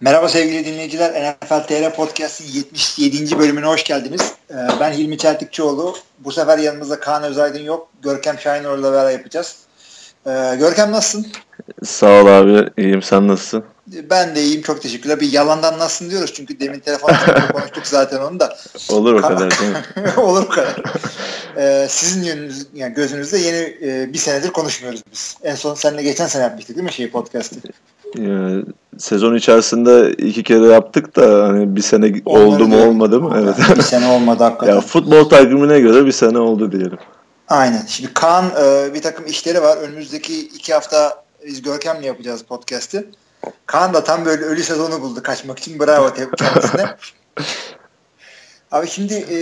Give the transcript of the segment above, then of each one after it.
Merhaba sevgili dinleyiciler. NFL TR Podcast'in 77. bölümüne hoş geldiniz. Ee, ben Hilmi Çeltikçioğlu. Bu sefer yanımızda Kaan Özaydın yok. Görkem Şahinoğlu'yla beraber yapacağız. Ee, Görkem nasılsın? Sağ ol abi. İyiyim. Sen nasılsın? Ben de iyiyim. Çok teşekkürler. Bir yalandan nasılsın diyoruz. Çünkü demin telefonda konuştuk zaten onu da. Olur o kadar değil mi? Olur o kadar. Ee, sizin yönünüz, yani gözünüzde yeni e, bir senedir konuşmuyoruz biz. En son seninle geçen sene yapmıştık değil mi şey podcast'ı? Yani, sezon içerisinde iki kere yaptık da hani bir sene Onları oldu mu olmadı mı? Evet. Bir sene olmadı hakikaten. ya futbol takvimine göre bir sene oldu diyelim. Aynen. Şimdi Kaan e, bir takım işleri var. Önümüzdeki iki hafta biz Görkem'le yapacağız podcast'i. Kaan da tam böyle ölü sezonu buldu kaçmak için. Bravo kendisine. Abi şimdi e,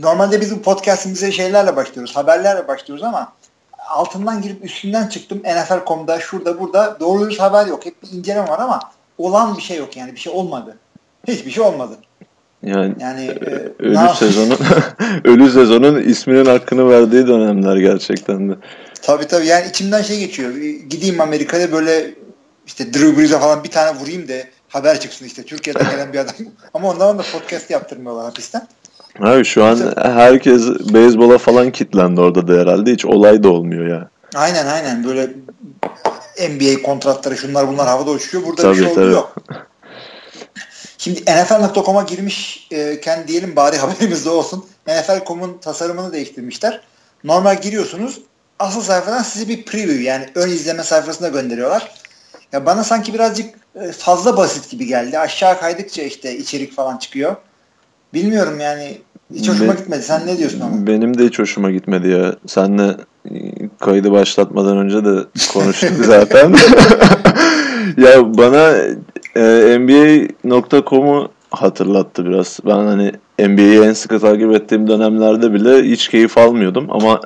normalde biz bu podcast'imize şeylerle başlıyoruz. Haberlerle başlıyoruz ama altından girip üstünden çıktım. NFL.com'da şurada burada doğru haber yok. Hep bir inceleme var ama olan bir şey yok yani. Bir şey olmadı. Hiçbir şey olmadı. Yani Yani e, ne ölü sezonun ölü sezonun isminin hakkını verdiği dönemler gerçekten de. Tabii tabii yani içimden şey geçiyor. Gideyim Amerika'da böyle işte Drew Brees'e falan bir tane vurayım da haber çıksın işte. Türkiye'den gelen bir adam. Ama ondan da podcast yaptırmıyorlar hapisten. Abi şu an herkes beyzbola falan kitlendi orada da herhalde. Hiç olay da olmuyor ya. Aynen aynen böyle NBA kontratları şunlar bunlar havada uçuyor. Burada Tabii, bir şey tabii. yok. Şimdi NFL.com'a girmişken diyelim bari haberimizde olsun. NFL.com'un tasarımını değiştirmişler. Normal giriyorsunuz. Asıl sayfadan size bir preview yani ön izleme sayfasına gönderiyorlar. Ya bana sanki birazcık e, fazla basit gibi geldi. Aşağı kaydıkça işte içerik falan çıkıyor. Bilmiyorum yani hiç hoşuma Be- gitmedi. Sen ne diyorsun ama? Benim de hiç hoşuma gitmedi ya. Senle e, kaydı başlatmadan önce de konuştuk zaten. ya bana e, NBA.com'u hatırlattı biraz. Ben hani NBA'yi en sıkı takip ettiğim dönemlerde bile hiç keyif almıyordum ama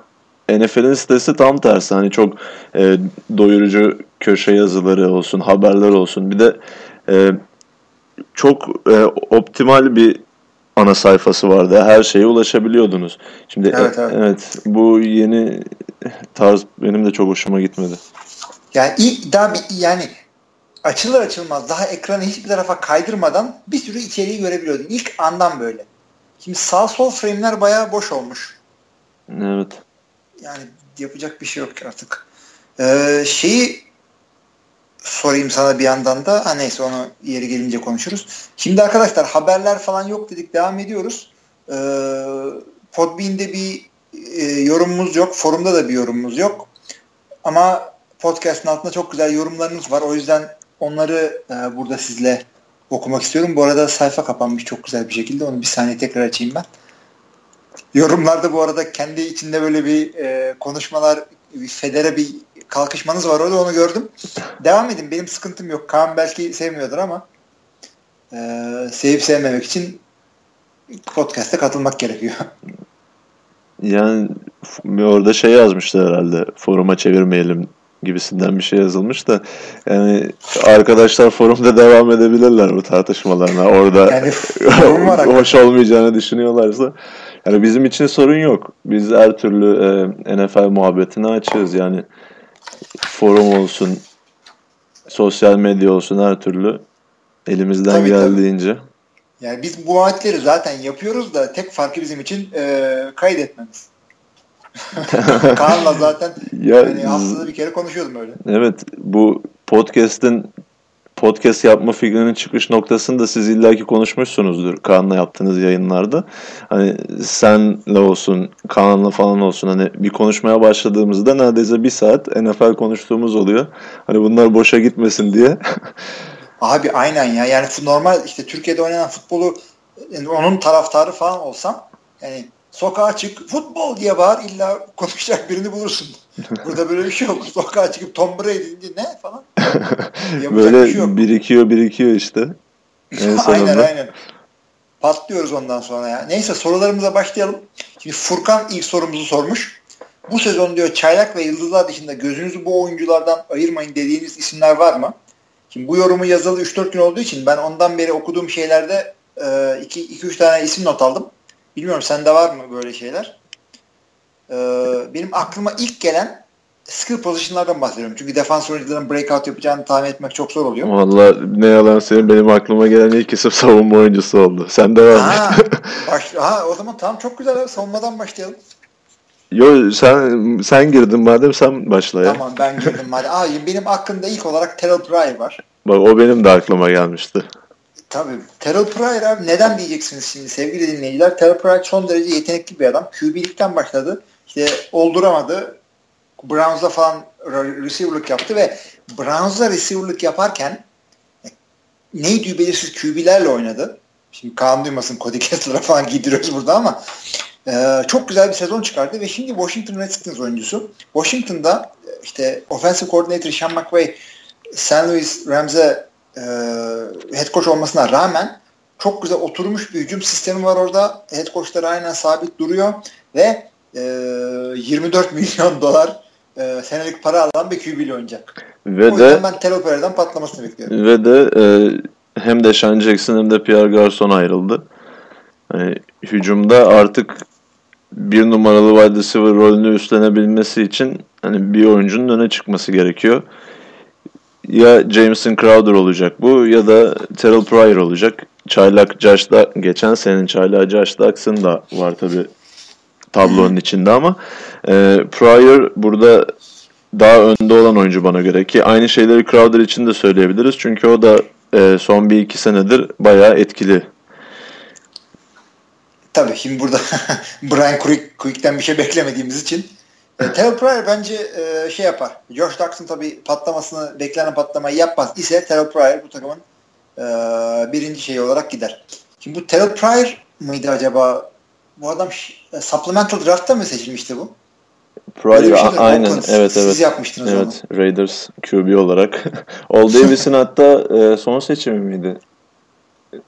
NFL'in sitesi tam tersi. Hani çok e, doyurucu köşe yazıları olsun, haberler olsun. Bir de e, çok e, optimal bir ana sayfası vardı. Her şeye ulaşabiliyordunuz. Şimdi e- Evet, evet, evet. bu yeni tarz benim de çok hoşuma gitmedi. Yani ilk daha bir, yani açılır açılmaz daha ekranı hiçbir tarafa kaydırmadan bir sürü içeriği görebiliyordun. İlk andan böyle. Şimdi sağ sol frame'ler bayağı boş olmuş. Evet. Yani yapacak bir şey yok artık. Ee, şeyi sorayım sana bir yandan da. Ha neyse onu yeri gelince konuşuruz. Şimdi arkadaşlar haberler falan yok dedik. Devam ediyoruz. Ee, Podbean'de bir e, yorumumuz yok. Forumda da bir yorumumuz yok. Ama podcast'ın altında çok güzel yorumlarınız var. O yüzden onları e, burada sizle okumak istiyorum. Bu arada sayfa kapanmış çok güzel bir şekilde. Onu bir saniye tekrar açayım ben. Yorumlarda bu arada kendi içinde böyle bir e, konuşmalar, bir federe bir kalkışmanız var orada onu gördüm. Devam edin. Benim sıkıntım yok. Kaan belki sevmiyordur ama e, sevip sevmemek için podcast'e katılmak gerekiyor. Yani orada şey yazmışlar herhalde. Foruma çevirmeyelim gibisinden bir şey yazılmış da yani arkadaşlar forumda devam edebilirler bu tartışmalarına. Orada Yani hoş olmayacağını düşünüyorlarsa yani bizim için sorun yok. Biz her türlü e, NFL muhabbetini açığız yani forum olsun sosyal medya olsun her türlü elimizden Tabii, tabii. geldiğince. Yani biz bu muhabbetleri zaten yapıyoruz da tek farkı bizim için e, kaydetmemiz. Kaan'la zaten Ya yani haftada bir kere konuşuyordum öyle. Evet bu podcast'in podcast yapma fikrinin çıkış noktasını da siz illaki konuşmuşsunuzdur Kaan'la yaptığınız yayınlarda. Hani senle olsun, Kaan'la falan olsun hani bir konuşmaya başladığımızda neredeyse bir saat NFL konuştuğumuz oluyor. Hani bunlar boşa gitmesin diye. Abi aynen ya. Yani normal işte Türkiye'de oynanan futbolu yani onun taraftarı falan olsam yani sokağa çık futbol diye bağır illa konuşacak birini bulursun. Burada böyle bir şey yok. Sokağa çıkıp Tom Brady deyince ne falan. Böyle bir şey yok. birikiyor birikiyor işte. En aynen aynen. Patlıyoruz ondan sonra ya. Neyse sorularımıza başlayalım. Şimdi Furkan ilk sorumuzu sormuş. Bu sezon diyor çaylak ve yıldızlar dışında gözünüzü bu oyunculardan ayırmayın dediğiniz isimler var mı? Şimdi bu yorumu yazılı 3-4 gün olduğu için ben ondan beri okuduğum şeylerde 2-3 tane isim not aldım. Bilmiyorum sende var mı böyle şeyler? E, benim aklıma ilk gelen skill pozisyonlardan bahsediyorum. Çünkü defans oyuncuların breakout yapacağını tahmin etmek çok zor oluyor. Valla ne yalan söyleyeyim benim aklıma gelen ilk isim savunma oyuncusu oldu. Sen de var Ha, baş, ha, o zaman tamam çok güzel. Savunmadan başlayalım. Yo sen sen girdin madem sen başla ya. Tamam ben girdim madem. Aa, benim aklımda ilk olarak Terrell Pryor var. Bak o benim de aklıma gelmişti. Tabii. Terrell Pryor abi neden diyeceksiniz şimdi sevgili dinleyiciler. Terrell Pryor son derece yetenekli bir adam. QB'likten başladı. İşte olduramadı. Browns'la falan receiver'lık yaptı ve Browns'la receiver'lık yaparken neydi belirsiz QB'lerle oynadı. Şimdi Kaan duymasın Cody Kessler'a falan giydiriyoruz burada ama e, çok güzel bir sezon çıkardı ve şimdi Washington Redskins oyuncusu. Washington'da işte offensive coordinator Sean McVay St. Louis Rams'e e, head coach olmasına rağmen çok güzel oturmuş bir hücum sistemi var orada. Head coachları aynen sabit duruyor ve e, 24 milyon dolar e, senelik para alan bir QB ile oynayacak. Ve o de yüzden ben Pryor'dan patlamasını bekliyorum. ve de e, hem de Sean Jackson hem de Pierre Garçon ayrıldı. Yani hücumda artık bir numaralı wide receiver rolünü üstlenebilmesi için hani bir oyuncunun öne çıkması gerekiyor. Ya Jameson Crowder olacak bu ya da Terrell Pryor olacak. Çaylak Josh da geçen senenin çaylağı Josh Doxson da var tabi tablonun içinde ama e, Pryor burada daha önde olan oyuncu bana göre ki aynı şeyleri Crowder için de söyleyebiliriz. Çünkü o da e, son bir iki senedir bayağı etkili. Tabii şimdi burada Brian Quick, Quick'ten bir şey beklemediğimiz için e, Terrell Pryor bence e, şey yapar. Josh Doxson tabii patlamasını, beklenen patlamayı yapmaz ise Terrell Pryor bu takımın e, birinci şeyi olarak gider. Şimdi bu Terrell Pryor mıydı acaba? Bu adam e, supplemental draft'ta mı seçilmişti bu? Pryor a- aynen Oakland, evet siz evet. yapmıştınız onu. Evet Raiders QB olarak. Ol Davis'in hatta e, son seçimi miydi?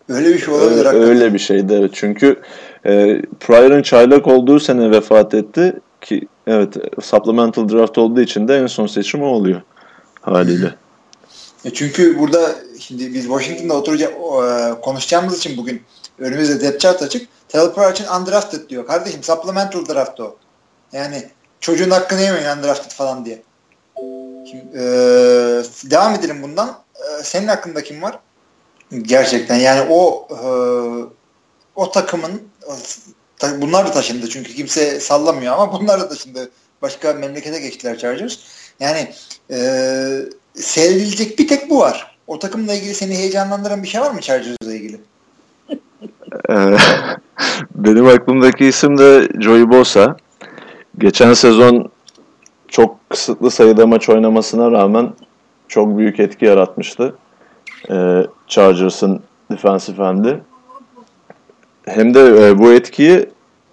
Öyle bir şey olabilir. Öyle, hakikaten. öyle bir şeydi evet. Çünkü e, Pryor'ın çaylak olduğu sene vefat etti ki evet supplemental draft olduğu için de en son seçim o oluyor haliyle. E çünkü burada şimdi biz Washington'da oturacak e, konuşacağımız için bugün önümüzde depth chart açık. Terrell için undrafted diyor. Kardeşim supplemental draft o. Yani çocuğun hakkını yemeyin undrafted falan diye. Şimdi, e, devam edelim bundan. E, senin hakkında kim var? Gerçekten yani o e, o takımın ta- bunlar da taşındı çünkü kimse sallamıyor ama bunlar da taşındı. Başka memlekete geçtiler Chargers. Yani e, seyredilecek bir tek bu var. O takımla ilgili seni heyecanlandıran bir şey var mı Chargers'la ilgili? E, benim aklımdaki isim de Joey Bosa. Geçen sezon çok kısıtlı sayıda maç oynamasına rağmen çok büyük etki yaratmıştı. E, Chargers'ın defensive end'i. Hem de e, bu etkiyi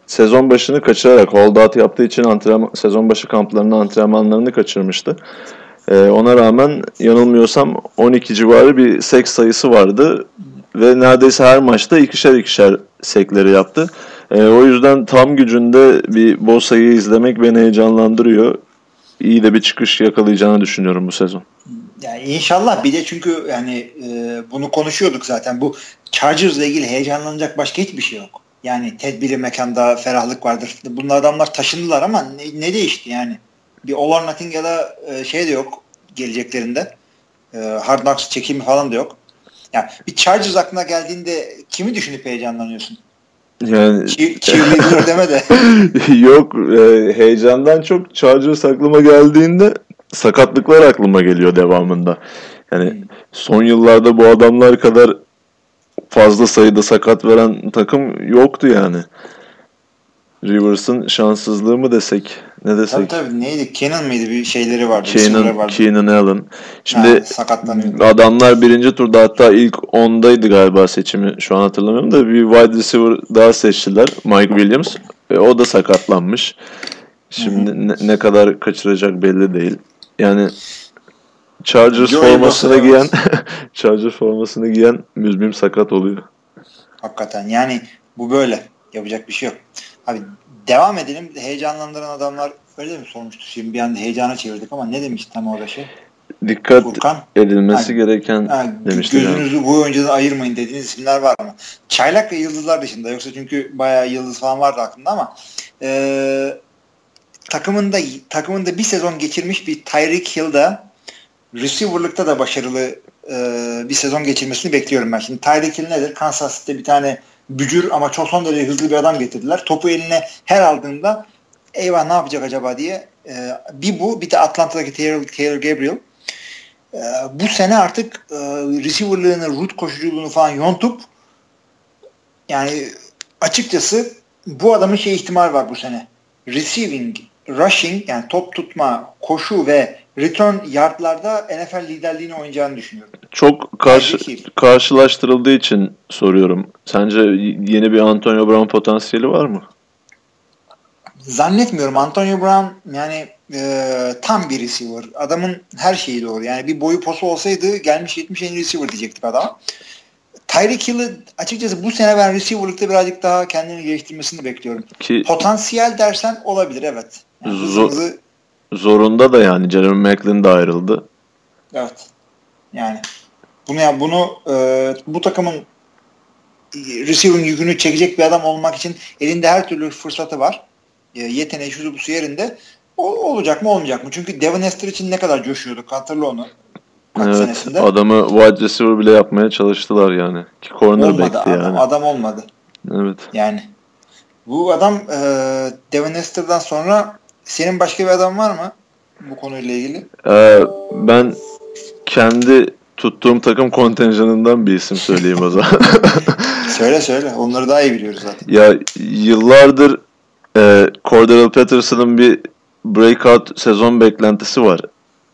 sezon başını kaçırarak holdout yaptığı için antrenman, sezon başı kamplarının antrenmanlarını kaçırmıştı. E, ona rağmen yanılmıyorsam 12 civarı bir seks sayısı vardı ve neredeyse her maçta ikişer ikişer sekleri yaptı. E, o yüzden tam gücünde bir Bosa'yı izlemek beni heyecanlandırıyor. İyi de bir çıkış yakalayacağını düşünüyorum bu sezon. Yani inşallah bir de çünkü yani e, bunu konuşuyorduk zaten. Bu Chargers'la ilgili heyecanlanacak başka hiçbir şey yok. Yani tedbiri mekanda ferahlık vardır. Bunlar adamlar taşındılar ama ne, ne değişti yani? Bir All or Nothing ya da e, şey de yok geleceklerinde. E, Hard Knocks çekimi falan da yok. Yani bir Chargers aklına geldiğinde kimi düşünüp heyecanlanıyorsun? Yani Cheer- Cheerleader deme de. Yok e, heyecandan çok Chargers aklıma geldiğinde sakatlıklar aklıma geliyor devamında. Yani son yıllarda bu adamlar kadar fazla sayıda sakat veren takım yoktu yani. Rivers'ın şanssızlığı mı desek ne tabii desek. tabii neydi? Kenan mıydı? Bir şeyleri vardı. vardı. Keenan Allen. Şimdi Ha, adamlar birinci turda hatta ilk 10'daydı galiba seçimi şu an hatırlamıyorum da bir wide receiver daha seçtiler Mike Williams. E, o da sakatlanmış. Şimdi ne, ne kadar kaçıracak belli değil. Yani Chargers Joey formasını Bosa, giyen Chargers formasını giyen müzmim sakat oluyor. Hakikaten yani bu böyle. Yapacak bir şey yok. Abi devam edelim. Heyecanlandıran adamlar öyle mi sormuştu? Şimdi bir anda heyecana çevirdik ama ne demişti tam orada şey? Dikkat Furkan. edilmesi Ha, gereken Ha, demişti. yani. gözünüzü bu oyuncudan ayırmayın dediğiniz isimler var mı? Çaylak ve Yıldızlar dışında. Yoksa çünkü bayağı Yıldız falan vardı aklımda ama ee, takımında takımında bir sezon geçirmiş bir Tyreek Hill'da receiver'lıkta da başarılı e, bir sezon geçirmesini bekliyorum ben. Şimdi Tyreek Hill nedir? Kansas City'de bir tane bücür ama çok son derece hızlı bir adam getirdiler. Topu eline her aldığında eyvah ne yapacak acaba diye e, bir bu bir de Atlanta'daki Taylor, Taylor Gabriel e, bu sene artık e, receiver'lığını, root koşuculuğunu falan yontup yani açıkçası bu adamın şey ihtimal var bu sene. Receiving, rushing yani top tutma, koşu ve return yardlarda NFL liderliğini oynayacağını düşünüyorum. Çok karşı, karşılaştırıldığı için soruyorum. Sence yeni bir Antonio Brown potansiyeli var mı? Zannetmiyorum. Antonio Brown yani e, tam bir receiver. Adamın her şeyi doğru. Yani bir boyu posu olsaydı gelmiş 70 en receiver diyecektik adam. Tyreek Hill'ı açıkçası bu sene ben receiver'lıkta birazcık daha kendini geliştirmesini bekliyorum. Ki, Potansiyel dersen olabilir evet. Zor, zorunda da yani Jeremy Macklin de ayrıldı. Evet. Yani bunu ya bunu e, bu takımın receiving yükünü çekecek bir adam olmak için elinde her türlü fırsatı var. E, yeteneği şusu bu yerinde. O, olacak mı olmayacak mı? Çünkü Devin Hester için ne kadar coşuyorduk hatırla onu. Kaç evet, senesinde. adamı wide receiver bile yapmaya çalıştılar yani. Ki cornerback'ti yani. Adam, adam olmadı. Evet. Yani bu adam e, Devin Hester'dan sonra senin başka bir adam var mı bu konuyla ilgili? Ee, ben kendi tuttuğum takım kontenjanından bir isim söyleyeyim o zaman. söyle söyle. Onları daha iyi biliyoruz zaten. Ya yıllardır e, Cordell Patterson'ın bir breakout sezon beklentisi var.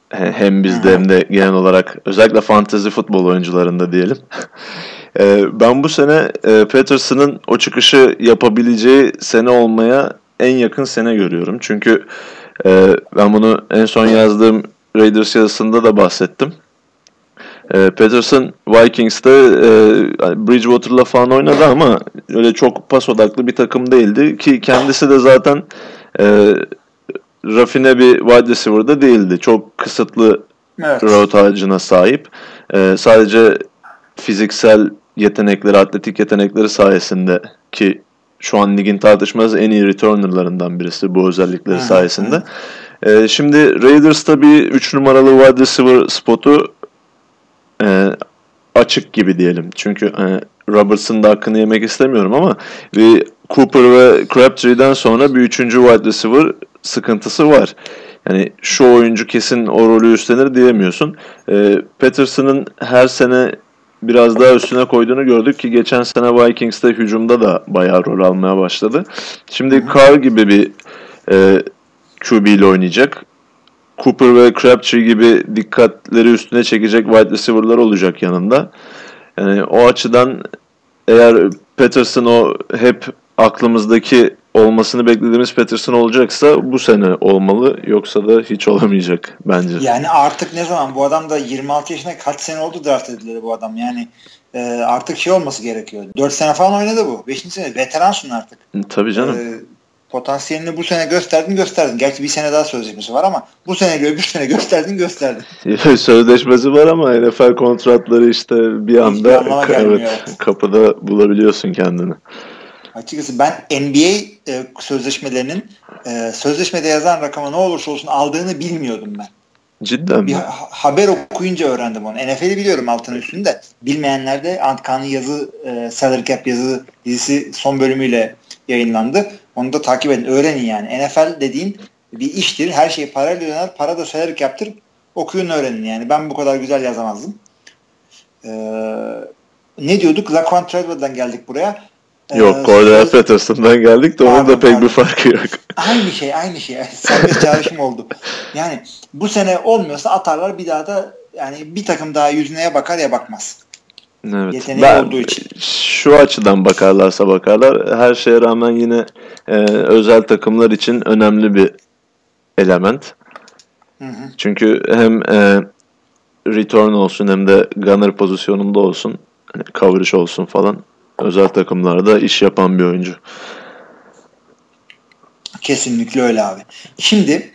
Hem bizde hem de genel olarak özellikle fantasy futbol oyuncularında diyelim. E, ben bu sene e, Patterson'ın o çıkışı yapabileceği sene olmaya en yakın sene görüyorum. Çünkü e, ben bunu en son yazdığım Raiders yazısında da bahsettim. E, Patterson Vikings'te e, Bridgewater'la falan oynadı ama öyle çok pas odaklı bir takım değildi ki kendisi de zaten e, rafine bir wide receiver'da değildi. Çok kısıtlı evet. route ağacına sahip. E, sadece fiziksel yetenekleri, atletik yetenekleri sayesinde ki şu an ligin tartışmaz en iyi returnerlarından birisi bu özellikleri hmm. sayesinde. Ee, şimdi Raiders'ta bir 3 numaralı wide receiver spotu e, açık gibi diyelim. Çünkü e, Roberts'ın da hakkını yemek istemiyorum ama bir Cooper ve Crabtree'den sonra bir üçüncü wide receiver sıkıntısı var. Yani şu oyuncu kesin o rolü üstlenir diyemiyorsun. E, Patterson'ın her sene biraz daha üstüne koyduğunu gördük ki geçen sene Vikings'te hücumda da bayağı rol almaya başladı. Şimdi Carr gibi bir e, QB ile oynayacak. Cooper ve Crabtree gibi dikkatleri üstüne çekecek wide receiver'lar olacak yanında. Yani o açıdan eğer Peterson o hep aklımızdaki olmasını beklediğimiz Peterson olacaksa bu sene olmalı yoksa da hiç olamayacak bence. Yani artık ne zaman bu adam da 26 yaşına kaç sene oldu draft edildi bu adam yani e, artık şey olması gerekiyor. 4 sene falan oynadı bu. 5. sene veteransın artık. Tabii canım. E, potansiyelini bu sene gösterdin gösterdin. Gerçi bir sene daha sözleşmesi var ama bu sene öbür sene gösterdin gösterdin. Sözleşmesi var ama NFL kontratları işte bir anda evet, kapıda bulabiliyorsun kendini. Açıkçası ben NBA e, sözleşmelerinin e, sözleşmede yazan rakama ne olursa olsun aldığını bilmiyordum ben. Cidden bir mi? Ha- haber okuyunca öğrendim onu. NFL'i biliyorum altını üstünde. Bilmeyenler de Antkan'ın yazı e, Salary Cap yazı dizisi son bölümüyle yayınlandı. Onu da takip edin. Öğrenin yani. NFL dediğin bir iştir. Her şey parayla döner. Para da salary cap'tir. Okuyun öğrenin yani. Ben bu kadar güzel yazamazdım. Ee, ne diyorduk? Laquan Treadwell'dan geldik buraya. Yok, ee, Cordell Patterson'dan geldik de onun da pek pardon. bir farkı yok. Aynı şey, aynı şey. Serbest çağrışım oldu. Yani bu sene olmuyorsa atarlar bir daha da yani bir takım daha yüzüne bakar ya bakmaz. Evet. Yeteneği ben, olduğu için. Şu açıdan bakarlarsa bakarlar. Her şeye rağmen yine e, özel takımlar için önemli bir element. Hı hı. Çünkü hem e, return olsun hem de gunner pozisyonunda olsun. Hani coverage olsun falan. Özel takımlarda iş yapan bir oyuncu. Kesinlikle öyle abi. Şimdi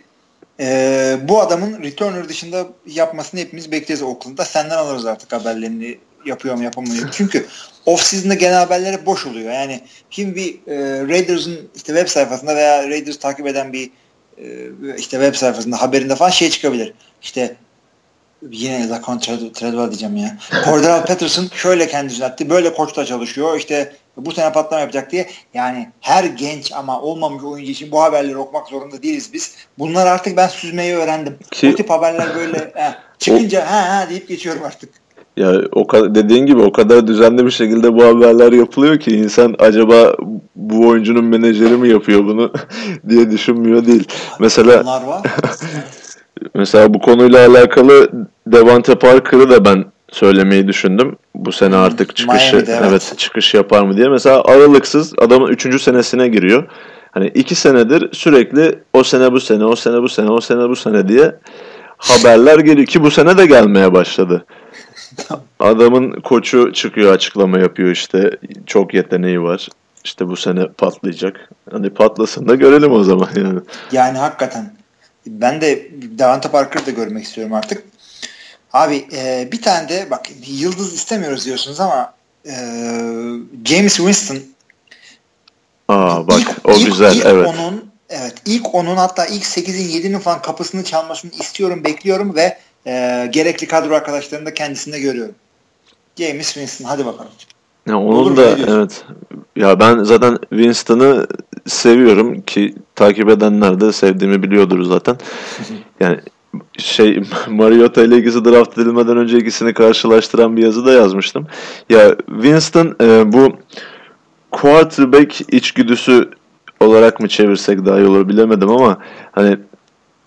e, bu adamın returner dışında yapmasını hepimiz bekleyeceğiz Oakland'da. Senden alırız artık haberlerini yapıyor mu yapamıyor. Çünkü off season'da genel haberleri boş oluyor. Yani kim bir e, Raiders'ın işte web sayfasında veya Raiders takip eden bir işte web sayfasında haberinde falan şey çıkabilir. İşte yine Zakon Treadwell diyeceğim ya. Cordell Patterson şöyle kendi düzeltti. Böyle koçta çalışıyor. İşte bu sene patlama yapacak diye. Yani her genç ama olmamış oyuncu için bu haberleri okumak zorunda değiliz biz. Bunlar artık ben süzmeyi öğrendim. Ki, bu tip haberler böyle he, çıkınca o, ha ha deyip geçiyorum artık. Ya o kadar dediğin gibi o kadar düzenli bir şekilde bu haberler yapılıyor ki insan acaba bu oyuncunun menajeri mi yapıyor bunu diye düşünmüyor değil. Mesela var. mesela bu konuyla alakalı Devante Parker'ı da ben söylemeyi düşündüm. Bu sene hmm, artık çıkışı evet. evet çıkış yapar mı diye. Mesela aralıksız adamın 3. senesine giriyor. Hani iki senedir sürekli o sene bu sene, o sene bu sene, o sene bu sene diye haberler geliyor ki bu sene de gelmeye başladı. Adamın koçu çıkıyor açıklama yapıyor işte çok yeteneği var. İşte bu sene patlayacak. Hani patlasın da görelim o zaman yani. Yani hakikaten. Ben de Davante Parker'ı da görmek istiyorum artık. Abi e, bir tane de bak yıldız istemiyoruz diyorsunuz ama e, James Winston Aa bak ilk, o ilk, güzel ilk evet. Onun, evet ilk onun hatta ilk 8'in 7'nin falan kapısını çalmasını istiyorum bekliyorum ve e, gerekli kadro arkadaşlarını da kendisinde görüyorum. James Winston hadi bakalım. Ya onun Olur da evet. Ya ben zaten Winston'ı seviyorum ki takip edenler de sevdiğimi biliyordur zaten. yani şey Mariota ile ikisi draft edilmeden önce ikisini karşılaştıran bir yazı da yazmıştım. Ya Winston e, bu quarterback içgüdüsü olarak mı çevirsek daha iyi olur bilemedim ama hani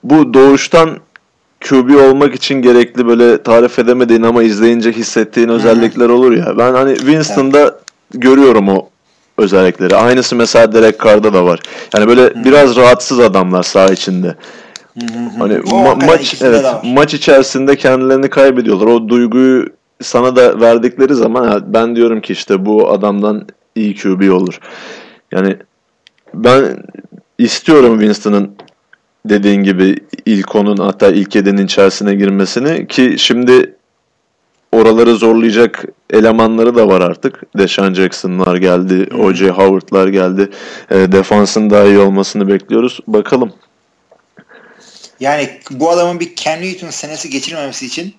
bu doğuştan QB olmak için gerekli böyle tarif edemediğin ama izleyince hissettiğin özellikler olur ya. Ben hani Winston'da evet. görüyorum o özellikleri. Aynısı mesela Derek Carr'da da var. Yani böyle biraz rahatsız adamlar saha içinde. Hani ma- maç evet maç içerisinde kendilerini kaybediyorlar. O duyguyu sana da verdikleri zaman ben diyorum ki işte bu adamdan iyi QB olur. Yani ben istiyorum Winston'ın dediğin gibi ilk onun hatta ilk yedenin içerisine girmesini ki şimdi oraları zorlayacak elemanları da var artık. Deshaun Jackson'lar geldi. O.J. Howard'lar geldi. E, defansın daha iyi olmasını bekliyoruz. Bakalım. Yani bu adamın bir Cam Newton senesi geçirmemesi için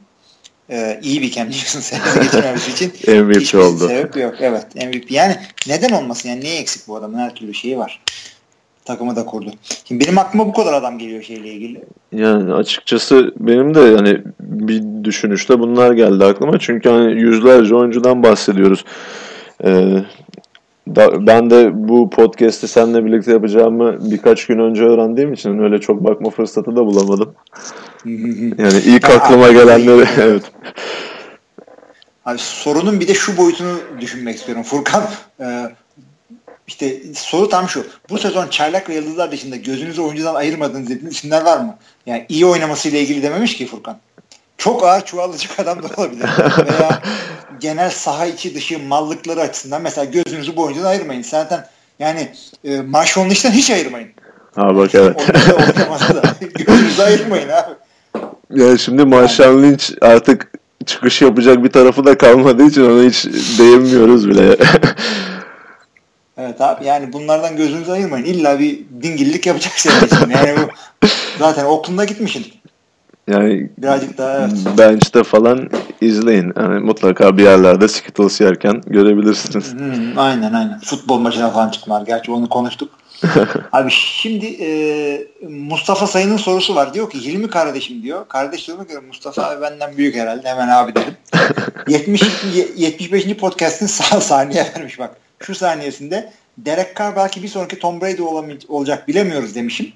e, iyi bir Cam Newton senesi geçirmemesi için MVP oldu. sebep yok. Evet MVP. Yani neden olmasın? Yani niye eksik bu adamın? Her türlü şeyi var takımı da kurdu. Şimdi benim aklıma bu kadar adam geliyor şeyle ilgili. Yani açıkçası benim de yani bir düşünüşte bunlar geldi aklıma. Çünkü hani yüzlerce oyuncudan bahsediyoruz. Ee, da, ben de bu podcast'i seninle birlikte yapacağımı birkaç gün önce öğrendiğim için öyle çok bakma fırsatı da bulamadım. yani ilk aklıma gelenleri evet. Abi sorunun bir de şu boyutunu düşünmek istiyorum. Furkan e, işte soru tam şu. Bu sezon çaylak ve yıldızlar dışında gözünüzü oyuncudan ayırmadığınız dediğiniz isimler var mı? Yani iyi oynamasıyla ilgili dememiş ki Furkan. Çok ağır çuvallıcık adam da olabilir. Veya genel saha içi dışı mallıkları açısından mesela gözünüzü bu oyuncudan ayırmayın. Zaten yani e, Marshawn Lynch'ten hiç ayırmayın. Ha bak evet. da Gözünüzü ayırmayın abi. Ya şimdi Marshawn Lynch artık çıkış yapacak bir tarafı da kalmadığı için ona hiç değinmiyoruz bile. Evet abi yani bunlardan gözünüzü ayırmayın. İlla bir dingillik yapacaksın. Yani bu zaten Oakland'a gitmişsin. Yani birazcık daha evet. bench'te falan izleyin. Yani mutlaka bir yerlerde Skittles yerken görebilirsiniz. Hmm, aynen aynen. Futbol maçına falan çıkmalar. Gerçi onu konuştuk. Abi şimdi e, Mustafa Sayın'ın sorusu var. Diyor ki Hilmi kardeşim diyor. Kardeşlerime göre Mustafa abi benden büyük herhalde. Hemen abi dedim. 70 75. podcast'in sağ saniye vermiş bak şu saniyesinde Derek Carr belki bir sonraki Tom Brady olacak bilemiyoruz demişim.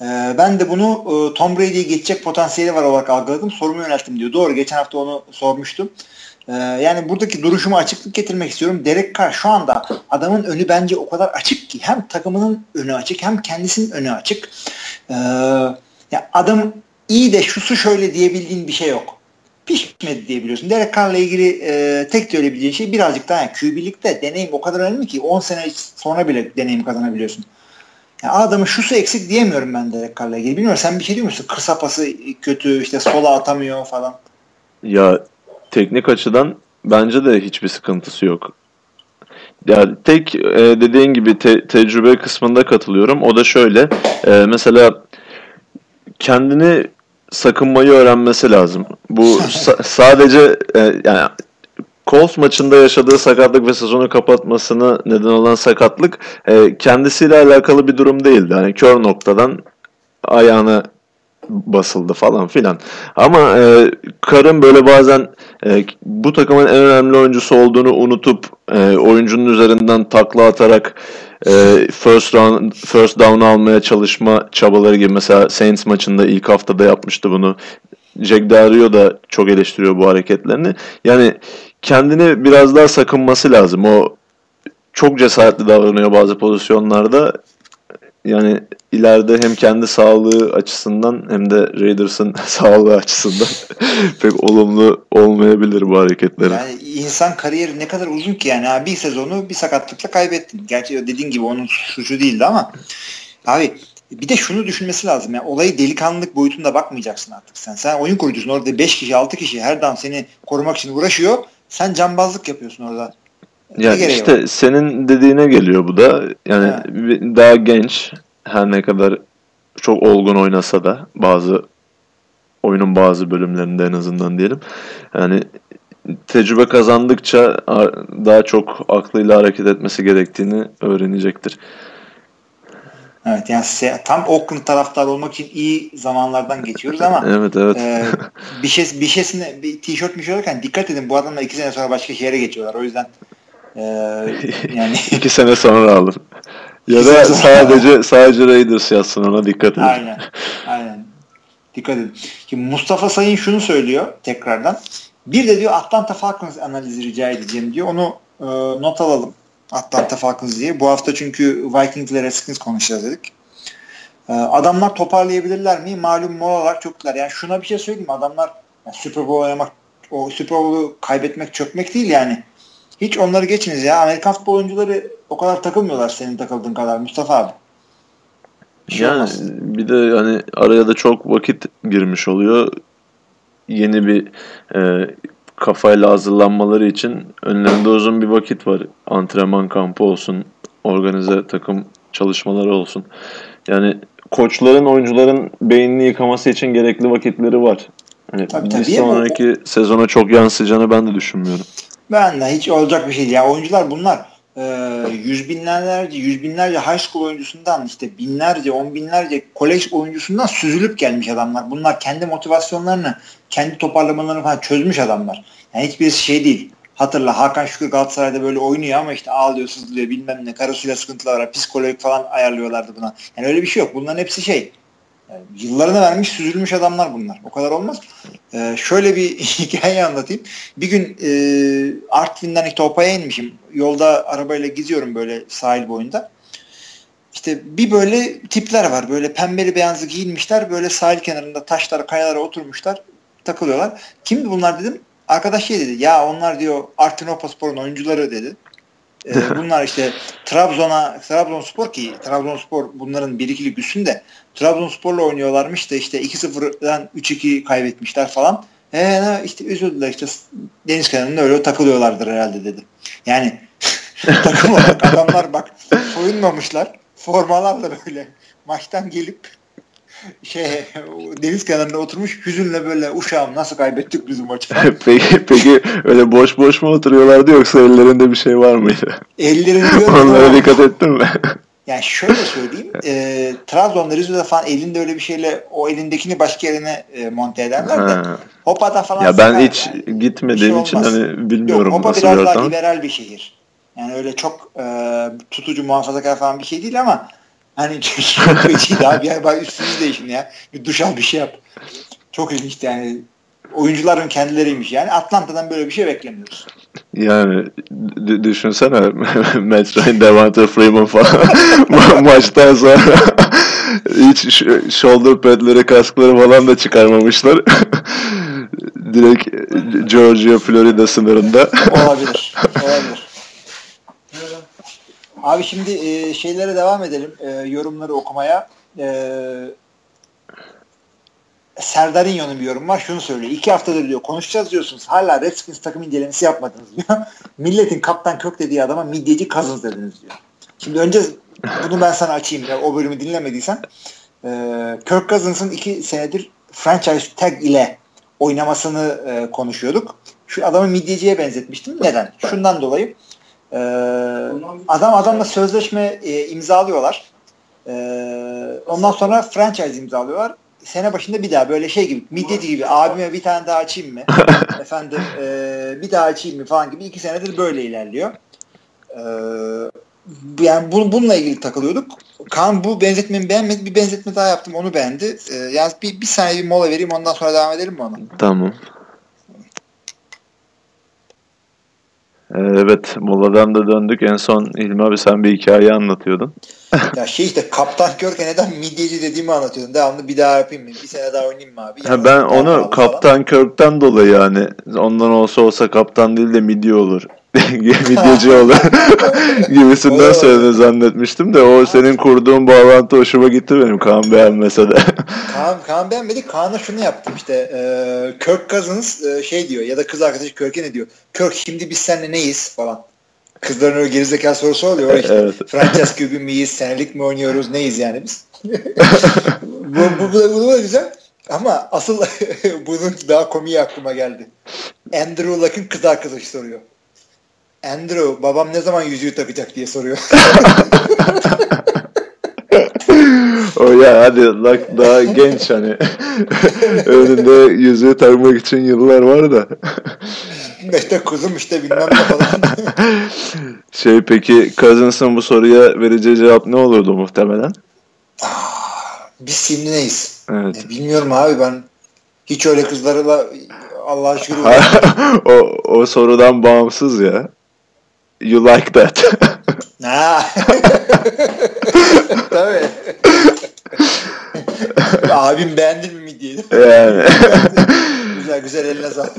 Ee, ben de bunu e, Tom Brady'ye geçecek potansiyeli var olarak algıladım. Sorumu yönelttim diyor. Doğru geçen hafta onu sormuştum. Ee, yani buradaki duruşuma açıklık getirmek istiyorum. Derek Carr şu anda adamın önü bence o kadar açık ki hem takımının önü açık hem kendisinin önü açık. Ee, ya adam iyi de şusu şöyle diyebildiğin bir şey yok pişmedi diyebiliyorsun. Derek Carr'la ilgili e, tek söyleyebileceğin şey birazcık daha yani QB'likte deneyim o kadar önemli ki 10 sene sonra bile deneyim kazanabiliyorsun. Yani adamın şusu eksik diyemiyorum ben Derek Carr'la ilgili. Bilmiyorum sen bir şey diyor musun? Kısa pası kötü işte sola atamıyor falan. Ya teknik açıdan bence de hiçbir sıkıntısı yok. Ya tek e, dediğin gibi te- tecrübe kısmında katılıyorum. O da şöyle. E, mesela kendini sakınmayı öğrenmesi lazım. Bu sa- sadece e, yani Colts maçında yaşadığı sakatlık ve sezonu kapatmasına neden olan sakatlık e, kendisiyle alakalı bir durum değildi. Hani kör noktadan ayağına basıldı falan filan. Ama e, Karın böyle bazen e, bu takımın en önemli oyuncusu olduğunu unutup e, oyuncunun üzerinden takla atarak e, first round first down almaya çalışma çabaları gibi mesela Saints maçında ilk haftada yapmıştı bunu. Jack Dario da çok eleştiriyor bu hareketlerini. Yani kendini biraz daha sakınması lazım. O çok cesaretli davranıyor bazı pozisyonlarda. Yani ileride hem kendi sağlığı açısından hem de Raiders'ın sağlığı açısından pek olumlu olmayabilir bu hareketleri. Yani insan kariyeri ne kadar uzun ki yani abi bir sezonu bir sakatlıkla kaybettin. Gerçi dediğin gibi onun suçu değildi ama abi bir de şunu düşünmesi lazım. Yani olayı delikanlılık boyutunda bakmayacaksın artık sen. Sen oyun kurucusun orada 5 kişi 6 kişi her daim seni korumak için uğraşıyor. Sen cambazlık yapıyorsun orada. Yani işte var? senin dediğine geliyor bu da. Yani ha. daha genç her ne kadar çok olgun oynasa da bazı oyunun bazı bölümlerinde en azından diyelim. Yani tecrübe kazandıkça daha çok aklıyla hareket etmesi gerektiğini öğrenecektir. Evet yani tam Oakland taraftar olmak için iyi zamanlardan geçiyoruz ama evet evet. E, bir şey bir şeysine bir tişört mi olurken dikkat edin bu adamlar iki sene sonra başka şehre geçiyorlar. O yüzden e, yani iki sene sonra alır. Ya da sadece sadece Raiders yazsın ona dikkat edin. Aynen. Aynen. Dikkat edin. Şimdi Mustafa Sayın şunu söylüyor tekrardan. Bir de diyor Atlanta Falcons analizi rica edeceğim diyor. Onu e, not alalım. Atlanta Falcons diye. Bu hafta çünkü Vikings ile Redskins konuşacağız dedik. E, adamlar toparlayabilirler mi? Malum molalar çok güzel. Yani şuna bir şey söyleyeyim? Adamlar yani Super Bowl oynamak o Super Bowl'u kaybetmek çökmek değil yani. Hiç onları geçiniz ya. Amerikan futbol oyuncuları o kadar takılmıyorlar senin takıldığın kadar Mustafa abi. Bir şey yani olmaz. bir de hani araya da çok vakit girmiş oluyor. Yeni bir e, kafayla hazırlanmaları için önlerinde uzun bir vakit var. Antrenman kampı olsun, organize takım çalışmaları olsun. Yani koçların, oyuncuların beynini yıkaması için gerekli vakitleri var. Hani tabii, bir tabii sonraki sezona çok yansıyacağını ben de düşünmüyorum. Ben de hiç olacak bir şey değil. Ya oyuncular bunlar e, yüz binlerce, yüz binlerce high school oyuncusundan işte binlerce, on binlerce kolej oyuncusundan süzülüp gelmiş adamlar. Bunlar kendi motivasyonlarını, kendi toparlamalarını falan çözmüş adamlar. Yani hiçbir şey değil. Hatırla Hakan Şükür Galatasaray'da böyle oynuyor ama işte ağlıyor, sızlıyor bilmem ne, karısıyla sıkıntılar var, psikolojik falan ayarlıyorlardı buna. Yani öyle bir şey yok. Bunların hepsi şey yani yıllarını vermiş süzülmüş adamlar bunlar. O kadar olmaz. Ee, şöyle bir hikaye anlatayım. Bir gün e, Artvin'den işte Opa'ya inmişim. Yolda arabayla gidiyorum böyle sahil boyunda. İşte bir böyle tipler var. Böyle pembeli beyazlı giyinmişler. Böyle sahil kenarında taşlara, kayalara oturmuşlar. Takılıyorlar. Kimdi bunlar dedim. Arkadaş şey dedi. Ya onlar diyor Artvin Spor'un oyuncuları dedi. Ee, bunlar işte Trabzon'a Trabzonspor ki Trabzonspor bunların bir ikilik üstünde Trabzonspor'la oynuyorlarmış da işte 2-0'dan 3-2 kaybetmişler falan. Ee, işte üzüldüler işte deniz kenarında öyle takılıyorlardır herhalde dedi. Yani takım olarak adamlar bak soyunmamışlar. Formalarla böyle maçtan gelip şey deniz kenarında oturmuş hüzünle böyle uşağım nasıl kaybettik bizim maçı. peki, peki öyle boş boş mu oturuyorlardı yoksa ellerinde bir şey var mıydı? Ellerinde Onlara dikkat ettin mi? Yani şöyle söyleyeyim. E, Trabzon'da Rize'de falan elinde öyle bir şeyle o elindekini başka yerine e, monte ederler de Hopa'da falan Ya ben hiç yani, gitmediğim şey için hani bilmiyorum Yok, Hopa nasıl biraz bir daha liberal bir şehir. Yani öyle çok e, tutucu muhafazakar falan bir şey değil ama hani çok kötüydü abi ya bak üstünüz değişin ya. Bir duş al bir şey yap. Çok ilginçti yani. Oyuncuların kendileriymiş yani. Atlanta'dan böyle bir şey beklemiyoruz. Yani d- düşünsene Matt Ryan, Devante Freeman falan Ma- maçtan sonra hiç shoulder padleri, kaskları falan da çıkarmamışlar. Direkt Georgia, Florida sınırında. olabilir. Olabilir. Abi şimdi e, şeylere devam edelim. E, yorumları okumaya. E, Serdar İnyo'nun bir yorum var. Şunu söylüyor. İki haftadır diyor konuşacağız diyorsunuz. Hala Redskins takım incelemesi yapmadınız diyor. Milletin kaptan kök dediği adama midyeci Cousins dediniz diyor. Şimdi önce bunu ben sana açayım. Ya, o bölümü dinlemediysen. e, Kirk Cousins'ın iki senedir franchise tag ile oynamasını e, konuşuyorduk. Şu adamı midyeciye benzetmiştim. Neden? Şundan dolayı e, adam adamla sözleşme e, imzalıyorlar. E, ondan sonra franchise imzalıyorlar. Sene başında bir daha böyle şey gibi midyeci gibi abime bir tane daha açayım mı? Efendim e, bir daha açayım mı falan gibi iki senedir böyle ilerliyor. E, yani bu, bununla ilgili takılıyorduk. Kaan bu benzetmemi beğenmedi. Bir benzetme daha yaptım. Onu beğendi. E, yani bir, bir saniye bir mola vereyim. Ondan sonra devam edelim mi ona? Tamam. Evet, moladan da döndük. En son İlmi abi sen bir hikaye anlatıyordun. ya şey işte Kaptan Körke neden midyeci dediğimi anlatıyordum. Devamlı bir daha yapayım mı? Bir sene daha oynayayım mı abi? Ha, ben onu falan. Kaptan Kirk'ten dolayı yani ondan olsa olsa kaptan değil de midye olur. Midyeci olur. Gibisinden Olur. söyledi zannetmiştim de o senin kurduğun bağlantı hoşuma gitti benim Kaan beğenmese de. Kaan, Kaan beğenmedi. Kaan'a şunu yaptım işte. E, Kirk Cousins e, şey diyor ya da kız arkadaşı Kirk'e ne diyor? Kirk şimdi biz seninle neyiz falan. Kızların öyle gerizekalı sorusu oluyor. işte. Evet. Franchise gibi miyiz? Senelik mi oynuyoruz? Neyiz yani biz? bu, bu, bu, bu da güzel. Ama asıl bunun daha komiği aklıma geldi. Andrew Luck'ın kız arkadaşı soruyor. Andrew babam ne zaman yüzüğü takacak diye soruyor. o ya hadi lak daha genç hani. Önünde yüzüğü takmak için yıllar var da. işte kuzum işte bilmem ne falan. Şey peki Cousins'ın bu soruya vereceği cevap ne olurdu muhtemelen? Biz şimdi neyiz? Evet. E, bilmiyorum abi ben hiç öyle kızlarla Allah'a şükür o, o sorudan bağımsız ya. You like that. Ha. Tabii. Abim beğendin mi midyeyi? yani. güzel güzel eline sağlık.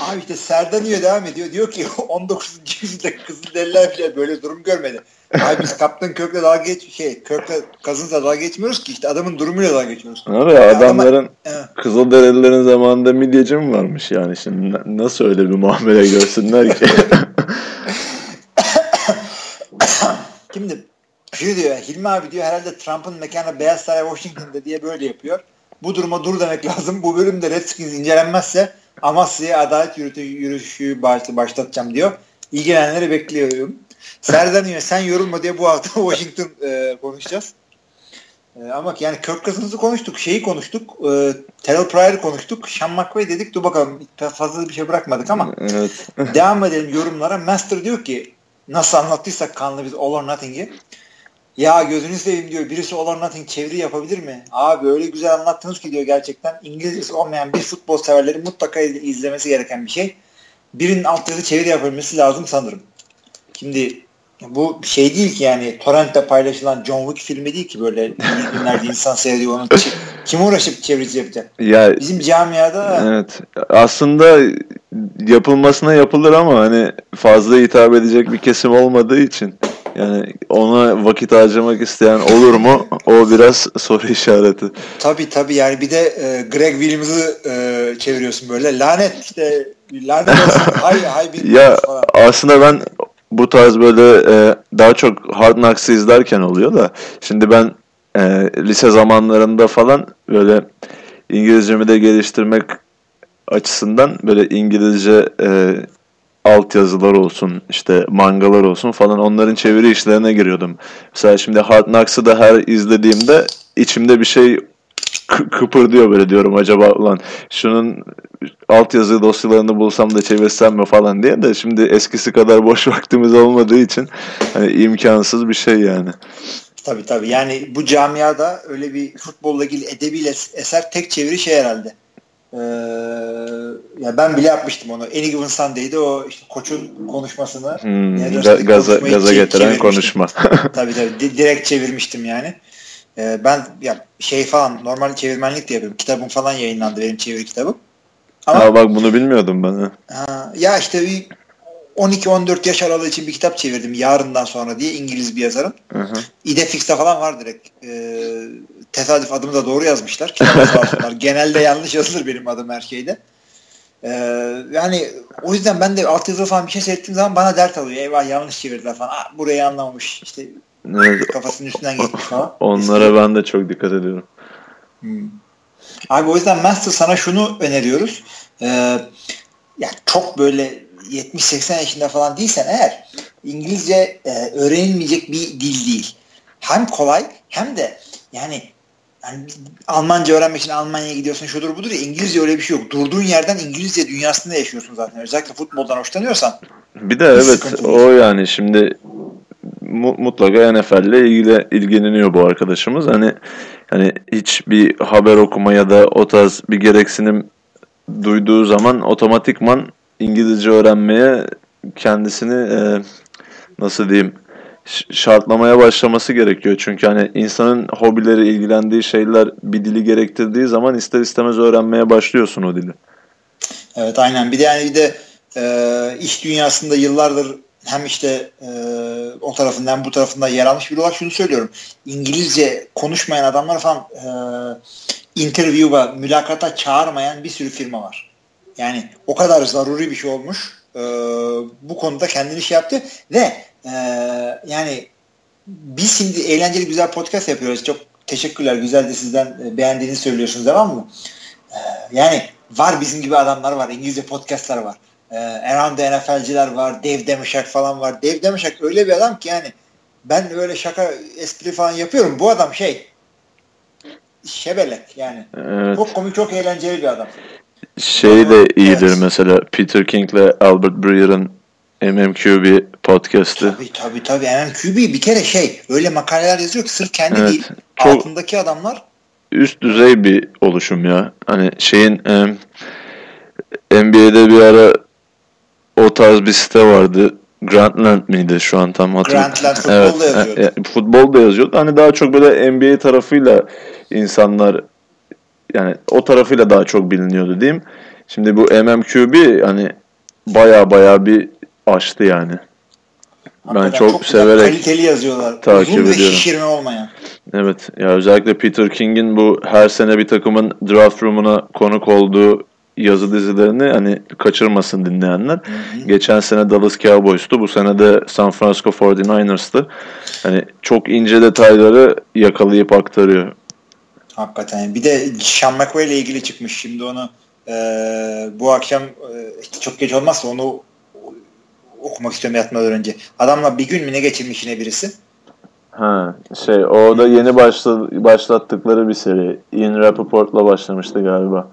Abi işte Serdaniye devam ediyor. Diyor ki 19. yüzyılda Kızılderililer bile böyle durum görmedi. Abi biz Kaptan Kirk'le dalga geç şey Kirk'le Cousins dalga geçmiyoruz ki işte adamın durumuyla dalga geçiyoruz. Abi adamların Evet. Kızılderililerin zamanında midyeci mi varmış yani şimdi na- nasıl öyle bir muamele görsünler ki? Şimdi şunu diyor Hilmi abi diyor herhalde Trump'ın mekanı Beyaz Saray Washington'da diye böyle yapıyor. Bu duruma dur demek lazım. Bu bölümde Redskins incelenmezse Amasya'ya adalet yürütü, yürüyüşü baş, başlatacağım diyor. İlgilenenleri bekliyorum. Serdar diyor sen yorulma diye bu hafta Washington e, konuşacağız. E, ama yani Kirk Cousins'ı konuştuk, şeyi konuştuk, e, Terrell Pryor'ı konuştuk, Sean McVay dedik, dur bakalım fazla bir şey bırakmadık ama evet. Devam edelim yorumlara. Master diyor ki nasıl anlattıysak kanlı biz All or Nothing'i. Ya gözünü seveyim diyor. Birisi All or Nothing çeviri yapabilir mi? Abi öyle güzel anlattınız ki diyor gerçekten. İngilizcesi olmayan bir futbol severlerin mutlaka izlemesi gereken bir şey. Birinin altyazı çeviri yapabilmesi lazım sanırım. Şimdi bu şey değil ki yani torrentte paylaşılan John Wick filmi değil ki böyle iyi günlerde insan seyrediyor onu. Kim uğraşıp çevirici yapacak? Ya Bizim camiada evet aslında yapılmasına yapılır ama hani fazla hitap edecek bir kesim olmadığı için yani ona vakit harcamak isteyen olur mu? O biraz soru işareti. Tabii tabii yani bir de e, Greg Williams'ı e, çeviriyorsun böyle. Lanet işte lanet olsun. hay hay bir Ya falan. aslında ben bu tarz böyle e, daha çok Hard Knocks'ı izlerken oluyor da şimdi ben e, lise zamanlarında falan böyle İngilizcemi de geliştirmek açısından böyle İngilizce e, altyazılar olsun işte mangalar olsun falan onların çeviri işlerine giriyordum. Mesela şimdi Hard Knocks'ı da her izlediğimde içimde bir şey kıpırdıyor böyle diyorum acaba ulan şunun altyazı dosyalarını bulsam da çevirsem mi falan diye de şimdi eskisi kadar boş vaktimiz olmadığı için hani imkansız bir şey yani. Tabii tabii yani bu camiada öyle bir futbolla ilgili edebi es- eser tek çeviri şey herhalde. Ee, ya ben bile yapmıştım onu. Any Given Sunday'de o işte koçun konuşmasını Hmm, gaza, gaza getiren konuşma. tabii tabii di- direkt çevirmiştim yani. Ee, ben ya şey falan normal çevirmenlik de yapıyorum. Kitabım falan yayınlandı benim çeviri kitabım. Ama Aa, bak bunu bilmiyordum ben. ha. Ha, ya işte bir 12-14 yaş aralığı için bir kitap çevirdim yarından sonra diye İngiliz bir yazarın. Hı hı. İdefix'te falan var direkt. Ee, tesadüf adımı da doğru yazmışlar. Genelde yanlış yazılır benim adım her şeyde. Ee, yani o yüzden ben de altyazılı falan bir şey seyrettiğim zaman bana dert alıyor. Eyvah yanlış çevirdiler falan. Aa, burayı anlamamış. İşte Evet, Kafasının üstünden geçmiş falan. onlara ben de çok dikkat ediyorum. Hmm. Abi o yüzden Master sana şunu öneriyoruz. Ee, ya çok böyle 70-80 yaşında falan değilsen eğer İngilizce e, öğrenilmeyecek bir dil değil. Hem kolay hem de yani yani Almanca öğrenmek için Almanya'ya gidiyorsun şudur budur ya İngilizce öyle bir şey yok. Durduğun yerden İngilizce dünyasında yaşıyorsun zaten. Özellikle futboldan hoşlanıyorsan. Bir de evet o yani şimdi mutlaka NFL ile ilgili ilgileniyor bu arkadaşımız. Hani hani hiç bir haber okuma ya da o tarz bir gereksinim duyduğu zaman otomatikman İngilizce öğrenmeye kendisini e, nasıl diyeyim şartlamaya başlaması gerekiyor. Çünkü hani insanın hobileri, ilgilendiği şeyler bir dili gerektirdiği zaman ister istemez öğrenmeye başlıyorsun o dili. Evet aynen. Bir de yani bir de e, iş dünyasında yıllardır hem işte e, o tarafından bu tarafından yer almış biri olarak şunu söylüyorum. İngilizce konuşmayan adamlar falan e, interview'a, mülakata çağırmayan bir sürü firma var. Yani o kadar zaruri bir şey olmuş. E, bu konuda kendini şey yaptı ve e, yani biz şimdi eğlenceli güzel podcast yapıyoruz. Çok teşekkürler. Güzel de sizden e, beğendiğini söylüyorsunuz. Devam mı? E, yani var bizim gibi adamlar var. İngilizce podcastlar var. E, Around the NFL'ciler var. Dave Demeshak falan var. Dave Demeshak öyle bir adam ki yani ben öyle şaka espri falan yapıyorum. Bu adam şey şebelek yani. Evet. Çok komik, çok eğlenceli bir adam. Şey de iyidir Evet. mesela Peter King ile Albert Breer'ın MMQB podcast'ı. Tabii tabii tabii. MMQB bir kere şey öyle makaleler yazıyor ki sırf kendi Evet, değil. çok- Altındaki adamlar Üst düzey bir oluşum ya. Hani şeyin NBA'de bir ara o tarz bir site vardı. Grantland miydi şu an tam hatırlamıyorum. Grantland futbolda yazıyordu. e, futbolda yazıyordu. Hani daha çok böyle NBA tarafıyla insanlar yani o tarafıyla daha çok biliniyordu diyeyim. Şimdi bu MMQB hani baya baya bir aştı yani. Ben hakikaten çok güzel, severek kaliteli yazıyorlar. takip Uzun ve ediyorum. şişirme olmayan. Evet ya özellikle Peter King'in bu her sene bir takımın draft room'una konuk olduğu yazı dizilerini hani kaçırmasın dinleyenler. Geçen sene Dallas Cowboys'tu. Bu sene de San Francisco 49ers'tı. Hani çok ince detayları yakalayıp aktarıyor. Hakikaten. Bir de Sean McVay ile ilgili çıkmış. Şimdi onu e, bu akşam e, çok geç olmazsa onu okumak istiyorum yatmadan önce. Adamla bir gün mü ne geçirmiş yine birisi? Ha şey o da yeni başla, başlattıkları bir seri. Ian Rappaport'la başlamıştı galiba.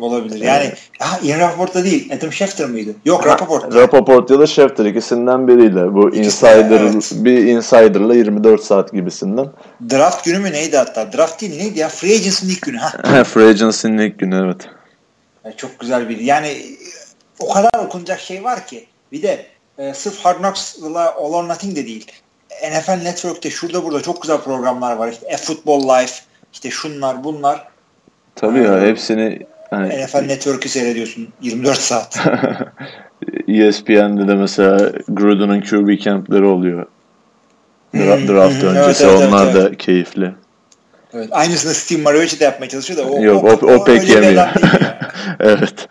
Olabilir. Yani ha, Ian Rappaport'ta değil. Adam Schefter mıydı? Yok Rappaport. Rappaport ya da Schefter ikisinden biriyle. Bu İkisi, insider evet. bir insider'la 24 saat gibisinden. Draft günü mü neydi hatta? Draft değil neydi ya? Free Agency'nin ilk günü. Ha. Free Agency'nin ilk günü evet. Yani çok güzel bir. Yani o kadar okunacak şey var ki. Bir de e, sırf Hard Knocks'la All or Nothing de değil. NFL Network'te şurada burada çok güzel programlar var. İşte Football Life, işte şunlar bunlar. Tabii ya hepsini hani NFL Network'ü seyrediyorsun 24 saat. ESPN'de de mesela Gruden'ın QB campleri oluyor. Dra- Hmm, draft öncesi evet, evet, onlar evet, da keyifli. evet. Aynısını Steve Mariucci de yapmaya çalışıyor da o, Yok o, o, pek öyle bir yemiyor. evet.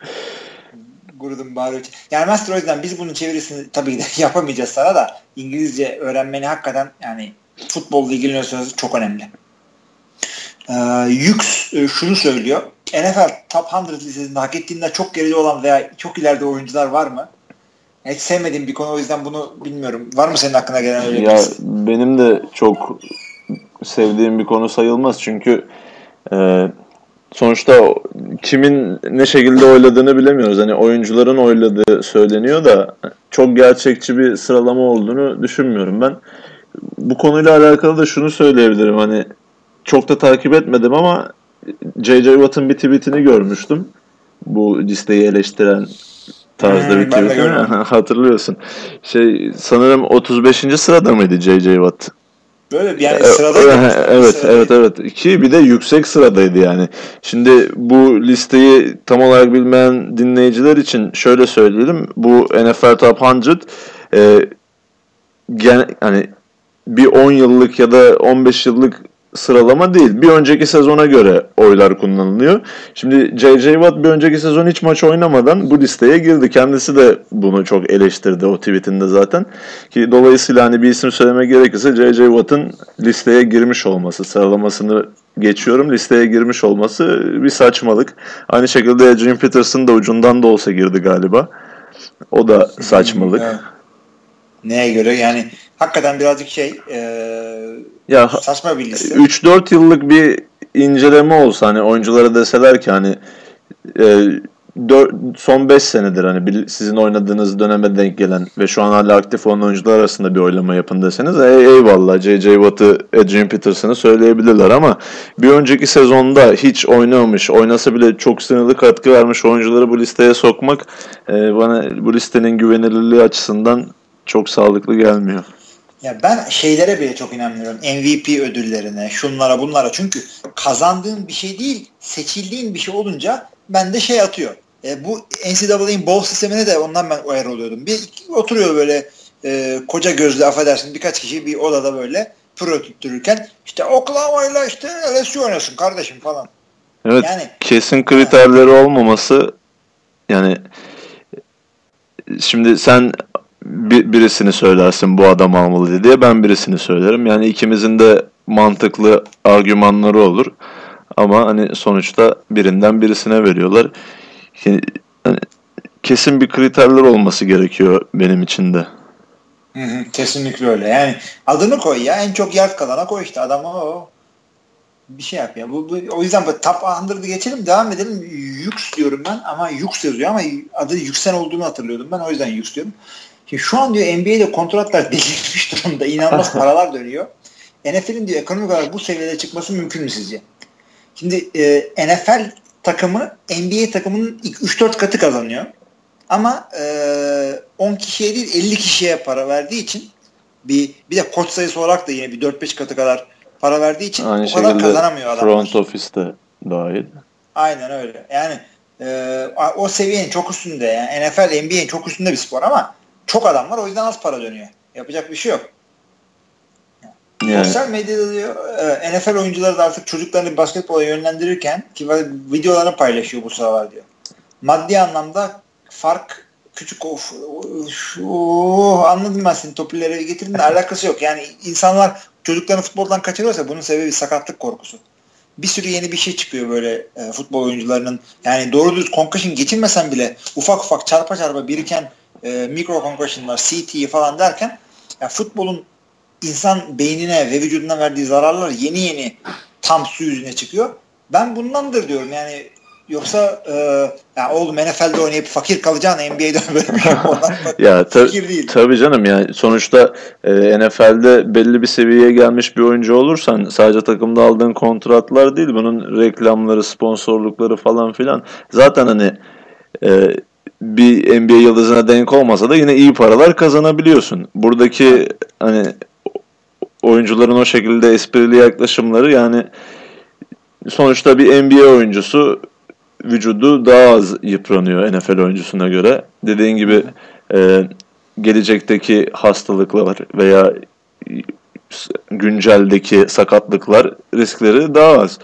Gruden Mariucci. Yani Master o yüzden biz bunun çevirisini tabii ki de yapamayacağız sana da İngilizce öğrenmeni hakikaten yani futbolla ilgileniyorsanız çok önemli. Ee, Yux e, şunu söylüyor. NFL Top 100 listesinde hak ettiğinden çok geride olan veya çok ileride oyuncular var mı? Hiç sevmediğim bir konu o yüzden bunu bilmiyorum. Var mı senin aklına gelen öyle Ya birisi? benim de çok sevdiğim bir konu sayılmaz çünkü e, sonuçta kimin ne şekilde oyladığını bilemiyoruz. Hani oyuncuların oyladığı söyleniyor da çok gerçekçi bir sıralama olduğunu düşünmüyorum ben. Bu konuyla alakalı da şunu söyleyebilirim. Hani çok da takip etmedim ama J.J. Watt'ın bir tweetini görmüştüm. Bu listeyi eleştiren tarzda Hmm, bir ben de tweet. gördüm. Hatırlıyorsun. Şey sanırım 35. sırada mıydı J.J. Watt? Böyle yani E, sırada e, evet evet evet ki bir de yüksek sıradaydı yani. Şimdi bu listeyi tam olarak bilmeyen dinleyiciler için şöyle söyleyelim. Bu NFL Top 100 e, gen, hani bir 10 yıllık ya da 15 yıllık sıralama değil. Bir önceki sezona göre oylar kullanılıyor. Şimdi J.J. Watt bir önceki sezon hiç maç oynamadan bu listeye girdi. Kendisi de bunu çok eleştirdi o tweetinde zaten. Ki dolayısıyla hani bir isim söyleme gerekirse J.J. Watt'ın listeye girmiş olması, sıralamasını geçiyorum. Listeye girmiş olması bir saçmalık. Aynı şekilde Adrian Peterson da ucundan da olsa girdi galiba. O da saçmalık. Neye göre yani hakikaten birazcık şey e, ya saçma bir liste. 3-4 yıllık bir inceleme olsa hani oyunculara deseler ki hani e, 4, son 5 senedir hani sizin oynadığınız döneme denk gelen ve şu an hala aktif olan oyuncular arasında bir oylama yapın deseniz ey, eyvallah J.J. Watt'ı Adrian Peterson'ı söyleyebilirler ama bir önceki sezonda hiç oynamamış, oynasa bile çok sınırlı katkı vermiş oyuncuları bu listeye sokmak e, bana bu listenin güvenilirliği açısından çok sağlıklı gelmiyor. Ya ben şeylere bile çok inanmıyorum. MVP ödüllerine, şunlara bunlara. Çünkü kazandığın bir şey değil, seçildiğin bir şey olunca bende şey atıyor. E, bu NCAA'nin bowl sistemine de ondan ben uyar oluyordum. Bir oturuyor böyle e, koca gözlü affedersin birkaç kişi bir odada böyle pro tuttururken işte Oklahoma ile işte LSU oynasın kardeşim falan. Evet yani, kesin kriterleri olmaması yani şimdi sen bir, birisini söylersin bu adam almalı diye ben birisini söylerim. Yani ikimizin de mantıklı argümanları olur. Ama hani sonuçta birinden birisine veriyorlar. Yani, hani kesin bir kriterler olması gerekiyor benim için de. Kesinlikle öyle. Yani adını koy ya. En çok yard kalana koy işte adamı o. Bir şey yap ya. Bu, bu, o yüzden top 100'ı geçelim devam edelim. Yux diyorum ben ama Yux yazıyor ama adı Yüksen olduğunu hatırlıyordum ben. O yüzden Yux diyorum. Şimdi şu an diyor NBA'de kontratlar delirmiş durumda. İnanılmaz paralar dönüyor. NFL'in diyor ekonomik olarak bu seviyede çıkması mümkün mü sizce? Şimdi e, NFL takımı NBA takımının ilk 3-4 katı kazanıyor. Ama e, 10 kişiye değil 50 kişiye para verdiği için bir bir de koç sayısı olarak da yine bir 4-5 katı kadar para verdiği için Aynı o kadar kazanamıyor adamlar. Front office'te dahil. Aynen öyle. Yani e, o seviyenin çok üstünde. Yani NFL, NBA'nin çok üstünde bir spor ama çok adam var o yüzden az para dönüyor. Yapacak bir şey yok. Yani. Sosyal medyada diyor e, NFL oyuncuları da artık çocuklarını basketbola yönlendirirken ki videolarını paylaşıyor bu sıralar diyor. Maddi anlamda fark küçük of, of anladım ben senin topileri getirin de alakası yok. Yani insanlar çocuklarını futboldan kaçırıyorsa bunun sebebi sakatlık korkusu. Bir sürü yeni bir şey çıkıyor böyle e, futbol oyuncularının. Yani doğru düz concussion geçirmesen bile ufak ufak çarpa çarpa biriken e, mikro concussionlar, CT falan derken ya futbolun insan beynine ve vücuduna verdiği zararlar yeni yeni tam su yüzüne çıkıyor. Ben bundandır diyorum yani yoksa e, ya oğlum NFL'de oynayıp fakir kalacağını NBA'de böyle bir şey ya ta- değil. Tabii canım yani sonuçta e, NFL'de belli bir seviyeye gelmiş bir oyuncu olursan sadece takımda aldığın kontratlar değil bunun reklamları, sponsorlukları falan filan zaten hani e, bir NBA yıldızına denk olmasa da yine iyi paralar kazanabiliyorsun. Buradaki hani oyuncuların o şekilde esprili yaklaşımları yani sonuçta bir NBA oyuncusu vücudu daha az yıpranıyor NFL oyuncusuna göre. Dediğin gibi e, gelecekteki hastalıklar veya günceldeki sakatlıklar riskleri daha az.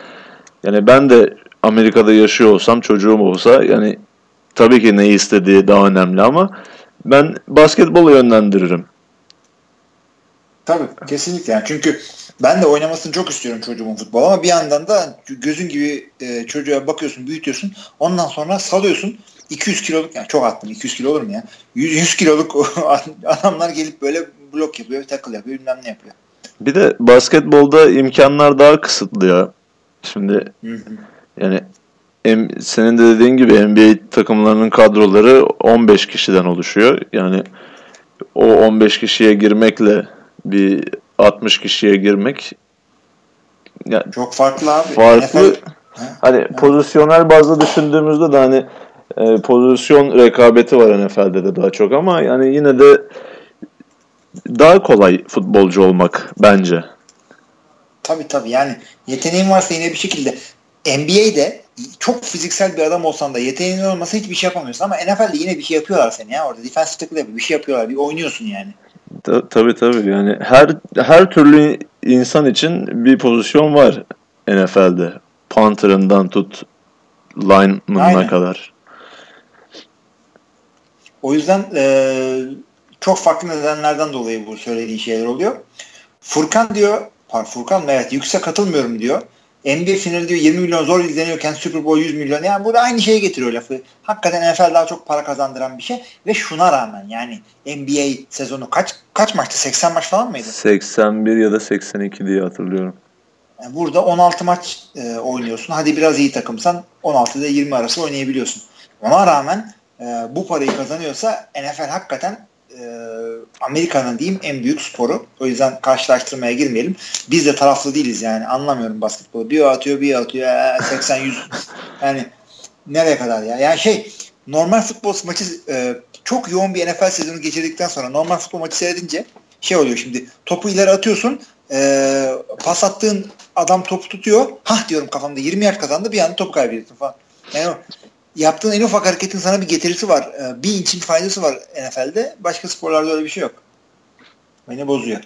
Yani ben de Amerika'da yaşıyor olsam çocuğum olsa yani tabii ki neyi istediği daha önemli ama ben basketbola yönlendiririm. Tabii kesinlikle yani çünkü ben de oynamasını çok istiyorum çocuğumun futbol ama bir yandan da gözün gibi e, çocuğa bakıyorsun büyütüyorsun ondan sonra salıyorsun 200 kiloluk yani çok attım 200 kilo olur mu ya 100, 100 kiloluk adamlar gelip böyle blok yapıyor tackle yapıyor bilmem ne yapıyor. Bir de basketbolda imkanlar daha kısıtlı ya. Şimdi yani senin de dediğin gibi NBA takımlarının kadroları 15 kişiden oluşuyor. Yani o 15 kişiye girmekle bir 60 kişiye girmek yani çok farklı abi. Farklı. Hani ha. pozisyonel bazda düşündüğümüzde de hani e, pozisyon rekabeti var NFL'de de daha çok ama yani yine de daha kolay futbolcu olmak bence. Tabii tabii yani yeteneğin varsa yine bir şekilde NBA'de çok fiziksel bir adam olsan da yeteneğin olmasa hiçbir şey yapamıyorsun ama NFL'de yine bir şey yapıyorlar seni ya orada defensive tackle bir şey yapıyorlar bir oynuyorsun yani. Ta- tabii tabii yani her her türlü insan için bir pozisyon var NFL'de. Punter'ından tut lineman'ına kadar. O yüzden e, çok farklı nedenlerden dolayı bu söylediği şeyler oluyor. Furkan diyor, Furkan? Evet yüksek katılmıyorum diyor. NBA finali diyor 20 milyon zor izleniyorken Super Bowl 100 milyon. Yani burada aynı şeye getiriyor lafı. Hakikaten NFL daha çok para kazandıran bir şey. Ve şuna rağmen yani NBA sezonu kaç kaç maçtı? 80 maç falan mıydı? 81 ya da 82 diye hatırlıyorum. Yani burada 16 maç e, oynuyorsun. Hadi biraz iyi takımsan 16 ile 20 arası oynayabiliyorsun. Ona rağmen e, bu parayı kazanıyorsa NFL hakikaten e, Amerika'nın diyeyim en büyük sporu. O yüzden karşılaştırmaya girmeyelim. Biz de taraflı değiliz yani. Anlamıyorum basketbolu. Bir atıyor bir atıyor. 80-100 yani nereye kadar ya? Yani şey normal futbol maçı e, çok yoğun bir NFL sezonu geçirdikten sonra normal futbol maçı seyredince şey oluyor şimdi topu ileri atıyorsun e, pas attığın adam topu tutuyor. Hah diyorum kafamda 20 yard kazandı bir anda topu kaybediyorsun falan. Yani yaptığın en ufak hareketin sana bir getirisi var. E, bir inçin faydası var NFL'de. Başka sporlarda öyle bir şey yok. Beni bozuyor.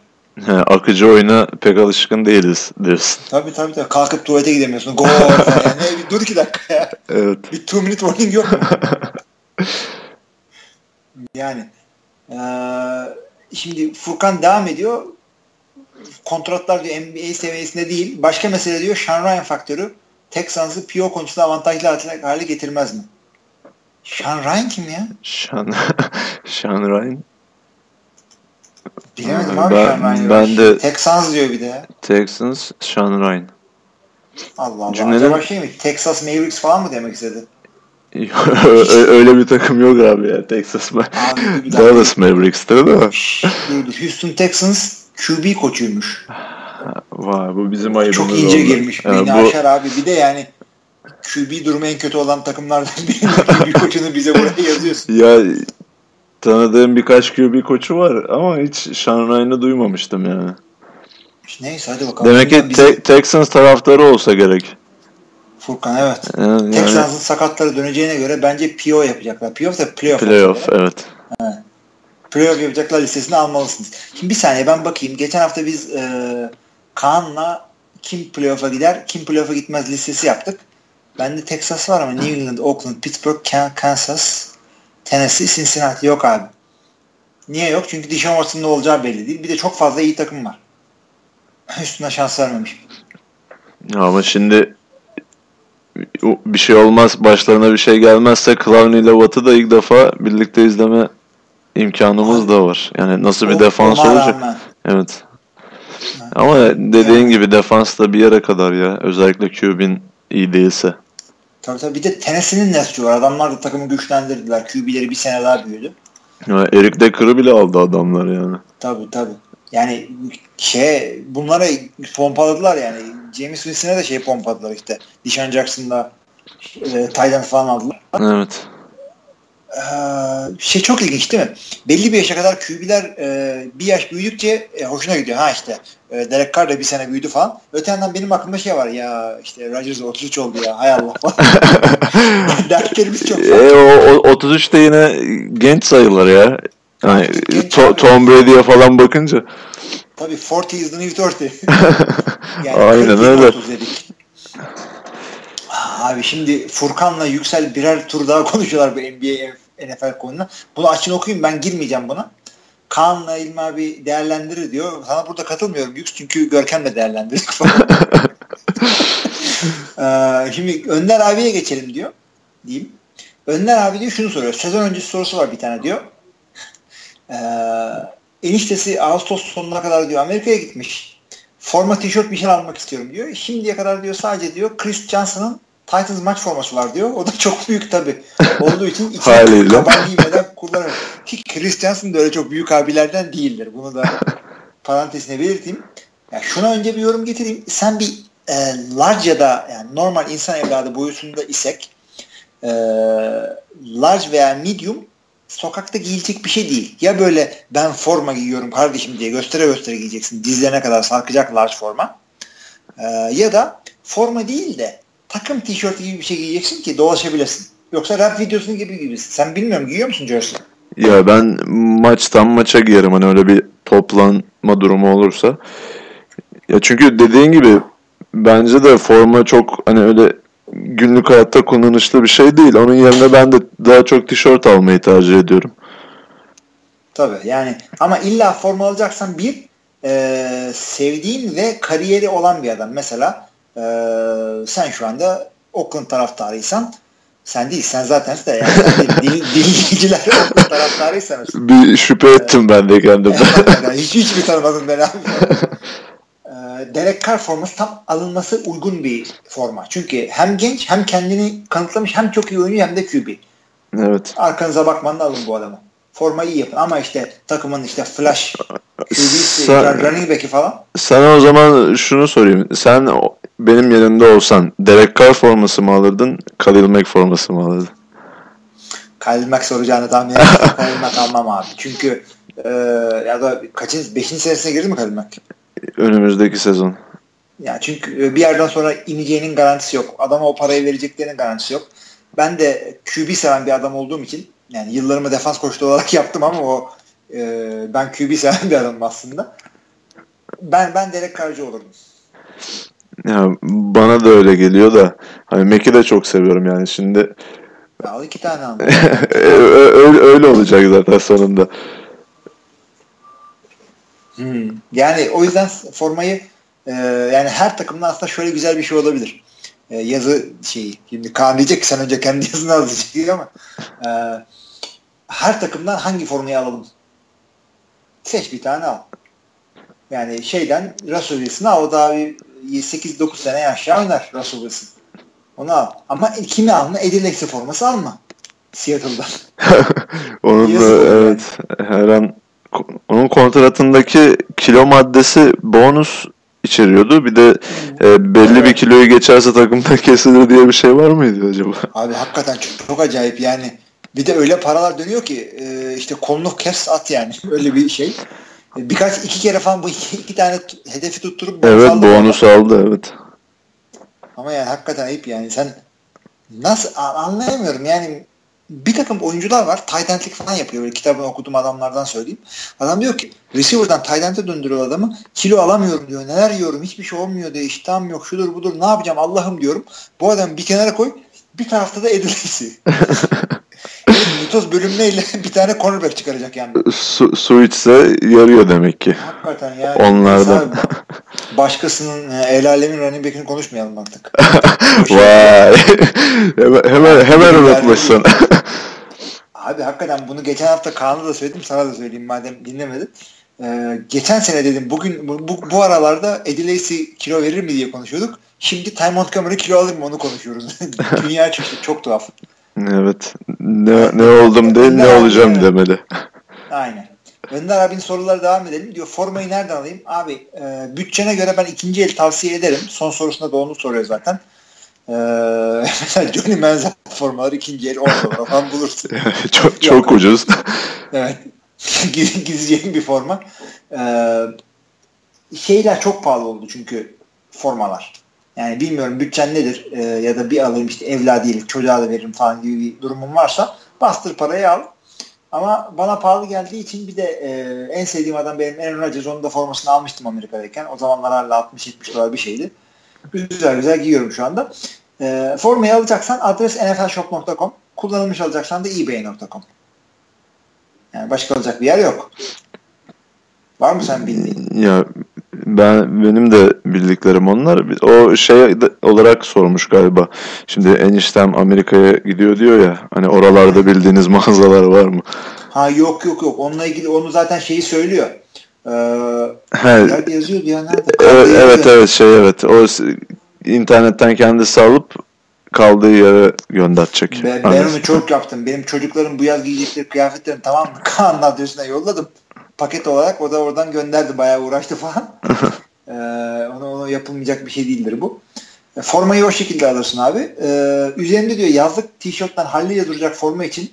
He, akıcı oyuna pek alışkın değiliz diyorsun. Tabii tabii tabii. Kalkıp tuvalete gidemiyorsun. Falan. Yani bir dur iki dakika ya. Evet. Bir two minute warning yok mu? yani eee, şimdi Furkan devam ediyor. Kontratlar diyor NBA seviyesinde değil. Başka mesele diyor Sean Ryan faktörü Texans'ı PO konusunda avantajlı hale getirmez mi? Sean Ryan kim ya? Sean, Sean Ryan. Bilemedim abi Ben- Sean Ryan'ı. ben de- Texans diyor bir de. Texans Sean Ryan. Allah Allah. Cümlenin- Acaba şey mi? Texas Mavericks falan mı demek istedi? Öyle bir takım yok abi ya Texas. Abi. Dallas Mavericks'tir de. Şşş, dur dur. Houston Texans QB koçuymuş. Vay bu bizim ayıbımız Çok ince oldu. girmiş. Yani Beni bu, aşar abi. Bir de yani QB durumu en kötü olan takımlardan biri QB koçunu bize buraya yazıyorsun. ya tanıdığım birkaç QB koçu var ama hiç Sean Ryan'ı duymamıştım yani. Neyse hadi bakalım. Demek ki bize- Te- Texans taraftarı olsa gerek. Furkan evet. Yani, yani Texans'ın sakatları döneceğine göre bence PO yapacaklar. PO da playoff. playoff yapacaklar. evet. Playoff yapacaklar listesini almalısınız. Şimdi bir saniye ben bakayım. Geçen hafta biz e, Kaan'la kim playoff'a gider, kim playoff'a gitmez listesi yaptık. Bende Texas var ama New England, Oakland, Pittsburgh, Kan- Kansas, Tennessee, Cincinnati yok abi. Niye yok? Çünkü Deshaun Watson'ın ne olacağı belli değil. Bir de çok fazla iyi takım var. Üstüne şans vermemiş. Ama şimdi bir şey olmaz başlarına bir şey gelmezse Clowney ile Watt'ı da ilk defa birlikte izleme imkanımız da var. Yani nasıl bir defans olacak? rağmen. Evet. Ama dediğin gibi defans da bir yere kadar ya. Özellikle QB'in iyi değilse. Tabii tabii. Bir de Tennessee'nin nesli var. Adamlar da takımı güçlendirdiler. QB'leri bir sene daha büyüdü. Ya Eric Decker'ı bile aldı adamlar yani. Tabii tabii. Yani şey bunlara pompaladılar yani. James Winston'e de şey pompaladılar işte. Deshaun Jackson'da e, Tayland falan aldılar. Evet. Ee, şey çok ilginç değil mi? Belli bir yaşa kadar QB'ler e, bir yaş büyüdükçe e, hoşuna gidiyor. Ha işte e, Derek Carr da bir sene büyüdü falan. Öte yandan benim aklımda şey var ya işte Rodgers 33 oldu ya hay Allah. Dertlerimiz çok. E, o, o 33 de yine genç sayılır ya. Yani Genç To- abi. Tom Brady'ye falan bakınca. Tabii 40 is the new 30. yani Aynen 40 öyle. 30 dedik. Abi şimdi Furkan'la Yüksel birer tur daha konuşuyorlar bu NBA NFL konuna. Bunu açın okuyayım ben girmeyeceğim buna. Kaan'la İlmi abi değerlendirir diyor. Sana burada katılmıyorum Yüks çünkü Görkem'le değerlendirdik. Ee, şimdi Önder abiye geçelim diyor. Diyeyim. Önder abi diyor şunu soruyor. Sezon öncesi sorusu var bir tane diyor. Ee, eniştesi Ağustos sonuna kadar diyor Amerika'ya gitmiş. Forma tişört bir şey almak istiyorum diyor. Şimdiye kadar diyor sadece diyor Chris Johnson'ın Titans maç forması var diyor. O da çok büyük tabi. Olduğu için içine kaban giymeden kullanıyor. Ki Chris Johnson da öyle çok büyük abilerden değildir. Bunu da parantezine belirteyim. Ya şuna önce bir yorum getireyim. Sen bir e, large ya da yani normal insan evladı boyutunda isek e, large veya medium sokakta giyilecek bir şey değil. Ya böyle ben forma giyiyorum kardeşim diye göstere göstere giyeceksin. Dizlerine kadar sarkacak large forma. E, ya da forma değil de takım tişörtü gibi bir şey giyeceksin ki dolaşabilirsin. Yoksa rap videosu gibi gibisin. Sen bilmiyorum giyiyor musun jersey? Ya ben maçtan maça giyerim hani öyle bir toplanma durumu olursa. Ya çünkü dediğin gibi bence de forma çok hani öyle günlük hayatta kullanışlı bir şey değil. Onun yerine ben de daha çok tişört almayı tercih ediyorum. Tabii yani ama illa forma alacaksan bir e, sevdiğin ve kariyeri olan bir adam. Mesela e, sen şu anda Oakland taraftarıysan sen değil sen zaten de yani sen değil, dil, dinleyiciler Oakland taraftarıysanız. Bir şüphe ettim ben de kendimden. yani hiç, hiç mi tanımadın beni abi? E, Derek Carr forması tam alınması uygun bir forma. Çünkü hem genç hem kendini kanıtlamış hem çok iyi oynuyor hem de QB. evet. Arkanıza bakmadan alın bu adamı. Formayı iyi yapın ama işte takımın işte flash QB'si, running back'i falan. Sana o zaman şunu sorayım. Sen benim yerimde olsan Derek Carr forması mı alırdın, Khalil Mack forması mı alırdın? Khalil Mack soracağını tahmin ediyorum. Khalil Mack almam abi. Çünkü e, ya da kaçıncı, beşinci senesine girdi mi Khalil Mack? Önümüzdeki sezon. Yani çünkü e, bir yerden sonra ineceğinin garantisi yok. Adama o parayı vereceklerinin garantisi yok. Ben de QB seven bir adam olduğum için yani yıllarımı defans koçlu olarak yaptım ama o e, ben QB seven bir adamım aslında. Ben ben Derek Carr'cı olurdum. Ya bana da öyle geliyor da hani Mac'i de çok seviyorum yani şimdi al iki tane al. öyle, öyle olacak zaten sonunda. Hmm. Yani o yüzden formayı e, yani her takımda aslında şöyle güzel bir şey olabilir. E, yazı şeyi. Şimdi Kaan diyecek ki sen önce kendi yazını al diyecek diye ama e, her takımdan hangi formayı alalım? Seç bir tane al. Yani şeyden Wilson'ı al. O daha bir 8-9 sene aşağı oynar Russell Wilson. Onu al. Ama kimi alma? Eddie Lacy forması alma. Seattle'dan. Onun da evet her an onun kontratındaki kilo maddesi bonus içeriyordu. Bir de e, belli bir Evet. kiloyu geçerse takımda kesilir diye bir şey var mıydı acaba? Abi hakikaten çok, çok acayip yani. Bir de öyle paralar dönüyor ki e, işte kolunu kes at yani. Öyle bir şey. Birkaç iki kere falan bu iki, iki tane hedefi tutturup bonus Evet aldı bonus adam. aldı evet. Ama yani hakikaten ayıp yani. Sen nasıl anlayamıyorum yani bir takım oyuncular var. Tight endlik falan yapıyor. Böyle kitabını okuduğum adamlardan söyleyeyim. Adam diyor ki receiver'dan tight end'e döndürüyor adamı. Kilo alamıyorum diyor. Neler yiyorum? Hiçbir şey olmuyor diyor. İştahım yok. Şudur budur. Ne yapacağım Allah'ım diyorum. Bu adamı bir kenara koy. Bir tarafta da edilisi. Mitoz bölümüyle bir tane cornerback çıkaracak yani. Su, su içse yarıyor demek ki. Hakikaten yani. Onlarda. Mesela Başkasının e, el alemin running back'ini konuşmayalım artık. Vay. hemen hemen, hemen unutmuşsun. Abi hakikaten bunu geçen hafta Kaan'a da söyledim sana da söyleyeyim madem dinlemedin. Ee, geçen sene dedim bugün bu, bu, bu aralarda Eddie Lacy kilo verir mi diye konuşuyorduk. Şimdi Ty Montgomery kilo alır mı onu konuşuyoruz. Dünya çıktı çok tuhaf. Evet. Ne, ne oldum değil ne olacağım Evet. demeli. Aynen. Önder abinin soruları devam edelim. Diyor formayı nereden alayım? Abi e, bütçene göre ben ikinci el tavsiye ederim. Son sorusunda da onu soruyor zaten. E, mesela Johnny Manziel formaları ikinci el 10 dolar falan bulursun. çok çok ucuz. Evet. Giz- Gizleyeceğim bir forma. Ee, şeyler çok pahalı oldu çünkü formalar. Yani bilmiyorum bütçen nedir Ee, ya da bir alayım işte evladiyelik çocuğa da veririm falan gibi bir durumun varsa bastır parayı al. Ama bana pahalı geldiği için bir de e, en sevdiğim adam benim Aaron Rodgers onun da formasını almıştım Amerika'dayken. O zamanlar hala 60-70 dolar bir şeydi. Güzel güzel giyiyorum şu anda. E, formayı alacaksan adres nflshop.com kullanılmış alacaksan da ebay.com yani başka alacak bir yer yok. Var mı sen bildiğin? Ya ben benim de bildiklerim onlar. O şey olarak sormuş galiba. Şimdi eniştem Amerika'ya gidiyor diyor ya. Hani oralarda bildiğiniz mağazalar var mı? Ha yok yok yok. Onunla ilgili onu zaten şeyi söylüyor. Ee, nerede yazıyordu ya nerede? evet, evet şey evet. O internetten kendisi alıp kaldığı yere gönderecek. Ben, ben onu çok yaptım. Benim çocukların bu yaz giyecekleri kıyafetlerini tamam mı? Kaan adresine yolladım. Paket olarak o da oradan gönderdi. Bayağı uğraştı falan. ee, onu, onu yapılmayacak bir şey değildir bu. E, Formayı o şekilde alırsın abi. Ee, üzerinde diyor yazlık tişörtten halliyle duracak forma için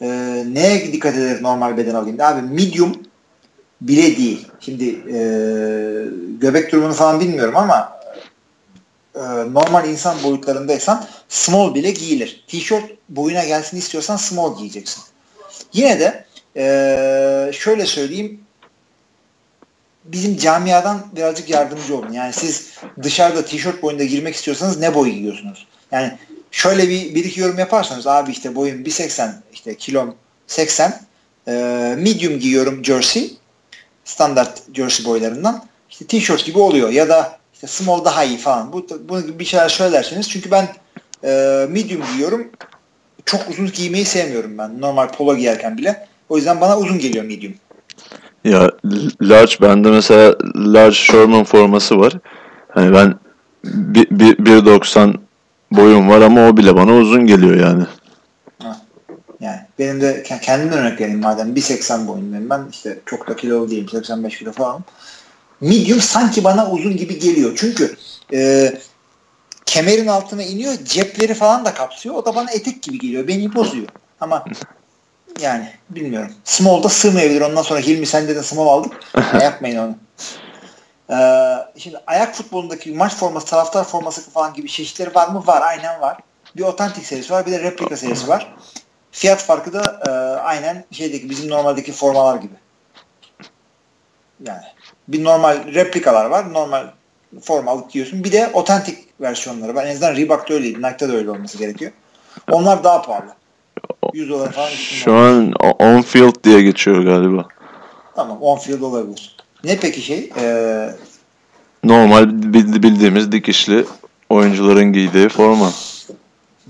e, neye dikkat ederek normal beden alayım? Abi medium bile değil. Şimdi e, göbek durumunu falan bilmiyorum ama e, normal insan boyutlarındaysan small bile giyilir. Tişört boyuna gelsin istiyorsan small giyeceksin. yine de ee, şöyle söyleyeyim bizim camiadan birazcık yardımcı olun. Yani siz dışarıda tişört boyunda girmek istiyorsanız ne boy giyiyorsunuz? Yani şöyle bir, bir iki yorum yaparsanız abi işte boyum 1.80 işte kilom 80 e, medium giyiyorum jersey standart jersey boylarından işte tişört gibi oluyor ya da işte small daha iyi falan. Bu, bunu bir şeyler söylerseniz çünkü ben e, medium giyiyorum. Çok uzun giymeyi sevmiyorum ben. Normal polo giyerken bile. O yüzden bana uzun geliyor medium. Ya large bende mesela large Sherman forması var. Hani ben 1.90 boyum var ama o bile bana uzun geliyor yani. Yani benim de kendimden örnek vereyim madem 1.80 boyundayım ben işte çok da kilolu değilim 85 kilo falan. Medium sanki bana uzun gibi geliyor. Çünkü e, kemerin altına iniyor cepleri falan da kapsıyor. O da bana etek gibi geliyor. Beni bozuyor. Ama yani bilmiyorum. Small'da sığmayabilir. Ondan sonra Hilmi sende de small aldık. yapmayın onu. Ee, şimdi ayak futbolundaki maç forması, taraftar forması falan gibi çeşitleri var mı? Var. Aynen var. Bir otantik serisi var. Bir de replika serisi var. Fiyat farkı da e, aynen şeydeki bizim normaldeki formalar gibi. Yani bir normal replikalar var. Normal forma alıp giyiyorsun. Bir de otantik versiyonları var. En azından Reebok'ta öyleydi. Nike'da da öyle olması gerekiyor. Onlar daha pahalı. 100 dolar falan. Şu an on field diye geçiyor galiba. Tamam on field olabilir. Ne peki şey? Ee, Normal bildiğimiz dikişli oyuncuların giydiği forma.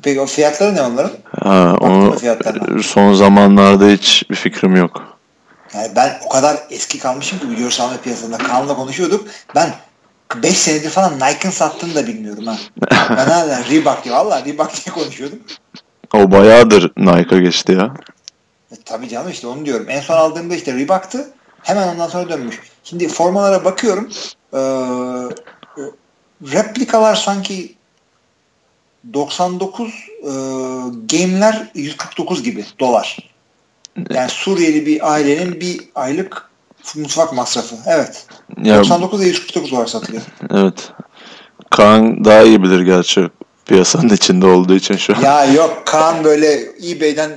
Peki o fiyatları ne onların? Ha, onu son zamanlarda hiç bir fikrim yok. Yani ben o kadar eski kalmışım ki video sahne piyasasında. Kaan'la konuşuyorduk. Ben 5 senedir falan Nike'ın sattığını da bilmiyorum ha. ben hala Reebok diye valla Reebok diye konuşuyordum. O bayağıdır Nike'a geçti ya. E, tabii canım işte onu diyorum. En son aldığımda işte Reebok'tı. Hemen ondan sonra dönmüş. Şimdi formalara bakıyorum. Ee, replikalar sanki 99 e, game'ler 149 gibi dolar. Yani Suriyeli bir ailenin bir aylık mutfak masrafı. Evet. Ya, 99 ile 149 dolar satılıyor. Evet. Kaan daha iyi bilir gerçi piyasanın içinde olduğu için şu an. Ya yok Kaan böyle eBay'den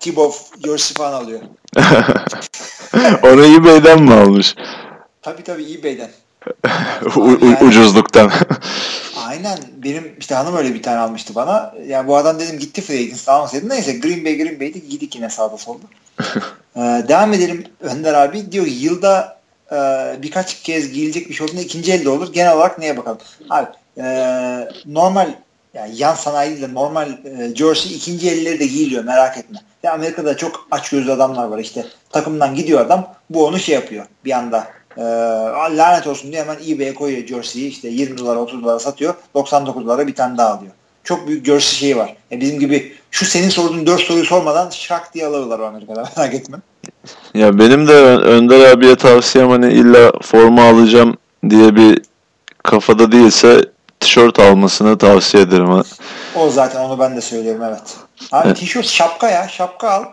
Tip Jersey falan alıyor. Onu eBay'den mi almış? Tabii tabii eBay'den. U- yani, ucuzluktan. aynen. Benim işte hanım öyle bir tane almıştı bana. Yani bu adam dedim gitti free agency almasaydı. Neyse Green Bay Green Bay'di giydik yine sağda solda. ee, devam edelim Önder abi. Diyor yılda e, birkaç kez giyilecek bir şey olduğunda ikinci elde olur. Genel olarak neye bakalım? Abi e, normal yani yan sanayiyle normal e, jersey ikinci elleri de giyiliyor merak etme. Ya Amerika'da çok aç gözlü adamlar var işte. Takımdan gidiyor adam. Bu onu şey yapıyor bir anda. E, lanet olsun diye hemen eBay'e koyuyor jersey'yi işte 20 dolara 30 dolara satıyor. 99 dolara bir tane daha alıyor. Çok büyük jersey şeyi var. E bizim gibi şu senin sorduğun 4 soruyu sormadan şak diye alıyorlar Amerika'da merak etme. Ya benim de Önder abiye tavsiyem hani illa forma alacağım diye bir kafada değilse tişört almasını tavsiye ederim. O zaten onu ben de söylüyorum evet. Abi evet. tişört şapka ya şapka al.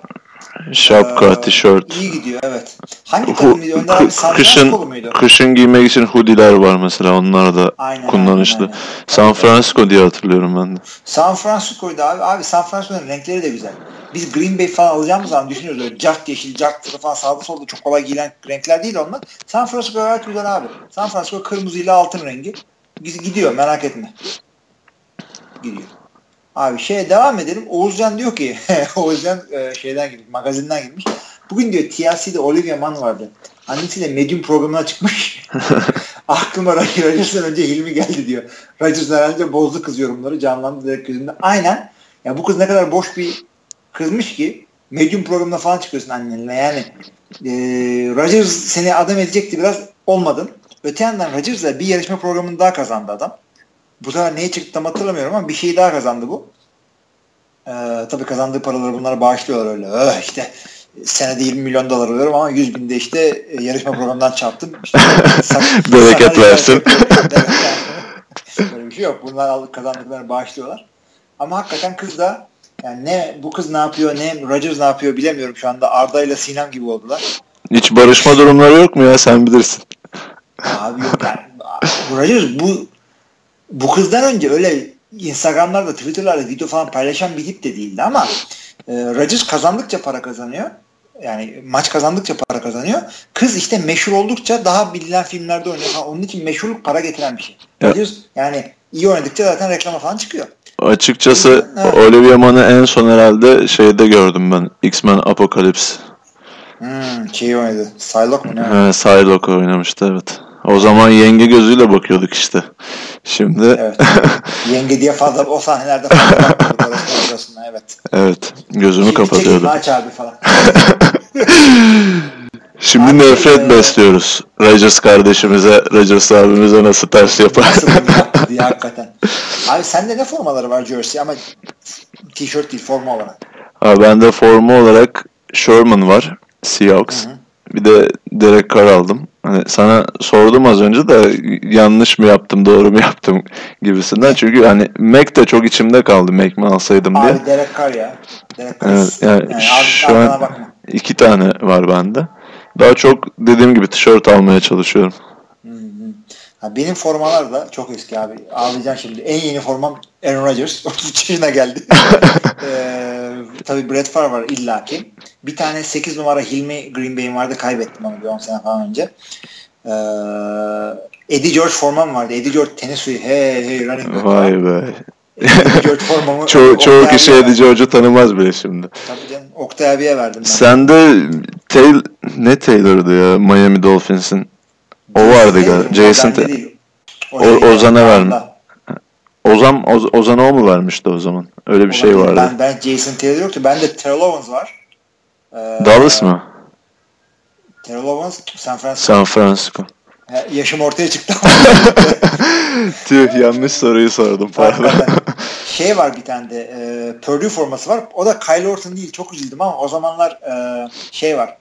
Şapka, ee, tişört. İyi gidiyor evet. Hangi takımıydı? Önder abi San kışın, muydu? Kışın giymek için hoodiler var mesela. Onlar da aynen, kullanışlı. Aynen, aynen. San Francisco diye hatırlıyorum ben de. San Francisco'ydu abi. Abi San Francisco'nun renkleri de güzel. Biz Green Bay falan alacağımız zaman düşünüyoruz öyle cart yeşil, cart falan sağda solda çok kolay giyilen renkler değil onlar. San Francisco gayet güzel abi. San Francisco kırmızı ile altın rengi. Gidiyor merak etme. Gidiyor. Abi şeye devam edelim. Oğuzcan diyor ki Oğuzcan e, şeyden gitmiş, magazinden gitmiş. Bugün diyor TLC'de Olivia Mann vardı. Annesiyle Medium programına çıkmış. Aklıma Rodgers'dan önce Hilmi geldi diyor. Rodgers herhalde bozdu kız yorumları. Canlandı direkt gözümde. Aynen. Ya bu kız ne kadar boş bir kızmış ki Medium programına falan çıkıyorsun annenle. Yani e, Rodgers seni adam edecekti biraz olmadın. Öte yandan Rodgers'la bir yarışma programını daha kazandı adam. Bu sefer neye çıktı tam hatırlamıyorum ama bir şey daha kazandı bu. Ee, tabii kazandığı paraları bunlara bağışlıyorlar öyle. Öh işte senede 20 milyon dolar alıyorum ama 100 binde işte e, yarışma programından çarptım. İşte, Bereket versin. Böyle bir şey yok. Bunlar kazandıklarını bağışlıyorlar. Ama hakikaten kız da yani ne bu kız ne yapıyor ne Rodgers ne yapıyor bilemiyorum şu anda. Arda ile Sinem gibi oldular. Hiç barışma durumları yok mu ya sen bilirsin. Abi yok yani. Rodgers bu bu kızdan önce öyle Instagram'larda, Twitter'larda video falan paylaşan bir tip de değildi ama e, Rodgers kazandıkça para kazanıyor. Yani maç kazandıkça para kazanıyor. Kız işte meşhur oldukça daha bilinen filmlerde oynuyor. Falan. Onun için meşhurluk para getiren bir şey. Evet. Rodgers yani iyi oynadıkça zaten reklama falan çıkıyor. Açıkçası Evet. Olivia Munn'ı en son herhalde şeyde gördüm ben. X-Men Apocalypse. Hmm, şey oynadı. Psylocke mu ne? He, Psylocke oynamıştı evet. O zaman yenge gözüyle bakıyorduk işte. Şimdi Evet. Yenge diye fazla o sahnelerde fazla bakmıyorduk evet. evet gözümü Şimdi kapatıyordum. aç abi falan. Şimdi Abi, nefret e, besliyoruz. Rodgers kardeşimize, Rodgers abimize nasıl ters yapar. Nasıl yaptı diye hakikaten. Abi sende ne formaları var jersey ama tişört değil forma olarak. Abi bende forma olarak Sherman var. Seahawks. Hı hı. Bir de Derek Carr aldım. Hani sana sordum az önce de yanlış mı yaptım, doğru mu yaptım gibisinden. Çünkü hani Mac de çok içimde kaldı Mac mi alsaydım diye. Abi Derek Carr ya. Derek Carr. Evet, yani yani şu an bakma. iki tane var bende. Daha çok dediğim gibi tişört almaya çalışıyorum. Ha, benim formalar da çok eski abi. Ağlayacağım şimdi. En yeni formam Aaron Rodgers. 33 yaşına geldi. ee, tabii Brett Favre var illaki. Bir tane 8 numara Hilmi Green Bay'in vardı. Kaybettim onu bir 10 sene falan önce. Ee, Eddie George formam vardı. Eddie George Tennessee. Hey hey running back. Vay be. Eddie George formamı Ço çoğu kişi Eddie George'u tanımaz bile şimdi. Tabii canım. Oktay abiye verdim ben. Sende Taylor, ne Taylor'dı ya Miami Dolphins'in? O vardı galiba. Jason değil. O- şey Ozan'a vermiş. Ozan Oz, Ozan'a o mu vermişti o zaman? Öyle bir şey Olabilir. vardı. Ben, ben Jason Taylor yoktu. Bende Terrell Owens var. Ee, Dallas mı? Terrell Owens San Francisco. San Francisco. He, Yaşım ortaya çıktı. Tüh yanlış soruyu sordum pardon. Şey var bir tane de e, Purdue forması var. O da Kyle Orton değil. Çok üzüldüm ama o zamanlar e, şey var.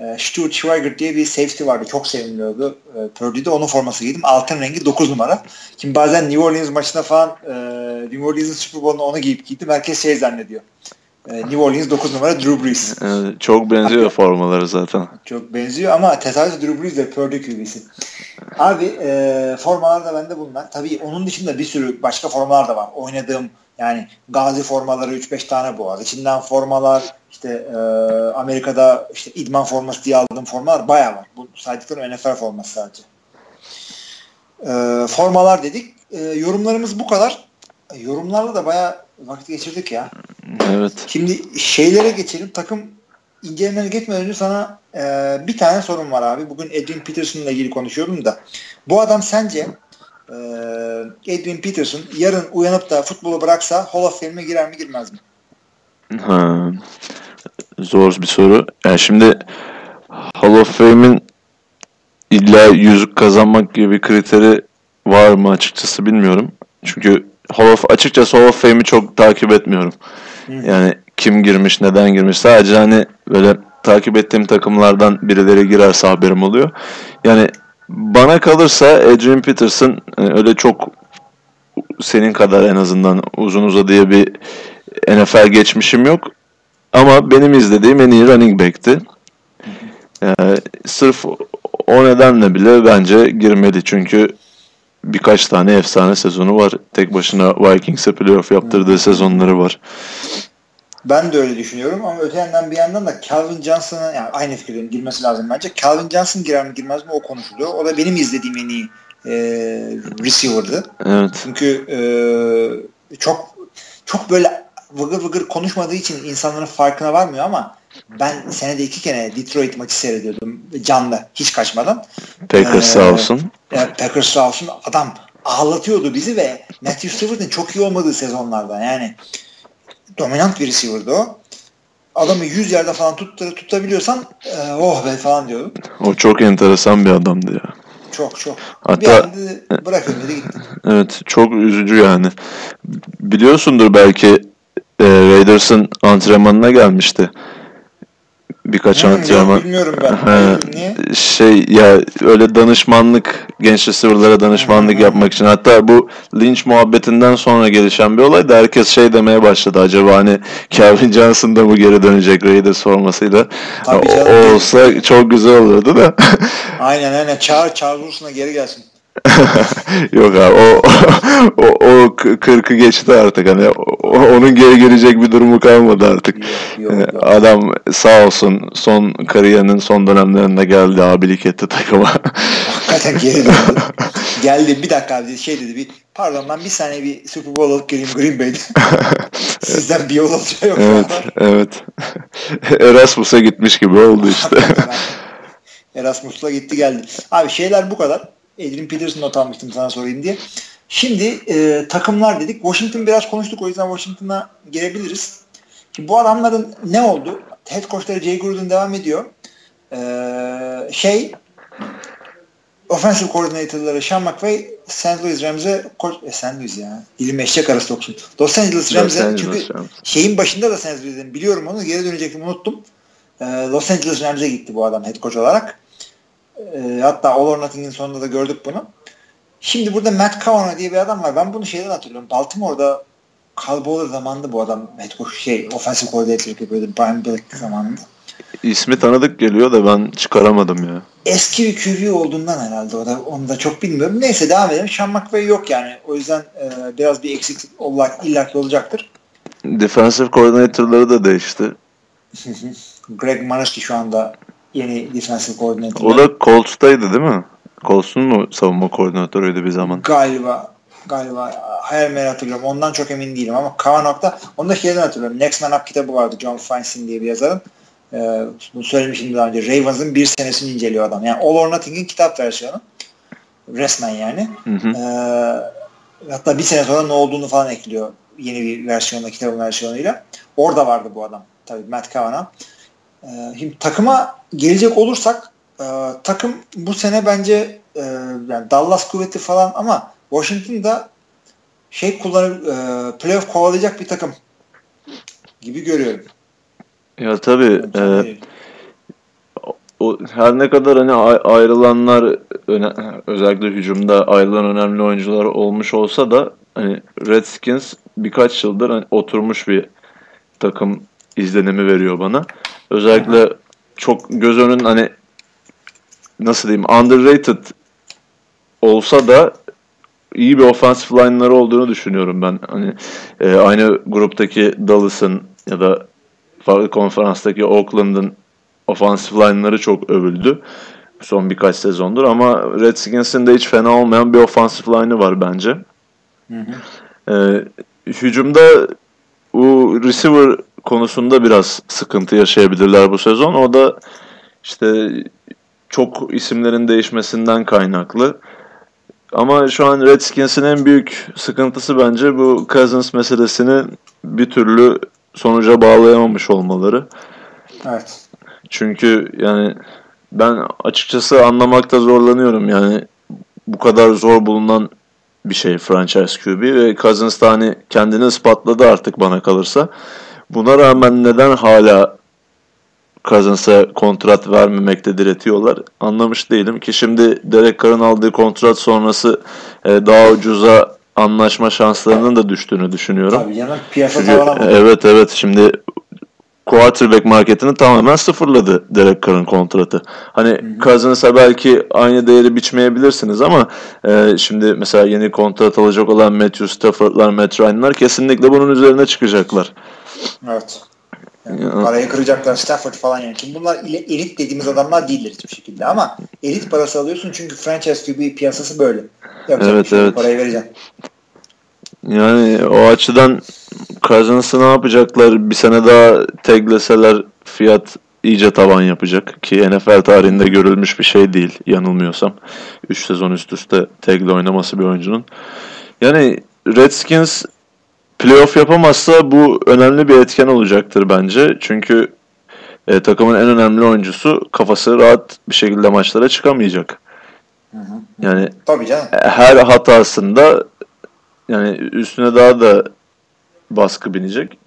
E, Stuart Schweigert diye bir safety vardı. Çok seviliyordu. E, Purdue'de onun forması giydim. Altın rengi 9 numara. Şimdi bazen New Orleans maçına falan e, New Orleans'ın Super Bowl'unu onu giyip giydim. Herkes şey zannediyor. E, New Orleans 9 numara Drew Brees. Evet, çok benziyor formaları zaten. Çok benziyor ama tesadüf Drew Brees de Purdue QB'si. Abi e, formalar da bende bunlar. Tabii onun dışında bir sürü başka formalar da var. Oynadığım yani Gazi formaları 3-5 tane boğaz. İçinden formalar işte e, Amerika'da işte idman forması diye aldığım formalar bayağı var. Bu saydıklarım NFL forması sadece. E, formalar dedik. E, yorumlarımız bu kadar. E, yorumlarla da bayağı vakit geçirdik ya. Evet. Şimdi şeylere geçelim. Takım incelemelerine geçmeden önce sana e, bir tane sorum var abi. Bugün Edwin Peterson'la ilgili konuşuyorum da. Bu adam sence e, Edwin Peterson yarın uyanıp da futbolu bıraksa Hall of Fame'e girer mi girmez mi? Ha, zor bir soru. Yani şimdi Hall of Fame'in illa yüzük kazanmak gibi bir kriteri var mı açıkçası bilmiyorum. Çünkü Hall of, açıkçası Hall of Fame'i çok takip etmiyorum. Yani kim girmiş, neden girmiş. Sadece hani böyle takip ettiğim takımlardan birileri girerse haberim oluyor. Yani bana kalırsa Adrian Peterson e, öyle çok senin kadar en azından uzun uzadıya bir NFL geçmişim yok. Ama benim izlediğim en iyi running back'ti. Yani sırf o nedenle bile bence girmeli. Çünkü birkaç tane efsane sezonu var. Tek başına Vikings'e playoff yaptırdığı sezonları var. Ben de öyle düşünüyorum ama öte yandan bir yandan da Calvin Johnson'ın yani aynı fikirdeyim girmesi lazım bence. Calvin Johnson girer mi girmez mi o konuşuluyor. O da benim izlediğim en iyi e, receiver'dı. Evet. Çünkü e, çok çok böyle vıgır vıgır konuşmadığı için insanların farkına varmıyor ama ben senede iki kere Detroit maçı seyrediyordum canlı hiç kaçmadan. Packers Ee, sağ olsun. Yani Packers sağ olsun adam ağlatıyordu bizi ve Matthew Stafford'ın çok iyi olmadığı sezonlarda yani dominant bir receiver'dı o. Adamı 100 yerde falan tut, tutabiliyorsan e, oh be falan diyordum. O çok enteresan bir adamdı ya. Çok çok. Hatta- bir bırakın dedi gitti. Evet çok üzücü yani. Biliyorsundur belki e, Raiders'ın antrenmanına gelmişti. Birkaç Hmm, antrenman. bilmiyorum ben. Ha, niye? şey ya öyle danışmanlık genç receiver'lara danışmanlık yapmak için hatta bu linç muhabbetinden sonra gelişen bir olay da herkes şey demeye başladı acaba hani Calvin Johnson da mı geri dönecek Raiders formasıyla Tabii o, canım. olsa çok güzel olurdu da Aynen aynen. Çağır Charles Wilson'a geri gelsin. Yok abi o o, o kırkı geçti artık hani o- onun geri gelecek bir durumu kalmadı artık. Yok, yok. Adam sağ olsun son kariyerinin son dönemlerinde geldi abilik etti takıma. Hakikaten geri döndü. Geldi bir dakika abi şey dedi bir pardon ben bir saniye bir Super Bowl alıp geleyim Green Bay'de. Sizden bir yol alacağı yok. evet evet. Erasmus'a gitmiş gibi oldu işte. Erasmus'la gitti geldi. Abi şeyler bu kadar. Adrian Peterson not almıştım sana sorayım diye. Şimdi e, takımlar dedik. Washington biraz konuştuk o yüzden Washington'a girebiliriz. Şimdi bu adamların ne oldu? Head coachları Jay Gruden devam ediyor. E, şey offensive coordinator'ları Sean McVay St. Louis Rams'e e, St. Louis ya. Dilim eşek arası soksun. Los Angeles Rams'e çünkü şeyin başında da St. Louis'in biliyorum onu geri dönecektim unuttum. E, Los Angeles Rams'e gitti bu adam head coach olarak. E, hatta All or Nothing'in sonunda da gördük bunu. Şimdi burada Matt Cavanaugh diye bir adam var. Ben bunu şeyden hatırlıyorum. Baltimore'da Carl Bowler zamanında bu adam head şey offensive coordinator yapıyordu. Brian Billick zamanında. İsmi tanıdık geliyor da ben çıkaramadım ya. Eski bir QB olduğundan herhalde o da onu da çok bilmiyorum. Neyse devam edelim. Sean McVay yok yani. O yüzden e, biraz bir eksik olarak illaki olacaktır. Defensive coordinator'ları da değişti. Greg Manuski şu anda yeni defensive coordinator. O da Colts'taydı değil mi? Colts'un mu savunma koordinatörüydü bir zaman? Galiba galiba hayal meyil hatırlıyorum. Ondan çok emin değilim ama Kavanaugh'da onu da şeyden hatırlıyorum. Next Man Up kitabı vardı John Feinstein diye bir yazarın. Ee, bunu söylemiştim daha önce. Ravens'ın bir senesini inceliyor adam. Yani All or Nothing'in kitap versiyonu. Resmen yani. Hı hı. Ee, hatta bir sene sonra ne olduğunu falan ekliyor. Yeni bir versiyonda, kitabın versiyonuyla. Orada vardı bu adam. Tabii Matt Cavanagh. Ee, şimdi takıma gelecek olursak e, takım bu sene bence e, yani Dallas kuvveti falan ama Washington'da şey kullanıp e, playoff kovalayacak bir takım gibi görüyorum. Ya tabii e, de- o her ne kadar hani ay- ayrılanlar özellikle hücumda ayrılan önemli oyuncular olmuş olsa da hani Redskins birkaç yıldır hani oturmuş bir takım izlenimi veriyor bana. Özellikle çok göz önün hani nasıl diyeyim underrated olsa da iyi bir offensive line'ları olduğunu düşünüyorum ben. Hani e, aynı gruptaki Dallas'ın ya da farklı konferanstaki Oakland'ın offensive line'ları çok övüldü son birkaç sezondur ama Redskins'in de hiç fena olmayan bir offensive line'ı var bence. Hı hı. Ee, hücumda bu receiver konusunda biraz sıkıntı yaşayabilirler bu sezon. O da işte çok isimlerin değişmesinden kaynaklı. Ama şu an Redskins'in en büyük sıkıntısı bence bu Cousins meselesini bir türlü sonuca bağlayamamış olmaları. Evet. Çünkü yani ben açıkçası anlamakta zorlanıyorum yani bu kadar zor bulunan bir şey franchise QB ve Cousins da hani kendini ispatladı artık bana kalırsa. Buna rağmen neden hala Cousins'a kontrat vermemekte diretiyorlar anlamış değilim ki şimdi Derek Carr'ın aldığı kontrat sonrası e, daha ucuza anlaşma şanslarının da düştüğünü düşünüyorum. Tabii canım piyasa Çünkü evet evet şimdi quarterback marketini tamamen sıfırladı Derek Carr'ın kontratı. Hani Cousins'a belki aynı değeri biçmeyebilirsiniz ama e, şimdi mesela yeni kontrat alacak olan Matthew Stafford'lar, Matt Ryan'lar kesinlikle bunun üzerine çıkacaklar. Evet. Yani Ya. parayı kıracaklar Stafford falan yani. Şimdi bunlar ile- elit dediğimiz adamlar değiller hiçbir şekilde ama elit parası alıyorsun çünkü franchise QB piyasası böyle. Yapacak Evet, şey evet. Parayı vereceksin. Yani o açıdan Cousins'ı ne yapacaklar? Bir sene daha tagleseler fiyat iyice tavan yapacak ki NFL tarihinde görülmüş bir şey değil yanılmıyorsam. 3 sezon üst üste tagle oynaması bir oyuncunun. Yani Redskins playoff yapamazsa bu önemli bir etken olacaktır bence. Çünkü e, takımın en önemli oyuncusu kafası rahat bir şekilde maçlara çıkamayacak. Hı hı. Yani Tabii canım. her hatasında yani üstüne daha da baskı binecek.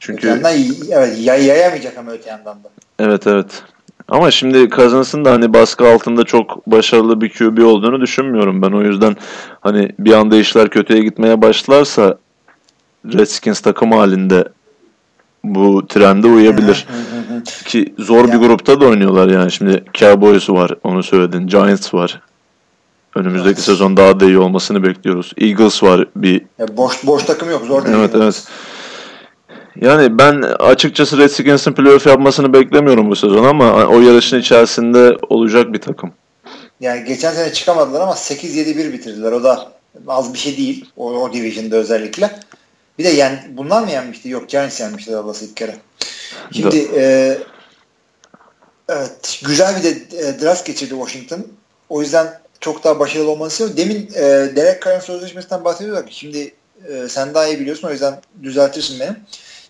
Çünkü yandan evet, yay- yayamayacak ama öte yandan da. evet evet. Ama şimdi Cousins'ın da hani baskı altında çok başarılı bir QB olduğunu düşünmüyorum ben. O yüzden hani bir anda işler kötüye gitmeye başlarsa Redskins takım halinde bu trende uyabilir. Ki zor bir grupta da oynuyorlar yani. Şimdi Cowboys var onu söyledin. Giants var. Önümüzdeki sezon daha da iyi olmasını bekliyoruz. Eagles var bir. Ya boş boş takım yok zor değil. Evet evet. Yani ben açıkçası Redskins'in playoff yapmasını beklemiyorum bu sezon ama o yarışın içerisinde olacak bir takım. Yani geçen sene çıkamadılar ama 8-7-1 bitirdiler. O da az bir şey değil. O, o division'da özellikle. Bir de yani bunlar mı yenmişti? Yok Giants yenmişti Dallas'ı ilk kere. Şimdi e, evet, güzel bir de e, draft geçirdi Washington. O yüzden çok daha başarılı olması istiyor. Demin e, Derek Carr'ın sözleşmesinden bahsediyorduk. Şimdi e, sen daha iyi biliyorsun o yüzden düzeltirsin beni.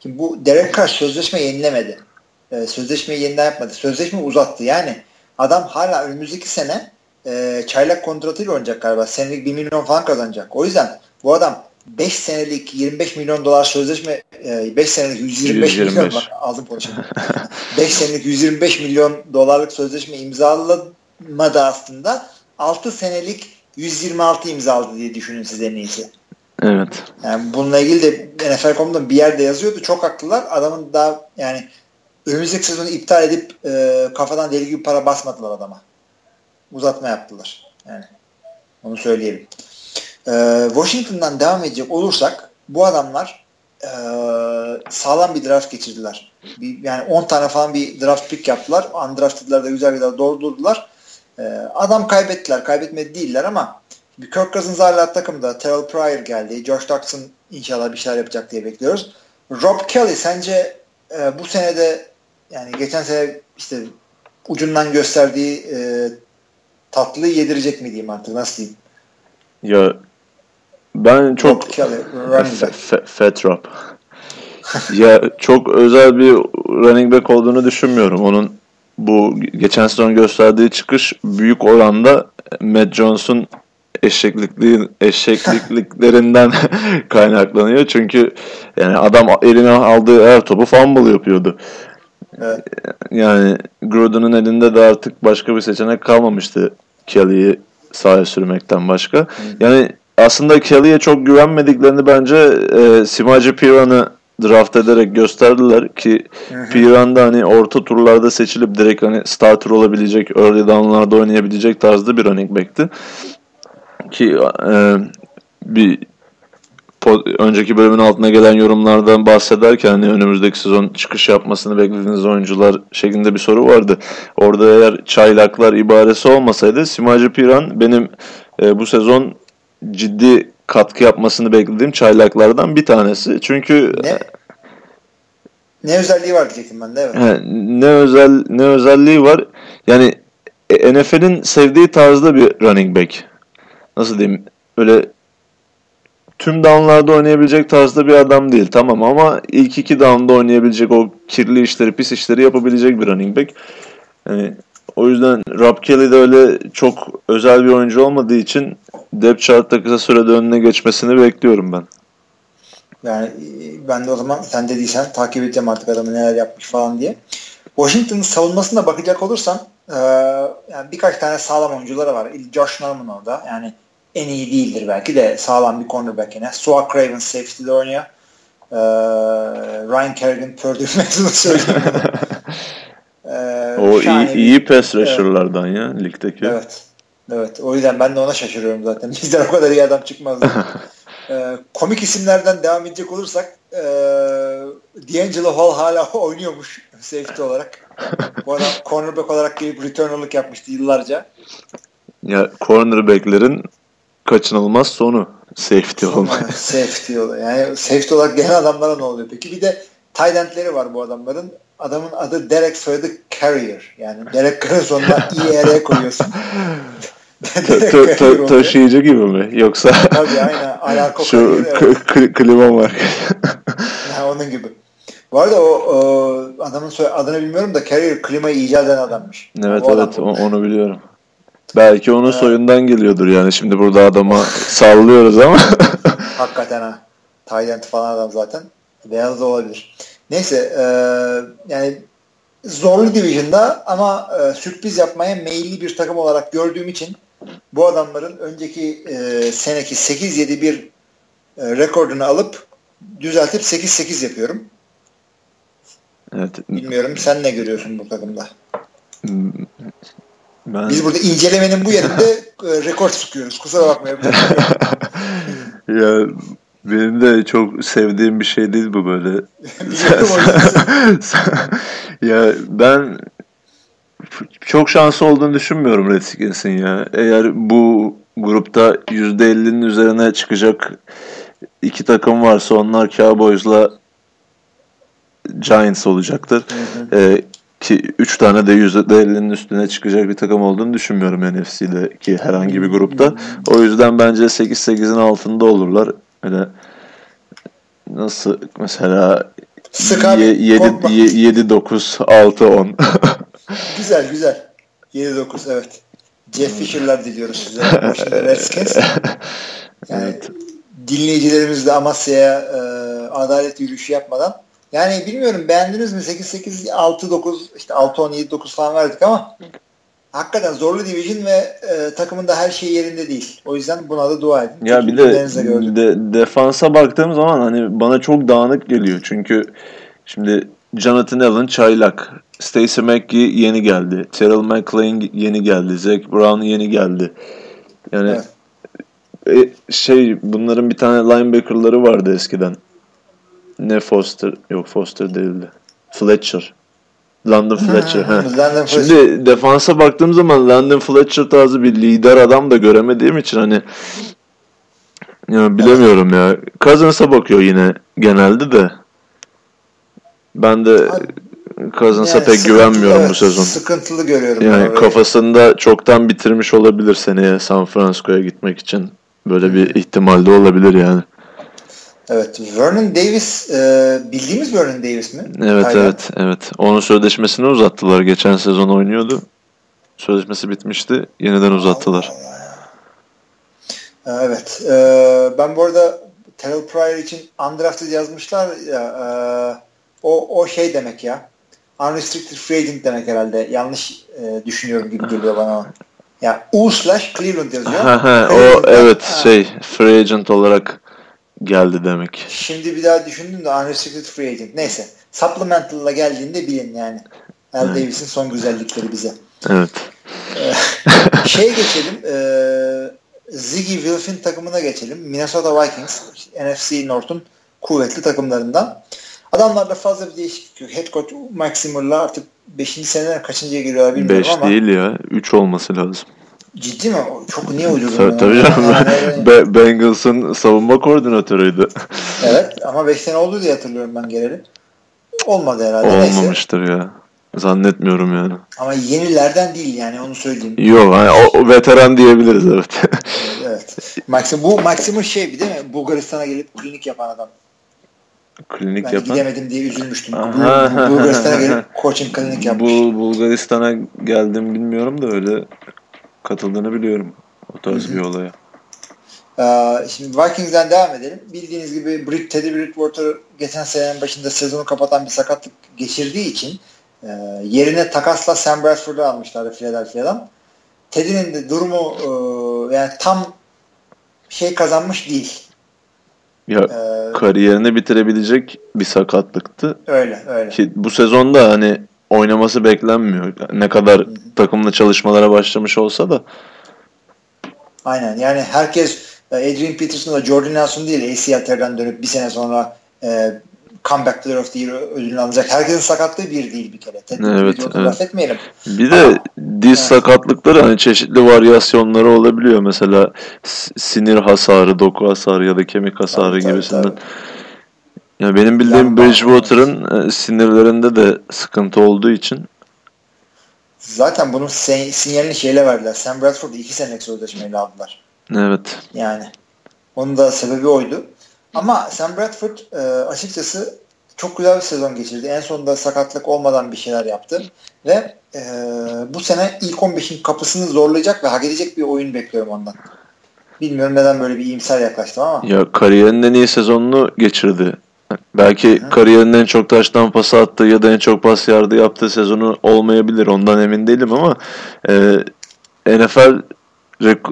Şimdi bu Derek Carr sözleşme yenilemedi. E, sözleşmeyi yeniden yapmadı. Sözleşme uzattı. Yani adam hala önümüzdeki sene e, çaylak kontratıyla oynayacak galiba. Senelik 1 milyon falan kazanacak. O yüzden bu adam 5 senelik 25 milyon dolar sözleşme 5 e, senelik 125, 125. milyon bak konuşayım. 5 senelik 125 milyon dolarlık sözleşme imzalamadı aslında. 6 senelik 126 imzaladı diye düşünün siz en iyisi. Evet. Yani bununla ilgili de NFL.com'da bir yerde yazıyordu. Çok haklılar. Adamın daha yani önümüzdeki sezonu iptal edip e, kafadan deli gibi para basmadılar adama. Uzatma yaptılar. Yani onu söyleyelim. E, Washington'dan devam edecek olursak bu adamlar e, sağlam bir draft geçirdiler. Bir, yani 10 tane falan bir draft pick yaptılar. Undrafted'lar da güzel güzel doldurdular. E, adam kaybettiler. Kaybetmedi değiller ama bir Kirk Cousins hala takımda. Terrell Pryor geldi. Josh Doxson inşallah bir şeyler yapacak diye bekliyoruz. Rob Kelly sence e, bu senede yani geçen sene işte ucundan gösterdiği e, tatlıyı yedirecek mi diyeyim artık nasıl diyeyim? Ya ben çok Fat Rob. ya çok özel bir running back olduğunu düşünmüyorum. Onun bu geçen sezon gösterdiği çıkış büyük oranda Matt Jones'un eşeklikliğin eşekliklerinden kaynaklanıyor. Çünkü yani adam eline aldığı her topu fumble yapıyordu. Evet. Yani Gruden'ın elinde de artık başka bir seçenek kalmamıştı Kelly'yi sahaya sürmekten başka. Hı. Yani aslında Kelly'ye çok güvenmediklerini bence e, Simaci Piran'ı draft ederek gösterdiler ki Piran da hani orta turlarda seçilip direkt hani starter olabilecek, early down'larda oynayabilecek tarzda bir running back'ti ki e, bir önceki bölümün altına gelen yorumlardan bahsederken hani önümüzdeki sezon çıkış yapmasını beklediğiniz oyuncular şeklinde bir soru vardı. Orada eğer çaylaklar ibaresi olmasaydı Simacı Piran benim e, bu sezon ciddi katkı yapmasını beklediğim çaylaklardan bir tanesi. Çünkü ne, ne özelliği var diyecektim ben de evet. He, ne özel ne özelliği var? Yani e, NFL'in sevdiği tarzda bir running back nasıl diyeyim öyle tüm downlarda oynayabilecek tarzda bir adam değil. Tamam ama ilk iki downda oynayabilecek o kirli işleri, pis işleri yapabilecek bir running back. Yani o yüzden Rob Kelly de öyle çok özel bir oyuncu olmadığı için depth chart'ta kısa sürede önüne geçmesini bekliyorum ben. Yani ben de o zaman sen dediysen takip edeceğim artık adamı neler yapmış falan diye. Washington'ın savunmasına bakacak olursan ee, yani birkaç tane sağlam oyuncuları var. Josh Norman orada. Yani en iyi değildir belki de sağlam bir cornerback yine. Suha Craven safety'de oynuyor. Ee, Ryan Kerrigan Purdue mezunu söyleyeyim. ee, o iyi, iyi pass rusher'lardan evet. ya ligdeki. Evet. Evet. O yüzden ben de ona şaşırıyorum zaten. Bizden o kadar iyi adam çıkmazdı. ee, komik isimlerden devam edecek olursak e, D'Angelo Hall hala oynuyormuş safety olarak. Bu adam cornerback olarak gelip returner'lık yapmıştı yıllarca. Ya cornerback'lerin kaçınılmaz sonu safety olmak. safety oluyor. Yani safety olarak gelen adamlara ne oluyor peki? Bir de tight endleri var bu adamların. Adamın adı Derek soyadı Carrier. Yani Derek Carrier sonuna IR koyuyorsun. ta- taşıyıcı gibi mi? Yoksa Tabii aynen. Alako şu klima var. yani onun gibi. Bu arada o, o adamın soy, adını bilmiyorum da Carrier klimayı icat eden adammış. Evet o evet adam onu biliyorum. Belki onun evet. soyundan geliyordur yani. Şimdi burada adama sallıyoruz ama. Hakikaten ha. Tayland falan adam zaten. Beyaz da olabilir. Neyse e, yani zorlu division'da ama e, sürpriz yapmaya meyilli bir takım olarak gördüğüm için bu adamların önceki e, seneki 8-7-1 e, rekordunu alıp düzeltip 8-8 yapıyorum. Evet. Bilmiyorum sen ne görüyorsun bu takımda? Ben... Biz burada incelemenin bu yerinde e, rekor sıkıyoruz. Kusura bakmayın. ya benim de çok sevdiğim bir şey değil bu böyle. ya ben çok şanslı olduğunu düşünmüyorum Redskins'in ya. Eğer bu grupta %50'nin üzerine çıkacak iki takım varsa onlar Cowboys'la Giants olacaktır. Hı hı. Ee, ki 3 tane de %50'nin üstüne çıkacak bir takım olduğunu düşünmüyorum NFC'deki herhangi bir grupta. O yüzden bence 8-8'in altında olurlar. Öyle nasıl mesela 7-9, 6-10. güzel güzel. 7-9 evet. Jeff Fisher'lar diliyoruz size. Redskins. Yani evet. dinleyicilerimiz de Amasya'ya e, adalet yürüyüşü yapmadan yani bilmiyorum beğendiniz mi? 8-8, 6-9 işte 6-10, 7-9 falan verdik ama hakikaten zorlu division ve e, takımın her şey yerinde değil. O yüzden buna da dua edin. Ya bir de, de defansa baktığım zaman hani bana çok dağınık geliyor. Çünkü şimdi Jonathan Allen çaylak. Stacey McGee yeni geldi. Terrell McLean yeni geldi. Zach Brown yeni geldi. Yani evet. e, şey bunların bir tane linebacker'ları vardı eskiden. Ne Foster? Yok Foster değildi. Fletcher. London Fletcher. ha. London Şimdi Fletcher. defansa baktığım zaman London Fletcher tarzı bir lider adam da göremediğim için hani ya bilemiyorum ya. Cousins'a bakıyor yine genelde de. Ben de Cousins'a yani pek güvenmiyorum evet, bu sezon. Sıkıntılı görüyorum. Yani kafasında çoktan bitirmiş olabilir seneye San Francisco'ya gitmek için. Böyle bir ihtimal de olabilir yani. Evet. Vernon Davis e, bildiğimiz Vernon Davis mi? Evet Tayland. evet evet. Onun sözleşmesini uzattılar. Geçen sezon oynuyordu. Sözleşmesi bitmişti. Yeniden uzattılar. Allah. Evet. E, ben bu arada Terrell Pryor için undrafted yazmışlar ya e, o, o şey demek ya. Unrestricted free agent demek herhalde. Yanlış e, düşünüyorum gibi geliyor bana. Ya U slash Cleveland yazıyor. o evet ha. şey free agent olarak geldi demek. Şimdi bir daha düşündüm de unrestricted free agent. Neyse. Supplemental'la geldiğinde bilin yani. Al evet. Davis'in son güzellikleri bize. Evet. Ee, şey geçelim. E, Ziggy Wilf'in takımına geçelim. Minnesota Vikings. NFC North'un kuvvetli takımlarından. Adamlarda fazla bir değişiklik yok. Head coach Mike Zimmer'la artık 5. seneden kaçıncıya giriyorlar bilmiyorum beş ama. 5 değil ya. 3 olması lazım. Ciddi mi? Çok niye uydurdun? Tabii, tabii canım. Yani, Bengals'ın savunma koordinatörüydü. evet ama 5 sene oldu diye hatırlıyorum ben geleli. Olmadı herhalde. Olmamıştır Neyse. ya. Zannetmiyorum yani. Ama yenilerden değil yani onu söyleyeyim. Yok hani o, o veteran diyebiliriz evet. evet. Maxim, bu Maxim'in şey değil mi? Bulgaristan'a gelip klinik yapan adam. Klinik ben yapan. gidemedim diye üzülmüştüm. Aha. Bulgaristan'a gelip coaching klinik yapmış. Bu Bulgaristan'a geldim bilmiyorum da öyle katıldığını biliyorum o tarz Hı-hı. bir olaya. Ee, şimdi Vikings'den devam edelim. Bildiğiniz gibi Brit, Teddy Bridgewater geçen senenin başında sezonu kapatan bir sakatlık geçirdiği için e, yerine takasla Sam Bradford'u almışlardı Philadelphia'dan. Teddy'nin de durumu e, yani tam şey kazanmış değil. Ya ee, kariyerini bitirebilecek bir sakatlıktı. Öyle öyle. Ki bu sezonda hani oynaması beklenmiyor. Ne kadar Hı-hı. takımla çalışmalara başlamış olsa da. Aynen yani herkes e, Adrian Peterson ve Jordan Nelson değil ACL dönüp bir sene sonra e, Comeback Player of the Year ödülünü alacak. Herkesin sakatlığı bir değil bir kere. Ted evet, evet. Etmeyelim. Bir de Ama, diz evet. sakatlıkları hani çeşitli varyasyonları olabiliyor. Mesela sinir hasarı, doku hasarı ya da kemik hasarı tabii, gibisinden. Tabii, tabii. Ya benim bildiğim Bridgewater'ın e, sinirlerinde de sıkıntı olduğu için Zaten bunun sinyalini şeyle verdiler. Sam Bradford'u iki senelik sözleşmeyle aldılar. Evet. Yani. Onun da sebebi oydu. Ama Sam Bradford e, açıkçası çok güzel bir sezon geçirdi. En sonunda sakatlık olmadan bir şeyler yaptı. Ve e, bu sene ilk 15'in kapısını zorlayacak ve hak edecek bir oyun bekliyorum ondan. Bilmiyorum neden böyle bir iyimser yaklaştım ama. Ya kariyerinin en iyi sezonunu geçirdi. Belki Hı. kariyerinin en çok taştan pas attığı ya da en çok pas yardı yaptığı sezonu olmayabilir. Ondan emin değilim ama e, NFL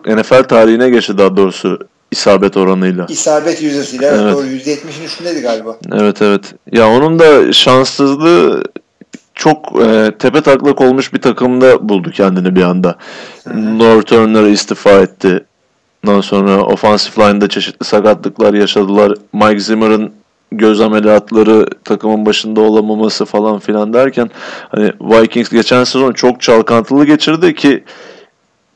NFL tarihine geçti daha doğrusu isabet oranıyla. İsabet yüzdesiyle evet, evet. doğru %70'in üstündeydi galiba. Evet evet. Ya onun da şanssızlığı çok e, tepe taklak olmuş bir takımda buldu kendini bir anda. North Turner istifa etti. Ondan sonra offensive line'da çeşitli sakatlıklar yaşadılar. Mike Zimmer'ın göz ameliyatları takımın başında olamaması falan filan derken hani Vikings geçen sezon çok çalkantılı geçirdi ki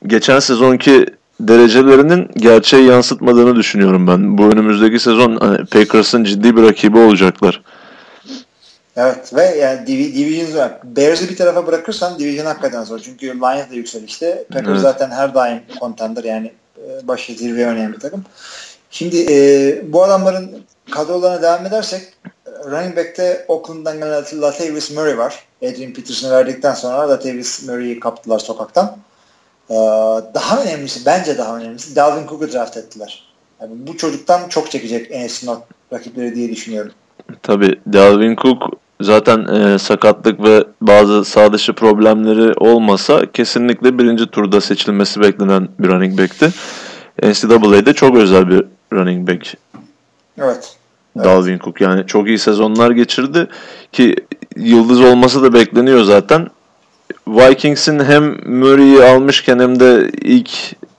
geçen sezonki derecelerinin gerçeği yansıtmadığını düşünüyorum ben. Bu önümüzdeki sezon hani Packers'ın ciddi bir rakibi olacaklar. Evet ve yani div- division var. Bears'ı bir tarafa bırakırsan division hakikaten zor. Çünkü Lions da yükselişte. Packers Evet. zaten her daim contender yani e, başı zirveye oynayan bir takım. Şimdi e, bu adamların kadrolarına devam edersek running back'te Oakland'dan gelen Latavius Murray var. Adrian Peterson'ı verdikten sonra Latavius Murray'i kaptılar sokaktan. E, daha önemlisi, bence daha önemlisi Dalvin Cook'u draft ettiler. Yani bu çocuktan çok çekecek NFC North rakipleri diye düşünüyorum. Tabii Dalvin Cook zaten e, sakatlık ve bazı sağ dışı problemleri olmasa kesinlikle birinci turda seçilmesi beklenen bir running back'ti. NCAA'de çok özel bir running back Evet. Evet. Dalvin Cook. Yani çok iyi sezonlar geçirdi ki yıldız olması da bekleniyor zaten. Vikings'in hem Murray'i almışken hem de ilk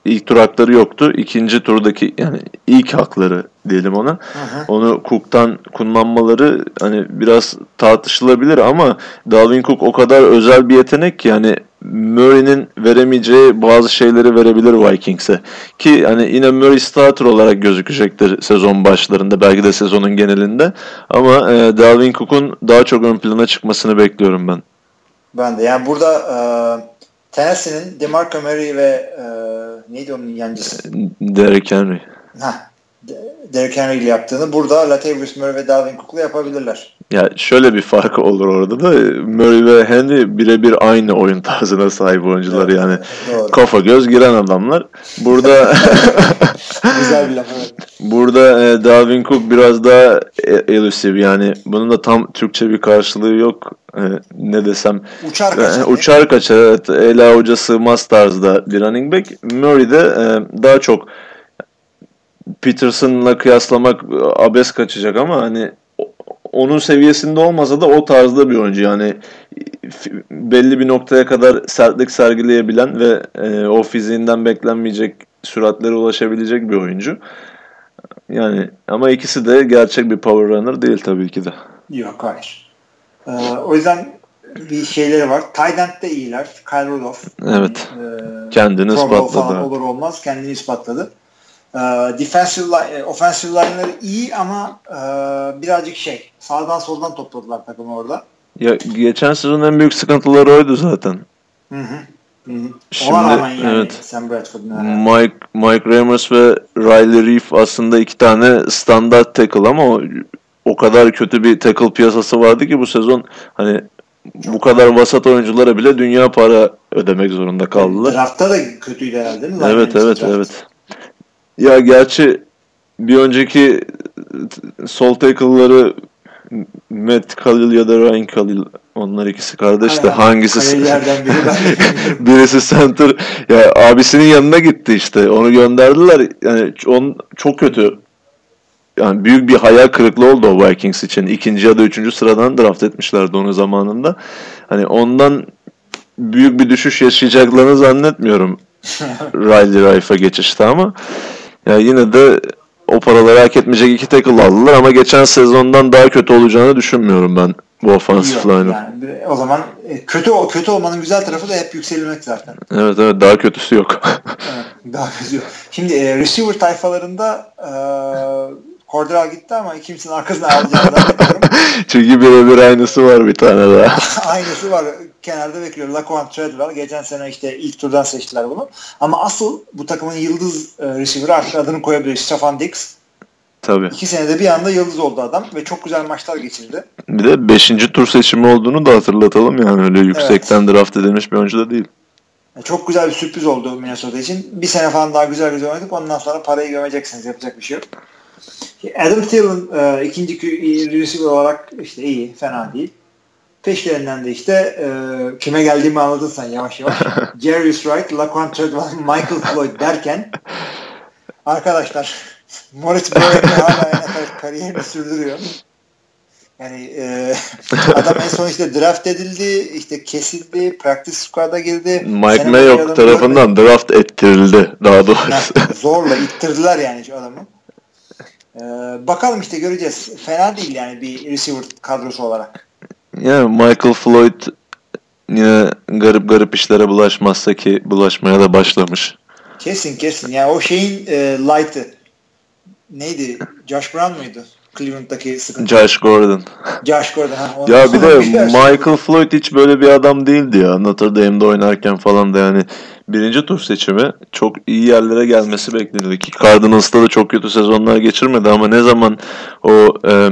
ilk tur hakları yoktu. İkinci turdaki yani ilk hakları diyelim ona. Hı hı. Onu Cook'tan kullanmaları hani biraz tartışılabilir ama Dalvin Cook o kadar özel bir yetenek ki yani Murray'nin veremeyeceği bazı şeyleri verebilir Vikings'e. Ki hani yine Murray starter olarak gözükecektir sezon başlarında belki de sezonun genelinde. Ama e, Dalvin Cook'un daha çok ön plana çıkmasını bekliyorum ben. Ben de. Yani burada e, Tennessee'nin DeMarco Murray ve e, neydi onun yancısı? Derrick Henry. De- Derrick Henry ile yaptığını burada Latavius Murray ve Dalvin Cook'la yapabilirler. Ya şöyle bir farkı olur orada da Murray ve Henry birebir aynı oyun tarzına sahip oyuncular Evet, yani. Doğru. Kafa göz giren adamlar. Burada Güzel bir laf. Evet. Burada e, Dalvin Cook biraz daha e- elusive yani bunun da tam Türkçe bir karşılığı yok. E, ne desem Uçar e, kaçar. uçar kaçar evet Ela Hoca sığmaz tarzda bir running back. Murray de e, daha çok Peterson'la kıyaslamak e, abes kaçacak ama hani onun seviyesinde olmasa da o tarzda bir oyuncu yani f- belli bir noktaya kadar sertlik sergileyebilen ve e, o fiziğinden beklenmeyecek süratlere ulaşabilecek bir oyuncu. Yani ama ikisi de gerçek bir power runner değil tabii ki de. Yok hayır. E, o yüzden bir şeyleri var. Tight end'de iyiler. Kyle Rudolph. Evet. E, Kendini Pro ispatladı. Olur olmaz kendini ispatladı. E, defensive line, offensive line'ları iyi ama e, birazcık şey sağdan soldan topladılar takımı orada. Ya geçen sezon en büyük sıkıntıları oydu zaten. Hı hı. Hı hı. Şimdi, Ona rağmen yani evet. Sam Bradford'un herhalde. Mike Mike Ramers ve Riley Reef aslında iki tane standart tackle ama o, o kadar kötü bir tackle piyasası vardı ki bu sezon hani bu kadar vasat oyunculara bile dünya para ödemek zorunda kaldılar. Draftta da kötüydü herhalde değil mi? Evet Linebacker evet draft. evet. Ya gerçi bir önceki sol tackle'ları Matt Khalil ya da Ryan Khalil onlar ikisi kardeş de hangisi birisi center. Ya abisinin yanına gitti işte onu gönderdiler. Yani on çok kötü. Yani büyük bir hayal kırıklığı oldu o Vikings için. İkinci ya da üçüncü sıradan draft etmişlerdi onu zamanında. Hani ondan büyük bir düşüş yaşayacaklarını zannetmiyorum Riley Rife'a geçişte ama ya yine de o paraları hak etmeyecek iki tackle aldılar ama geçen sezondan daha kötü olacağını düşünmüyorum ben bu Yok, line'ın. yani o zaman e, kötü kötü olmanın güzel tarafı da hep yükselmek zaten. Evet evet daha kötüsü yok. Evet, daha kötü. Şimdi e, receiver tayfalarında e, Cordero gitti ama kimsenin arkasına alacağını zannetmiyorum. Çünkü birebir aynısı var bir tane daha. Aynısı var. Kenarda bekliyor. Laquan Treadwell. Geçen sene işte ilk turdan seçtiler bunu. Ama asıl bu takımın yıldız e, receiver'ı artık adını koyabiliriz. Stefan Diggs. Tabii. İki senede bir anda yıldız oldu adam ve çok güzel maçlar geçirdi. Bir de 5. tur seçimi olduğunu da hatırlatalım yani öyle yüksekten draft edilmiş bir oyuncu da değil. E, Çok güzel bir sürpriz oldu Minnesota için. Bir sene falan daha güzel güzel oynadık. Ondan sonra parayı gömeceksiniz. Yapacak bir şey yok. Adam Thielen e, ikinci receiver olarak işte iyi, fena değil. Peşlerinden de işte e, kime geldiğimi anladın sen yavaş yavaş. Jarius Wright, Laquan Treadwell, Michael Floyd derken arkadaşlar Moritz Böhring hala NFL kariyerini sürdürüyor. Yani e, adam en son işte draft edildi, işte kesildi, practice squad'a girdi. Mike Mayock tarafından draft ettirildi daha doğrusu. Zorla ittirdiler yani şu adamı. Ee, bakalım işte göreceğiz. Fena değil yani bir receiver kadrosu olarak. yani Michael Floyd yine garip garip işlere bulaşmazsa ki bulaşmaya da başlamış. Kesin kesin. Yani o şeyin e, light'ı. Neydi? Josh Brown muydu? Cleveland'daki sıkıntı. Josh Gordon. Josh Gordon. Ha, Ya bir de. Michael Floyd hiç böyle bir adam değildi ya. Notre Dame'de oynarken falan da yani birinci tur seçimi çok iyi yerlere gelmesi beklenirdi ki Cardinals'ta da çok kötü sezonlar geçirmedi ama ne zaman o e,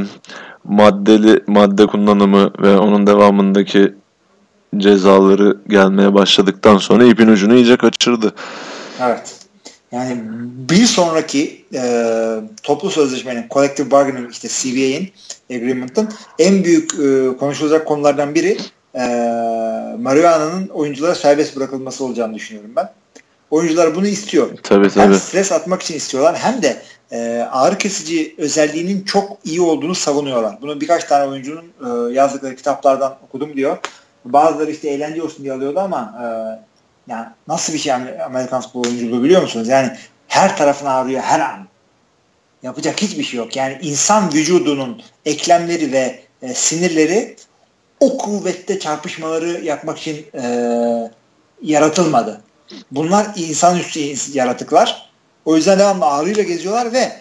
maddeli madde kullanımı ve onun devamındaki cezaları gelmeye başladıktan sonra ipin ucunu iyice kaçırdı. Evet. Yani bir sonraki e, toplu sözleşmenin collective bargaining işte CBA'in agreement'ın en büyük e, konuşulacak konulardan biri e, marihuana'nın oyunculara serbest bırakılması olacağını düşünüyorum ben. Oyuncular bunu istiyor. Tabii Hem tabii. stres atmak için istiyorlar hem de e, ağrı kesici özelliğinin çok iyi olduğunu savunuyorlar. Bunu birkaç tane oyuncunun e, yazdıkları kitaplardan okudum diyor. Bazıları işte eğlence olsun diye alıyordu ama e, yani nasıl bir şey Amer- Amerikan futbol oyunculuğu biliyor musunuz? Yani her tarafın ağrıyor her an. Yapacak hiçbir şey yok. Yani insan vücudunun eklemleri ve e, sinirleri o kuvvette çarpışmaları yapmak için e, yaratılmadı. Bunlar insanüstü yaratıklar. O yüzden devamlı ağrıyla geziyorlar ve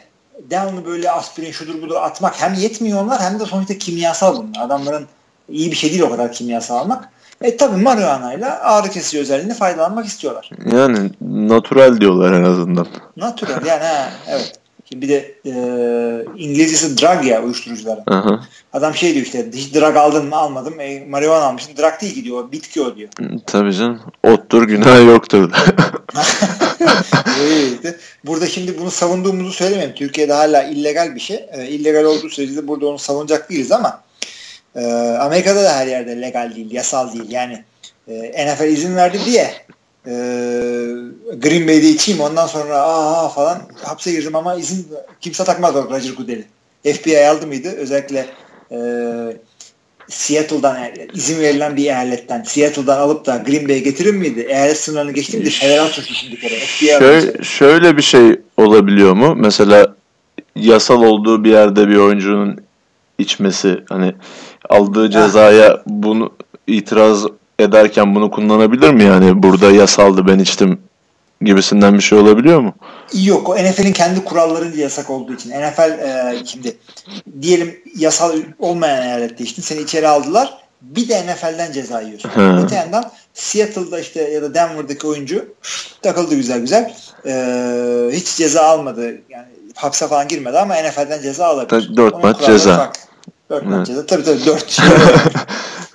devamlı böyle aspirin şudur budur atmak hem yetmiyor onlar hem de sonuçta kimyasal bunlar. Adamların iyi bir şey değil o kadar kimyasal almak. E tabi marihuanayla ağrı kesici özelliğini faydalanmak istiyorlar. Yani natural diyorlar en azından. Natural yani ha, evet. Şimdi bir de e, İngilizcesi drug ya uyuşturucuların. Aha. Adam şey diyor işte hiç drug aldın mı almadım. E, marihuana almışsın. Drug değil ki diyor. Bitki o diyor. Tabii canım. Ottur günah yoktur. Burada şimdi bunu savunduğumuzu söylemeyeyim. Türkiye'de hala illegal bir şey. E, illegal olduğu sürece de burada onu savunacak değiliz ama e, Amerika'da da her yerde legal değil, yasal değil. Yani e, NFL izin verdi diye e, Green Bay'de içeyim ondan sonra aa falan hapse girdim ama izin kimse takmaz o Roger Goodell'i. FBI aldı mıydı? Özellikle e, Seattle'dan izin verilen bir eyaletten Seattle'dan alıp da Green Bay'e getirir miydi? Eyalet sınırlarını geçti miydi? Federal suçu şimdi kere. Şöyle, şöyle bir şey olabiliyor mu? Mesela yasal olduğu bir yerde bir oyuncunun içmesi hani aldığı cezaya bunu itiraz ederken bunu kullanabilir mi yani burada yasaldı ben içtim gibisinden bir şey olabiliyor mu? Yok o NFL'in kendi kurallarınca yasak olduğu için. NFL e, şimdi diyelim yasal olmayan eyalette içtin seni içeri aldılar. Bir de NFL'den ceza yiyorsun. Öte yandan Seattle'da işte ya da Denver'daki oyuncu takıldı güzel güzel. E, hiç ceza almadı. Yani hapse falan girmedi ama NFL'den ceza alabilir. Dört maç kuralları ceza. farklı. Dört Hı. maç ceza. Tabii tabii dört.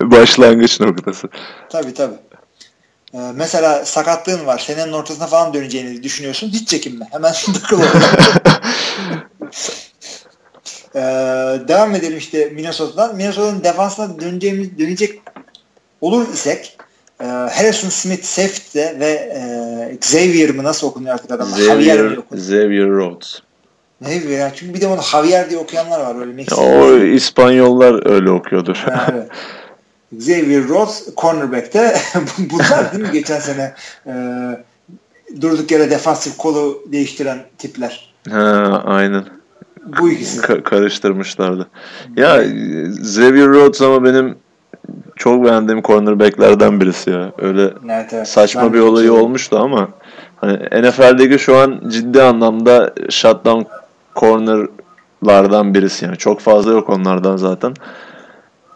Başlangıç noktası. tabii tabii. E, mesela sakatlığın var. Senenin ortasına falan döneceğini düşünüyorsun. Hiç çekinme. Hemen takıl. Ee, devam edelim işte Minnesota'dan. Minnesota'nın defansına döneceğimiz, dönecek olur isek e, Harrison Smith safety'de ve e, Xavier mı nasıl okunuyor artık adam? Javier Xavier, okunuyor. Xavier Rhodes. Xavier yani çünkü bir de onu Javier diye okuyanlar var böyle Meksika. o İspanyollar öyle okuyordur. Evet. Xavier Rhodes cornerback'te bunlar değil mi geçen sene e, durduk yere defansif kolu değiştiren tipler. ha, aynen. Bu ikisi. Ka- karıştırmışlardı. Ya Xavier Rhodes ama benim çok beğendiğim cornerbacklerden birisi ya. Öyle Evet, evet. saçma Ben bir olayı olmuştu ama hani NFL'deki şu an ciddi anlamda shutdown cornerlardan birisi yani. Çok fazla yok onlardan zaten.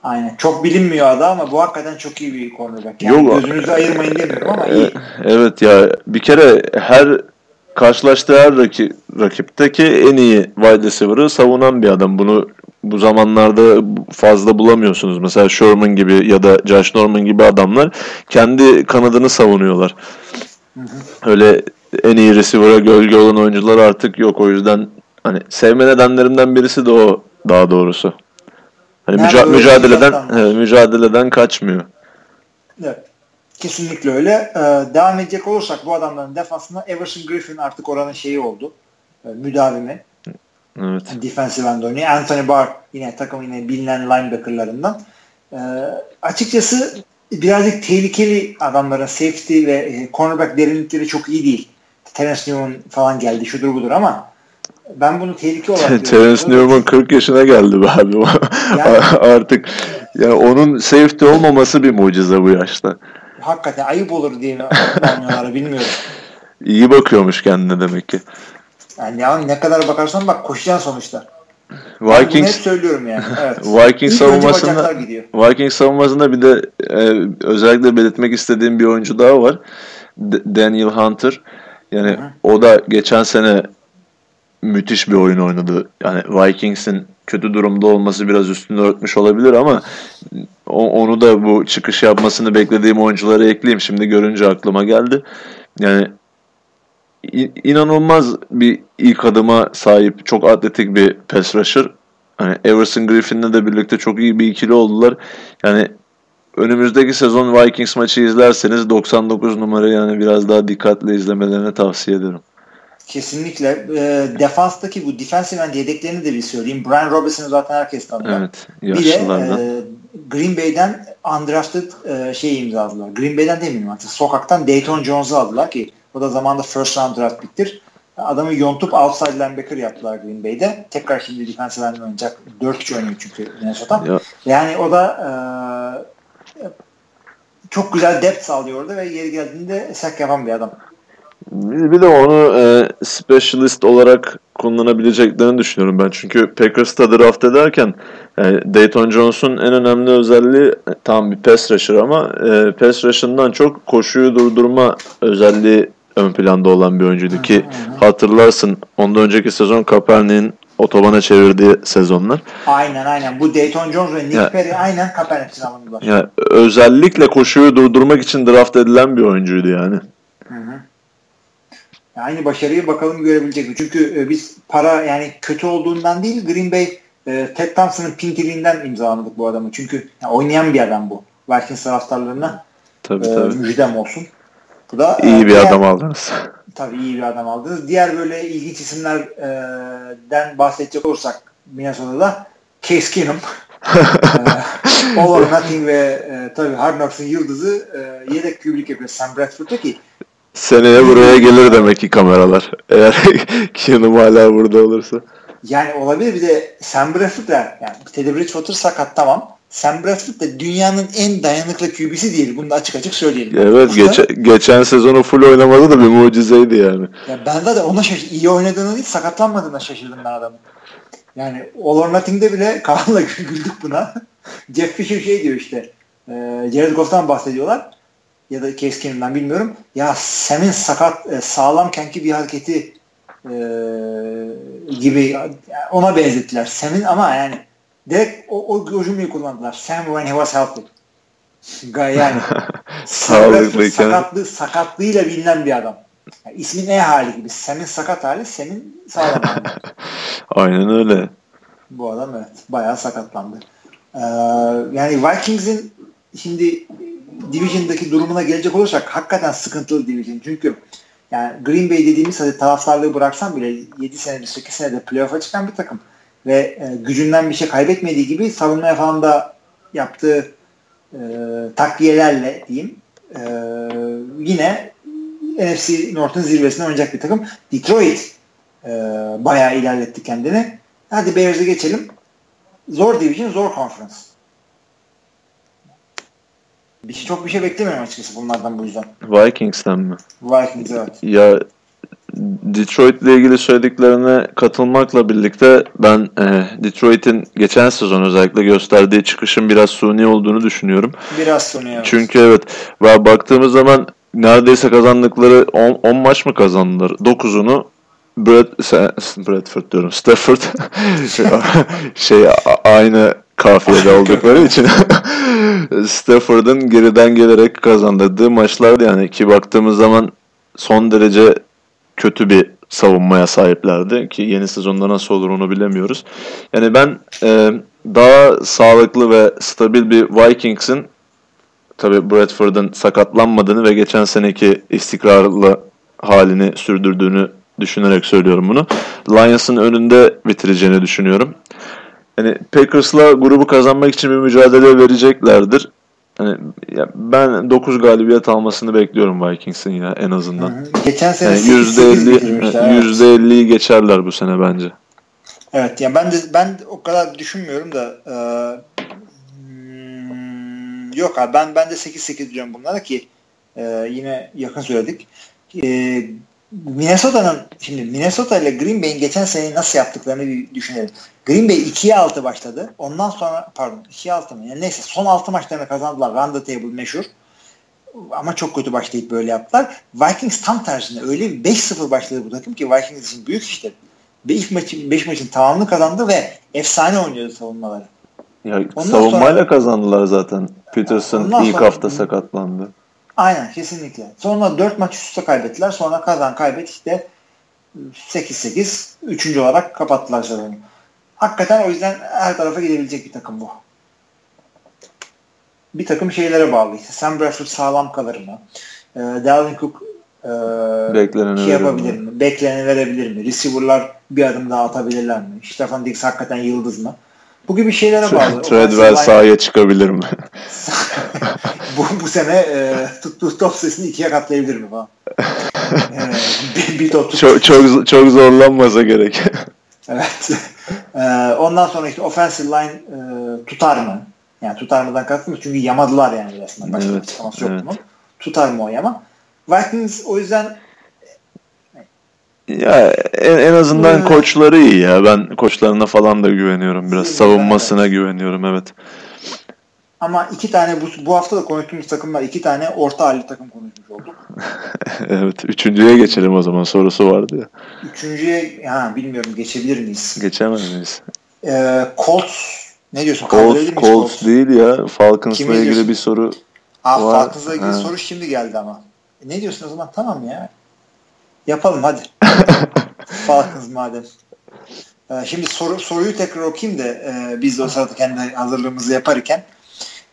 Aynen. Çok bilinmiyor adı ama bu hakikaten çok iyi bir cornerback. Yani Yok. gözünüzü ayırmayın demiyorum ama E, iyi. Evet ya bir kere her karşılaştığı her raki, rakipteki en iyi wide receiver'ı savunan bir adam. Bunu bu zamanlarda fazla bulamıyorsunuz. Mesela Sherman gibi ya da Josh Norman gibi adamlar kendi kanadını savunuyorlar. Öyle en iyi receiver'a gölge olan oyuncular artık yok. O yüzden hani sevme nedenlerimden birisi de o daha doğrusu. Hani müca- mücadeleden evet, mücadeleden kaçmıyor. Evet. Kesinlikle öyle. Ee, devam edecek olursak bu adamların defansında Everson Griffin artık oranın şeyi oldu. Ee, müdavimi. Evet. Yani defensive end oynuyor. Anthony Barr yine takım yine bilinen linebackerlarından. Ee, açıkçası birazcık tehlikeli adamların safety ve e, cornerback derinlikleri çok iyi değil. Terence Newman falan geldi şudur budur ama ben bunu tehlike olarak Terence Newman 40 yaşına geldi be abi. Yani, Artık yani onun safety olmaması bir mucize bu yaşta. Hakikaten ayıp olur diye mi bilmiyorum. İyi bakıyormuş kendine demek ki. Yani ya ne kadar bakarsan bak koşacaksın sonuçta. Vikings ben hep söylüyorum yani. Evet. Vikings savunmasında Vikings savunmasında bir de e, özellikle belirtmek istediğim bir oyuncu daha var. D- Daniel Hunter. Yani Hı-hı. o da geçen sene müthiş bir oyun oynadı. Yani Vikings'in kötü durumda olması biraz üstünü örtmüş olabilir ama onu da bu çıkış yapmasını beklediğim oyunculara ekleyeyim. Şimdi görünce aklıma geldi. Yani inanılmaz bir ilk adıma sahip, çok atletik bir pass rusher. Hani Everson Griffin'le de birlikte çok iyi bir ikili oldular. Yani önümüzdeki sezon Vikings maçı izlerseniz 99 numara yani biraz daha dikkatli izlemelerini tavsiye ederim. Kesinlikle. E, defanstaki bu defensive end yedeklerini de bir söyleyeyim. Brian Robinson'u zaten herkes tanıyor. Evet. Bir de e, Green Bay'den undrafted e, şey imzaladılar. Green Bay'den demeyeyim artık. Sokaktan Dayton Jones'u aldılar ki o da zamanında first round draft pick'tir. Adamı yontup outside linebacker yaptılar Green Bay'de. Tekrar şimdi defensive end oynayacak. 4-3 oynuyor çünkü Minnesota. Ya. Yani o da e, çok güzel depth sağlıyor orada ve yeri geldiğinde sack yapan bir adam. Bir de onu e, specialist olarak kullanabileceklerini düşünüyorum ben. Çünkü Packers'ta draft ederken e, Dayton Jones'un en önemli özelliği e, tam bir pass rusher ama e, pass rusher'ından çok koşuyu durdurma özelliği ön planda olan bir oyuncuydu ki hatırlarsın ondan önceki sezon Kaepernick'in otobana çevirdiği sezonlar. Aynen aynen. Bu Dayton Jones ve Nick ya, Perry aynen Kaepernick için alındılar. Ya, özellikle koşuyu durdurmak için draft edilen bir oyuncuydu yani. Hı hı. Aynı başarıyı bakalım görebilecek mi? Çünkü e, biz para yani kötü olduğundan değil Green Bay e, Ted Thompson'ın pintiliğinden imzaladık bu adamı. Çünkü yani oynayan bir adam bu. Vikings taraftarlarına tabii, e, tabii. müjdem olsun. Bu da iyi e, bir diğer, adam aldınız. Tabii iyi bir adam aldınız. Diğer böyle ilginç isimlerden bahsedecek olursak Minnesota'da Case Keenum All or Nothing ve e, tabii Hard Knocks'ın yıldızı e, yedek kübrik yapıyor Sam Bradford'da ki Seneye buraya gelir demek ki kameralar. Eğer Keanu hala burada olursa. Yani olabilir. Bir de Sam Bradford da yani Teddy Bridgewater sakat tamam. Sam Bradford da dünyanın en dayanıklı QB'si değil. Bunu da açık açık söyleyelim. Evet geçen, geçen sezonu full oynamadı da bir mucizeydi yani. Ya ben de, de ona şaşırdım. İyi oynadığını değil sakatlanmadığına şaşırdım ben adamı. Yani All or Nothing'de bile Kaan'la güldük buna. Jeff Fisher şey diyor işte. E, Jared Goff'tan bahsediyorlar ya da Case bilmiyorum. Ya Sam'in sakat e, sağlamkenki bir hareketi e, gibi ona benzettiler. Sam'in ama yani direkt o, o, o cümleyi kullandılar. Sam when he was healthy. Yani sağlıklıyken sakatlığı, sakatlığıyla bilinen bir adam. Yani ismin E hali gibi. Sam'in sakat hali, Sam'in sağlam hali. Aynen öyle. Bu adam evet. Bayağı sakatlandı. Ee, yani Vikings'in şimdi Division'daki durumuna gelecek olursak hakikaten sıkıntılı Division. Çünkü yani Green Bay dediğimiz hadi taraftarlığı bıraksan bile 7 senedir 8 senede playoff'a çıkan bir takım ve e, gücünden bir şey kaybetmediği gibi savunmaya falan da yaptığı e, takviyelerle diyeyim e, yine NFC North'un zirvesine oynayacak bir takım. Detroit e, bayağı ilerletti kendini. Hadi Bears'e geçelim. Zor division, zor conference. Bir şey, çok bir şey beklemiyorum açıkçası bunlardan bu yüzden. Vikings'ten mi? Vikings evet. Ya Detroit ile ilgili söylediklerine katılmakla birlikte ben e, Detroit'in geçen sezon özellikle gösterdiği çıkışın biraz suni olduğunu düşünüyorum. Biraz suni evet. Çünkü evet baktığımız zaman neredeyse kazandıkları 10 maç mı kazandılar? 9'unu Brad, Bradford diyorum. Stafford şey aynı kafiyede oldukları için Stafford'ın geriden gelerek kazandırdığı maçlardı yani ki baktığımız zaman son derece kötü bir savunmaya sahiplerdi ki yeni sezonda nasıl olur onu bilemiyoruz. Yani ben e, daha sağlıklı ve stabil bir Vikings'in tabi Bradford'ın sakatlanmadığını ve geçen seneki istikrarlı halini sürdürdüğünü düşünerek söylüyorum bunu. Lions'ın önünde bitireceğini düşünüyorum. Hani Packers'la grubu kazanmak için bir mücadele vereceklerdir. Hani ya ben 9 galibiyet almasını bekliyorum Vikings'in ya en azından. Hı hı. Geçen sene Yani %50 %50 %50'yi geçerler bu sene bence. Evet yani ben de ben de o kadar düşünmüyorum da e, hmm, yok abi ben ben de 8-8 diyorum bunlara ki e, yine yakın söyledik. E, Minnesota'nın şimdi Minnesota ile Green Bay'in geçen sene nasıl yaptıklarını bir düşünelim. Green Bay 2'ye 6 başladı. Ondan sonra pardon 2'ye 6 mı? Yani neyse son 6 maçlarını kazandılar. Run the table meşhur. Ama çok kötü başlayıp böyle yaptılar. Vikings tam tersine öyle bir 5-0 başladı bu takım ki Vikings için büyük işte. 5 maçın 5 maçın tamamını kazandı ve efsane oynuyordu savunmaları. Ya Ondan savunmayla sonra- kazandılar zaten. Peterson ilk sonra- hafta sakatlandı. Aynen kesinlikle. Sonra 4 maç üst üste kaybettiler. Sonra kazan kaybet işte 8-8 üçüncü olarak kapattılar sezonu. Hakikaten o yüzden her tarafa gidebilecek bir takım bu. Bir takım şeylere bağlı. İşte Sam Bradford sağlam kalır mı? Ee, Dalvin Cook e, Bekleneni şey yapabilir mi? mi? Bekleneni verebilir mi? Receiver'lar bir adım daha atabilirler mi? Stefan Diggs hakikaten yıldız mı? Bu gibi şeylere bağlı. Treadwell sahaya çıkabilir mi? bu, bu sene e, tuttuğu top sayısını ikiye katlayabilir mi falan? e, bir, bir top çok çok çok zorlanmasa gerek. Evet. E, ondan sonra işte offensive line e, tutar mı? Yani tutar mıdan kastım çünkü yamadılar yani resmen. Başka Evet, evet. bunun. Tutar mı o yama? Vikings o yüzden ya en, en azından Evet. koçları iyi ya. Ben koçlarına falan da güveniyorum biraz. Evet. Savunmasına güveniyorum evet. ama iki tane bu, bu hafta da konuştuğumuz takımlar iki tane orta halli takım konuşmuş olduk. evet. Üçüncüye geçelim o zaman sorusu vardı ya. Üçüncüye ha, bilmiyorum geçebilir miyiz? Geçemez miyiz? E, Colts ne diyorsun? Colts, miyiz Colts değil ya. Falcons'la ilgili bir soru Var. Falcons'la ilgili Ha. soru şimdi geldi ama. E, ne diyorsun o zaman? Tamam ya. Yapalım hadi. Falcons madem. Ee, şimdi soru, soruyu tekrar okuyayım da e, biz de o sırada kendi hazırlığımızı yaparken.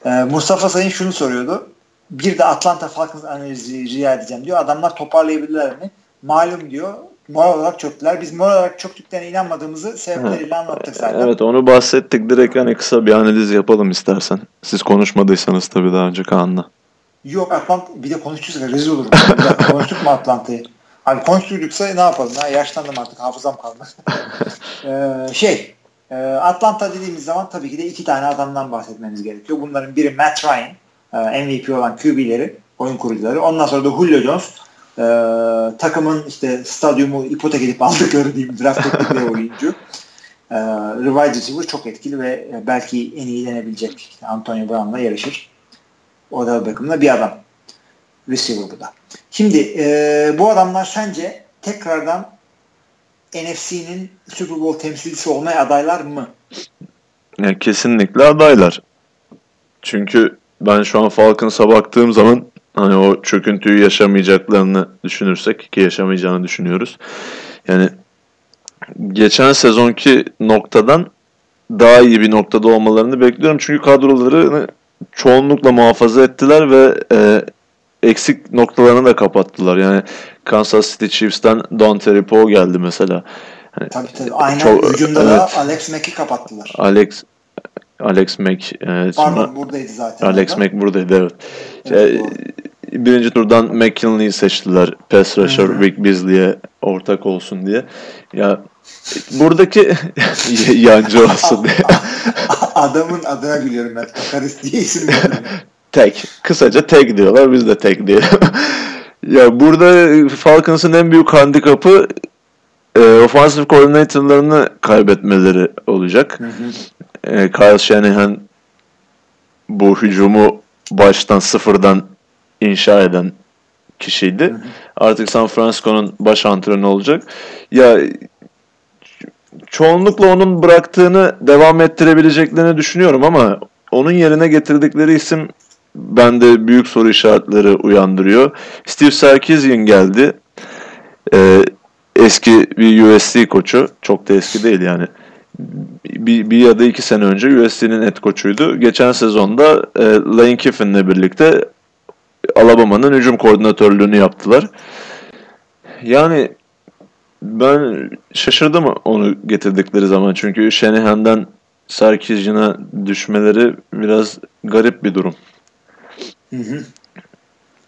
E, Mustafa Sayın şunu soruyordu. Bir de Atlanta Falcons analizi rica edeceğim diyor. Adamlar toparlayabilirler mi? Malum diyor. Moral olarak çöktüler. Biz moral olarak çöktüklerine inanmadığımızı sebepleriyle anlattık zaten. Evet onu bahsettik. Direkt hani kısa bir analiz yapalım istersen. Siz konuşmadıysanız tabii daha önce Kaan'la. Yok Atlanta bir de konuştuysak rezil olurum. Konuştuk mu Atlanta'yı? Abi konuştuyduksa ne yapalım? Ha, yaşlandım artık hafızam kalmadı. ee, şey e, Atlanta dediğimiz zaman tabii ki de iki tane adamdan bahsetmemiz gerekiyor. Bunların biri Matt Ryan e, MVP olan QB'leri oyun kurucuları. Ondan sonra da Julio Jones e, takımın işte stadyumu ipotek edip aldıkları diyeyim draft ettikleri oyuncu. E, Rivide receiver çok etkili ve e, belki en iyi denebilecek Antonio Brown'la yarışır. O da bakımda bir adam. Receiver bu da. Şimdi e, bu adamlar sence tekrardan NFC'nin Super Bowl temsilcisi olmaya adaylar mı? Yani kesinlikle adaylar. Çünkü ben şu an Falcons'a baktığım zaman hani o çöküntüyü yaşamayacaklarını düşünürsek ki yaşamayacağını düşünüyoruz. Yani geçen sezonki noktadan daha iyi bir noktada olmalarını bekliyorum. Çünkü kadrolarını çoğunlukla muhafaza ettiler ve e, eksik noktalarını da kapattılar. Yani Kansas City Chiefs'ten Don Poe geldi mesela. Hani Tabii tabii. Aynen Çok- hücumda da evet. Alex Mack'i kapattılar. Alex Alex Mack evet, Pardon sonra- buradaydı zaten. Alex orada. Mack buradaydı evet. Evet, doğru. birinci turdan McKinley'i seçtiler. Pass rusher Hı hı. Vic Beasley'e ortak olsun diye. Ya buradaki yancı olsun diye. Adamın adına gülüyorum ben. Karis diye isim. Tek. Kısaca tek diyorlar. Biz de tek diyelim. ya burada Falcons'ın en büyük handikapı e, offensive coordinator'larını kaybetmeleri olacak. Hı hı. e, Kyle Shanahan bu hücumu baştan sıfırdan inşa eden kişiydi. Hı hı. Artık San Francisco'nun baş antrenörü olacak. Ya çoğunlukla onun bıraktığını devam ettirebileceklerini düşünüyorum ama onun yerine getirdikleri isim bende büyük soru işaretleri uyandırıyor. Steve Sarkisian geldi. Ee, eski bir USC koçu. Çok da eski değil yani. Bir, bir ya da iki sene önce USC'nin et koçuydu. Geçen sezonda e, Lane Kiffin'le birlikte Alabama'nın hücum koordinatörlüğünü yaptılar. Yani ben şaşırdım onu getirdikleri zaman. Çünkü Shanahan'dan Sarkisian'a düşmeleri biraz garip bir durum. Hı hı.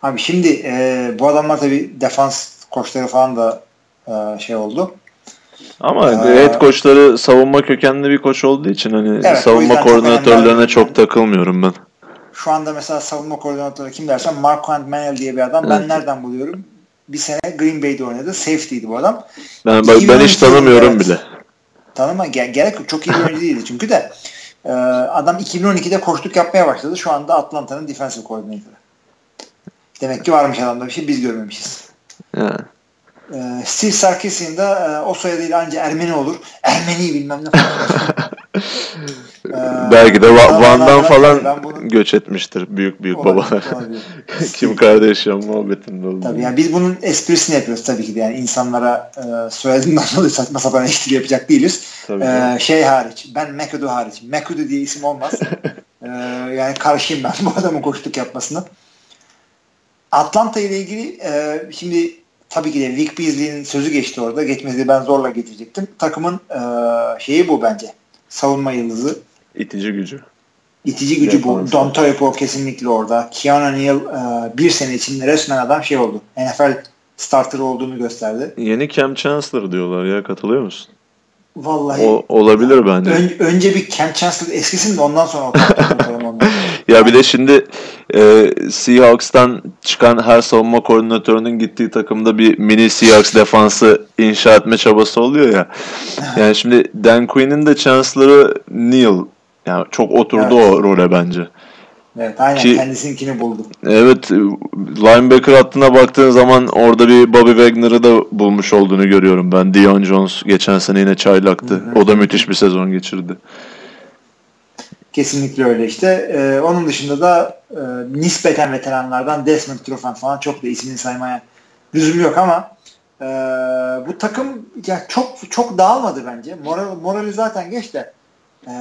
Abi şimdi e, bu adamlar tabii defans koçları falan da e, şey oldu. Ama Ee, head koçları savunma kökenli bir koç olduğu için hani Evet, savunma koordinatörlerine çok takılmıyorum ben. Şu anda mesela savunma koordinatörü kim dersen Mark Manel diye bir adam. Ben Evet. nereden buluyorum? Bir sene Green Bay'de oynadı. Safety'ydi bu adam. Ben, ben, ben hiç 2012 tanımıyorum evet. bile. Tanıma ge- gerek yok. Çok iyi bir oyuncu değildi çünkü de e, adam 2012'de koçluk yapmaya başladı. Şu anda Atlanta'nın defensive koordinatörü. Demek ki varmış adamda bir şey biz görmemişiz. Yani. E, Steve Sarkisian da e, o soyadıyla anca Ermeni olur. Ermeni bilmem ne falan. Ee, Belki de Va- Van'dan falan bunu- göç etmiştir büyük büyük Olabilir, babalar. olabilir. Kim Kardashian muhabbetinde oldu. Tabii yani biz bunun esprisini yapıyoruz tabii ki de yani insanlara e, soyadından dolayı saçma sapan eleştiri yapacak değiliz. Tabii Ee, şey hariç ben McAdoo hariç. McAdoo diye isim olmaz. Ee, yani karşıyım ben bu adamın koştuk yapmasına. Atlanta ile ilgili e, şimdi tabii ki de Vic Beasley'in sözü geçti orada. Geçmesi ben zorla getirecektim. Takımın e, şeyi bu bence. Savunma yıldızı. İtici gücü. İtici gücü bu. Defans. Don Toipo kesinlikle orada. Keanu Neal e, bir sene içinde resmen adam şey oldu. NFL starter olduğunu gösterdi. Yeni Cam Chancellor diyorlar ya katılıyor musun? Vallahi O, olabilir bence. ön- önce bir Cam Chancellor eskisin de ondan sonra o. Ya bir de şimdi e, Seahawks'tan çıkan her savunma koordinatörünün gittiği takımda bir mini Seahawks defansı inşa etme çabası oluyor ya. Yani şimdi Dan Quinn'in de Chancellor'ı Neal. Yani çok oturdu Evet. o role bence. Evet aynen Ki- kendisinkini buldu. Evet linebacker hattına baktığın zaman orada bir Bobby Wagner'ı da bulmuş olduğunu görüyorum ben. Dion Jones geçen sene yine çaylaktı. Hı hı. O da müthiş bir sezon geçirdi. Kesinlikle öyle işte. Ee, onun dışında da e, nispeten veteranlardan Desmond Trufant falan çok da ismini saymaya lüzum yok ama e, bu takım ya çok çok dağılmadı bence. Moral, morali zaten geç de e,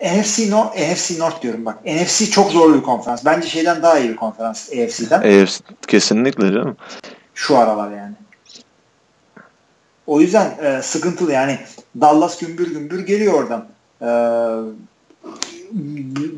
NFC North, NFC North diyorum bak. NFC çok zorlu bir konferans. Bence şeyden daha iyi bir konferans AFC'den. AFC kesinlikle canım. Şu aralar yani. O yüzden e, sıkıntılı yani Dallas gümbür gümbür geliyor oradan. E,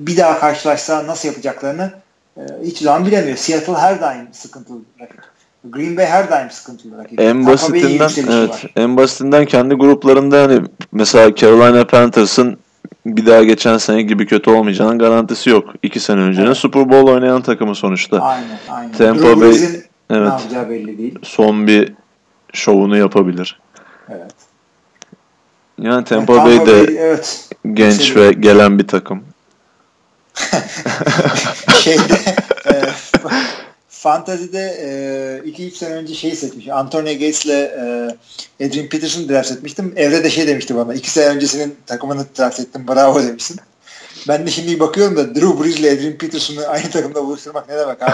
bir daha karşılaşsa nasıl yapacaklarını e, hiç zaman bilemiyor. Seattle her daim sıkıntılı rakip. Green Bay her daim sıkıntılı rakip. En basitinden evet, var. en basitinden kendi gruplarında hani mesela Carolina Panthers'ın bir daha geçen sene gibi kötü olmayacağının garantisi yok. İki sene öncenin Evet. Super Bowl oynayan takımı sonuçta. Aynen, aynen. Tampa Bay- ne Evet. yapacağı belli değil. Son bir şovunu yapabilir. Evet. Yani Tampa, Tampa Bay de Bay, evet. genç Yükseliyor. ve gelen bir takım. şeyde e, Fantasy'de 2-3 sene önce şey seçmiş. Antonio Gates'le e, Adrian Peterson'ı draft etmiştim. Evre de şey demişti bana. 2 sene öncesinin takımını draft ettim. Bravo demişsin. Ben de şimdi bakıyorum da Drew Brees ile Adrian Peterson'ı aynı takımda buluşturmak ne demek abi?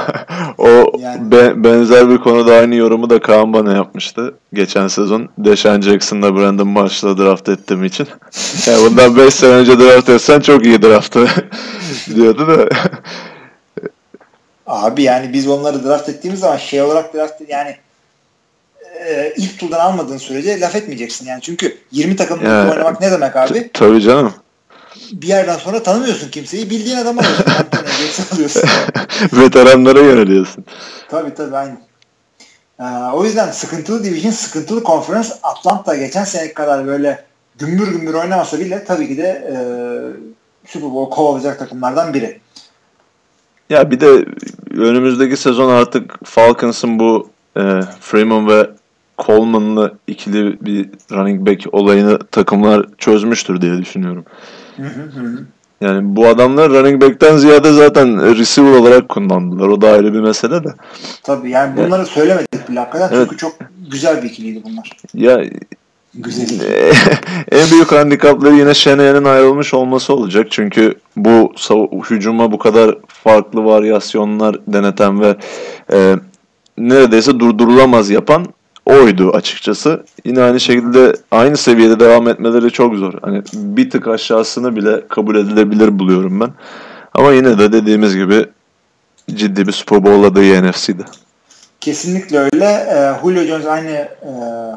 O Yani- be- benzer bir konuda aynı yorumu da Kaan bana yapmıştı. Geçen sezon Deshaun Jackson'la Brandon Marshall'la draft ettiğim için. Yani bundan 5 sene önce draft etsen çok iyi draftı diyordu da. Abi yani biz onları draft ettiğimiz zaman şey olarak draft yani e, ilk turdan almadığın sürece laf etmeyeceksin yani. Çünkü 20 takımda Ya, oynamak ne demek abi? Tabii canım. Bir yerden sonra tanımıyorsun kimseyi. Bildiğin Gates'i alıyorsun. Veteranlara yöneliyorsun. Tabii tabii aynı. Ee, o yüzden sıkıntılı division, sıkıntılı konferans Atlanta geçen sene kadar böyle gümbür gümbür oynamasa bile tabii ki de e, Super Bowl kovalayacak takımlardan biri. Ya bir de önümüzdeki sezon artık Falcons'ın bu e, Freeman ve Coleman'lı ikili bir running back olayını takımlar çözmüştür diye düşünüyorum. Yani bu adamlar running back'ten ziyade zaten receiver olarak kullandılar. O da ayrı bir mesele de. Tabii yani bunları söylemedik bile hakikaten Evet. çünkü çok güzel bir ikiliydi bunlar. Ya Güzel en büyük handikapları yine Shanahan'ın ayrılmış olması olacak. Çünkü bu hücuma bu kadar farklı varyasyonlar deneten ve e, neredeyse durdurulamaz yapan oydu açıkçası. Yine aynı şekilde aynı seviyede devam etmeleri çok zor. Hani bir tık aşağısını bile kabul edilebilir buluyorum ben. Ama yine de dediğimiz gibi ciddi bir Super Bowl adayı NFC'de. Kesinlikle öyle. E, Julio Jones aynı e,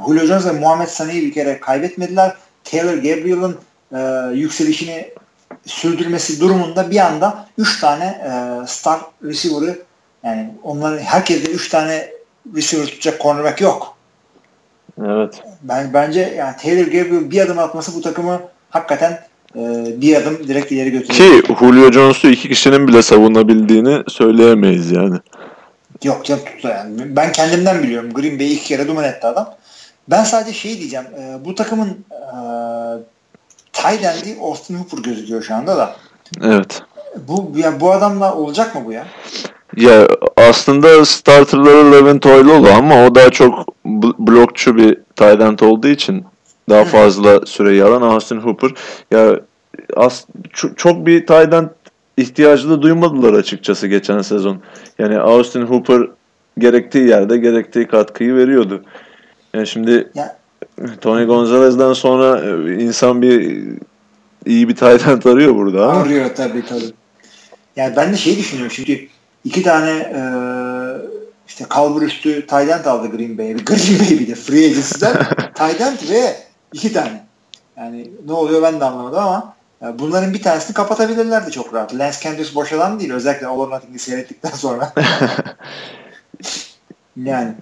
Julio Jones ve Muhammed Sani'yi bir kere kaybetmediler. Taylor Gabriel'ın e, yükselişini sürdürmesi durumunda bir anda 3 tane e, star receiver'ı yani onların herkeste 3 tane receiver tutacak cornerback yok. Evet. Ben bence yani Taylor Gabriel bir adım atması bu takımı hakikaten e, bir adım direkt ileri götürüyor. Ki Julio Jones'u iki kişinin bile savunabildiğini söyleyemeyiz yani. Yok canım tuttu yani. Ben kendimden biliyorum. Green Bay iki kere duman etti adam. Ben sadece şey diyeceğim. E, bu takımın e, tight end'i Austin Hooper gözüküyor şu anda da. Evet. Bu yani bu adamla olacak mı bu ya? Ya aslında starterları Levin Toylolo ama o daha çok blokçu bir tight olduğu için daha fazla süreyi alan Austin Hooper. Ya as, çok bir tight ihtiyacı da duymadılar açıkçası geçen sezon. Yani Austin Hooper gerektiği yerde gerektiği katkıyı veriyordu. Yani şimdi ya. Tony Gonzalez'den sonra e, insan bir iyi bir tight arıyor burada. Arıyor tabii tabii. Yani ben de şey düşünüyorum çünkü iki tane e, işte kalbur üstü end aldı Green Bay'e. Green Bay bir de free agency'den end ve iki tane. Yani ne oluyor ben de anlamadım ama yani bunların bir tanesini kapatabilirlerdi çok rahat. Lance Kendrick boş adam değil. Özellikle All or Nothing'i seyrettikten sonra. yani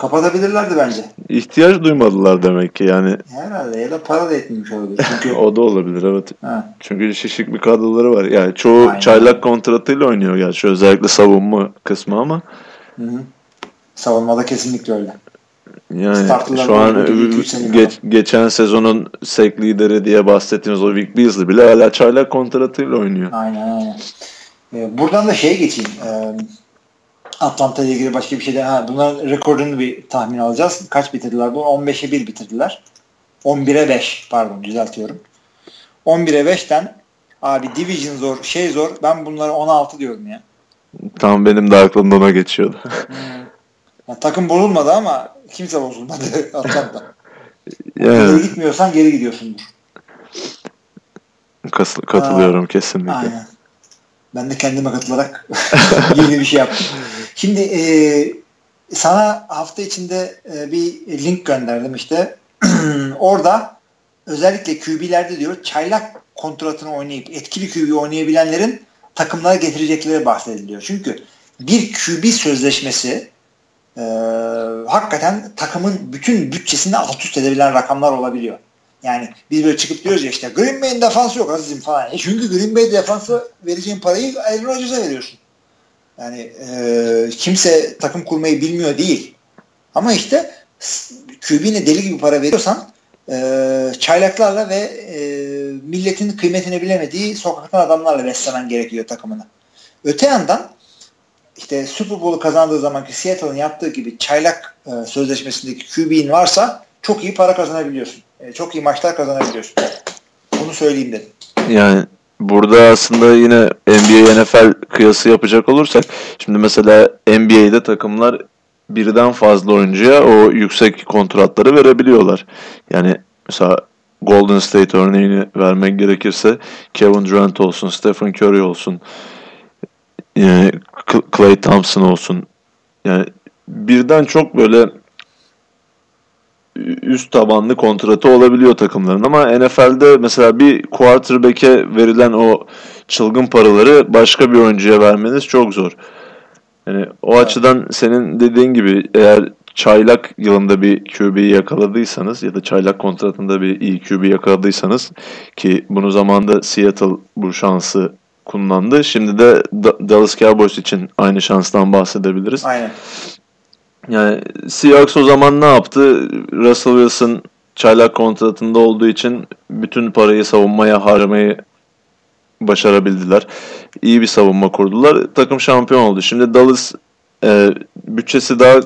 kapatabilirlerdi bence. İhtiyaç duymadılar demek ki yani. Herhalde ya da para da etmemiş olabilir. Çünkü... o da olabilir evet. Ha. Çünkü şişik bir kadroları var. Yani çoğu Aynen. çaylak kontratıyla oynuyor gerçi özellikle savunma kısmı ama. Hı hı. Savunmada kesinlikle öyle. Yani şu an geç, geçen sezonun sek lideri diye bahsettiğimiz o Vic Beasley bile hala çaylak kontratıyla oynuyor. Aynen aynen. Ee, buradan da şeye geçeyim. Atlanta ile ilgili başka bir şeyden. Ha, bunların rekorunu bir tahmin alacağız. Kaç bitirdiler bu? 15'e 1 bitirdiler. 11'e 5 pardon düzeltiyorum. 11'e 5'ten abi division zor, şey zor. Ben bunları 16 diyorum ya. Tam benim de aklımdan o geçiyordu. hmm. yani, takım bozulmadı ama kimse bozulmadı Atlanta. yani. Geri gitmiyorsan geri gidiyorsundur. Katılıyorum Aa, kesinlikle. Aynen. Ben de kendime katılarak yeni bir şey yaptım. Şimdi e, sana hafta içinde e, bir link gönderdim işte. Orada özellikle QB'lerde diyor çaylak kontratını oynayıp etkili QB oynayabilenlerin takımlara getirecekleri bahsediliyor. Çünkü bir QB sözleşmesi e, hakikaten takımın bütün bütçesini alt üst edebilen rakamlar olabiliyor. Yani biz böyle çıkıp diyoruz ya işte Green Bay'in defansı yok azizim falan. E çünkü Green Bay defansı vereceğin parayı Aaron Rodgers'a veriyorsun. Yani e, kimse takım kurmayı bilmiyor değil. Ama işte QB'ne deli gibi para veriyorsan e, çaylaklarla ve e, milletin kıymetini bilemediği sokaktan adamlarla beslemen gerekiyor takımını. Öte yandan işte Super Bowl'u kazandığı zamanki Seattle'ın yaptığı gibi çaylak e, sözleşmesindeki QB'in varsa çok iyi para kazanabiliyorsun. E, çok iyi maçlar kazanabiliyorsun. Bunu söyleyeyim dedim. Yani burada aslında yine NBA NFL kıyası yapacak olursak şimdi mesela NBA'de takımlar birden fazla oyuncuya o yüksek kontratları verebiliyorlar. Yani mesela Golden State örneğini vermek gerekirse Kevin Durant olsun, Stephen Curry olsun, yani Clay Thompson olsun. Yani birden çok böyle üst tabanlı kontratı olabiliyor takımların ama NFL'de mesela bir quarterback'e verilen o çılgın paraları başka bir oyuncuya vermeniz çok zor. Yani o evet. açıdan senin dediğin gibi eğer çaylak yılında bir QB'yi yakaladıysanız ya da çaylak kontratında bir iyi QB yakaladıysanız ki bunu zamanda Seattle bu şansı kullandı. Şimdi de Dallas Cowboys için aynı şanstan bahsedebiliriz. Aynen. Yani Seahawks o zaman ne yaptı? Russell Wilson çaylak kontratında olduğu için bütün parayı savunmaya harcamayı başarabildiler. İyi bir savunma kurdular. Takım şampiyon oldu. Şimdi Dallas e, bütçesi daha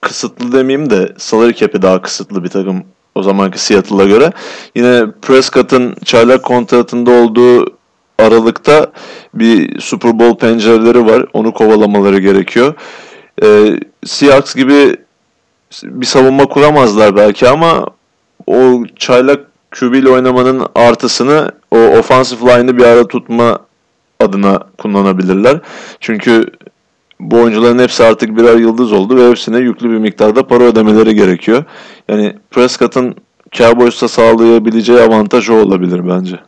kısıtlı demeyeyim de salary cap'i daha kısıtlı bir takım o zamanki Seattle'a göre. Yine Prescott'ın çaylak kontratında olduğu aralıkta bir Super Bowl pencereleri var. Onu kovalamaları gerekiyor. Ee, Seahawks gibi bir savunma kuramazlar belki ama o çaylak QB ile oynamanın artısını o offensive line'ı bir ara tutma adına kullanabilirler. Çünkü bu oyuncuların hepsi artık birer yıldız oldu ve hepsine yüklü bir miktarda para ödemeleri gerekiyor. Yani Prescott'ın Cowboys'a sağlayabileceği avantaj o olabilir bence.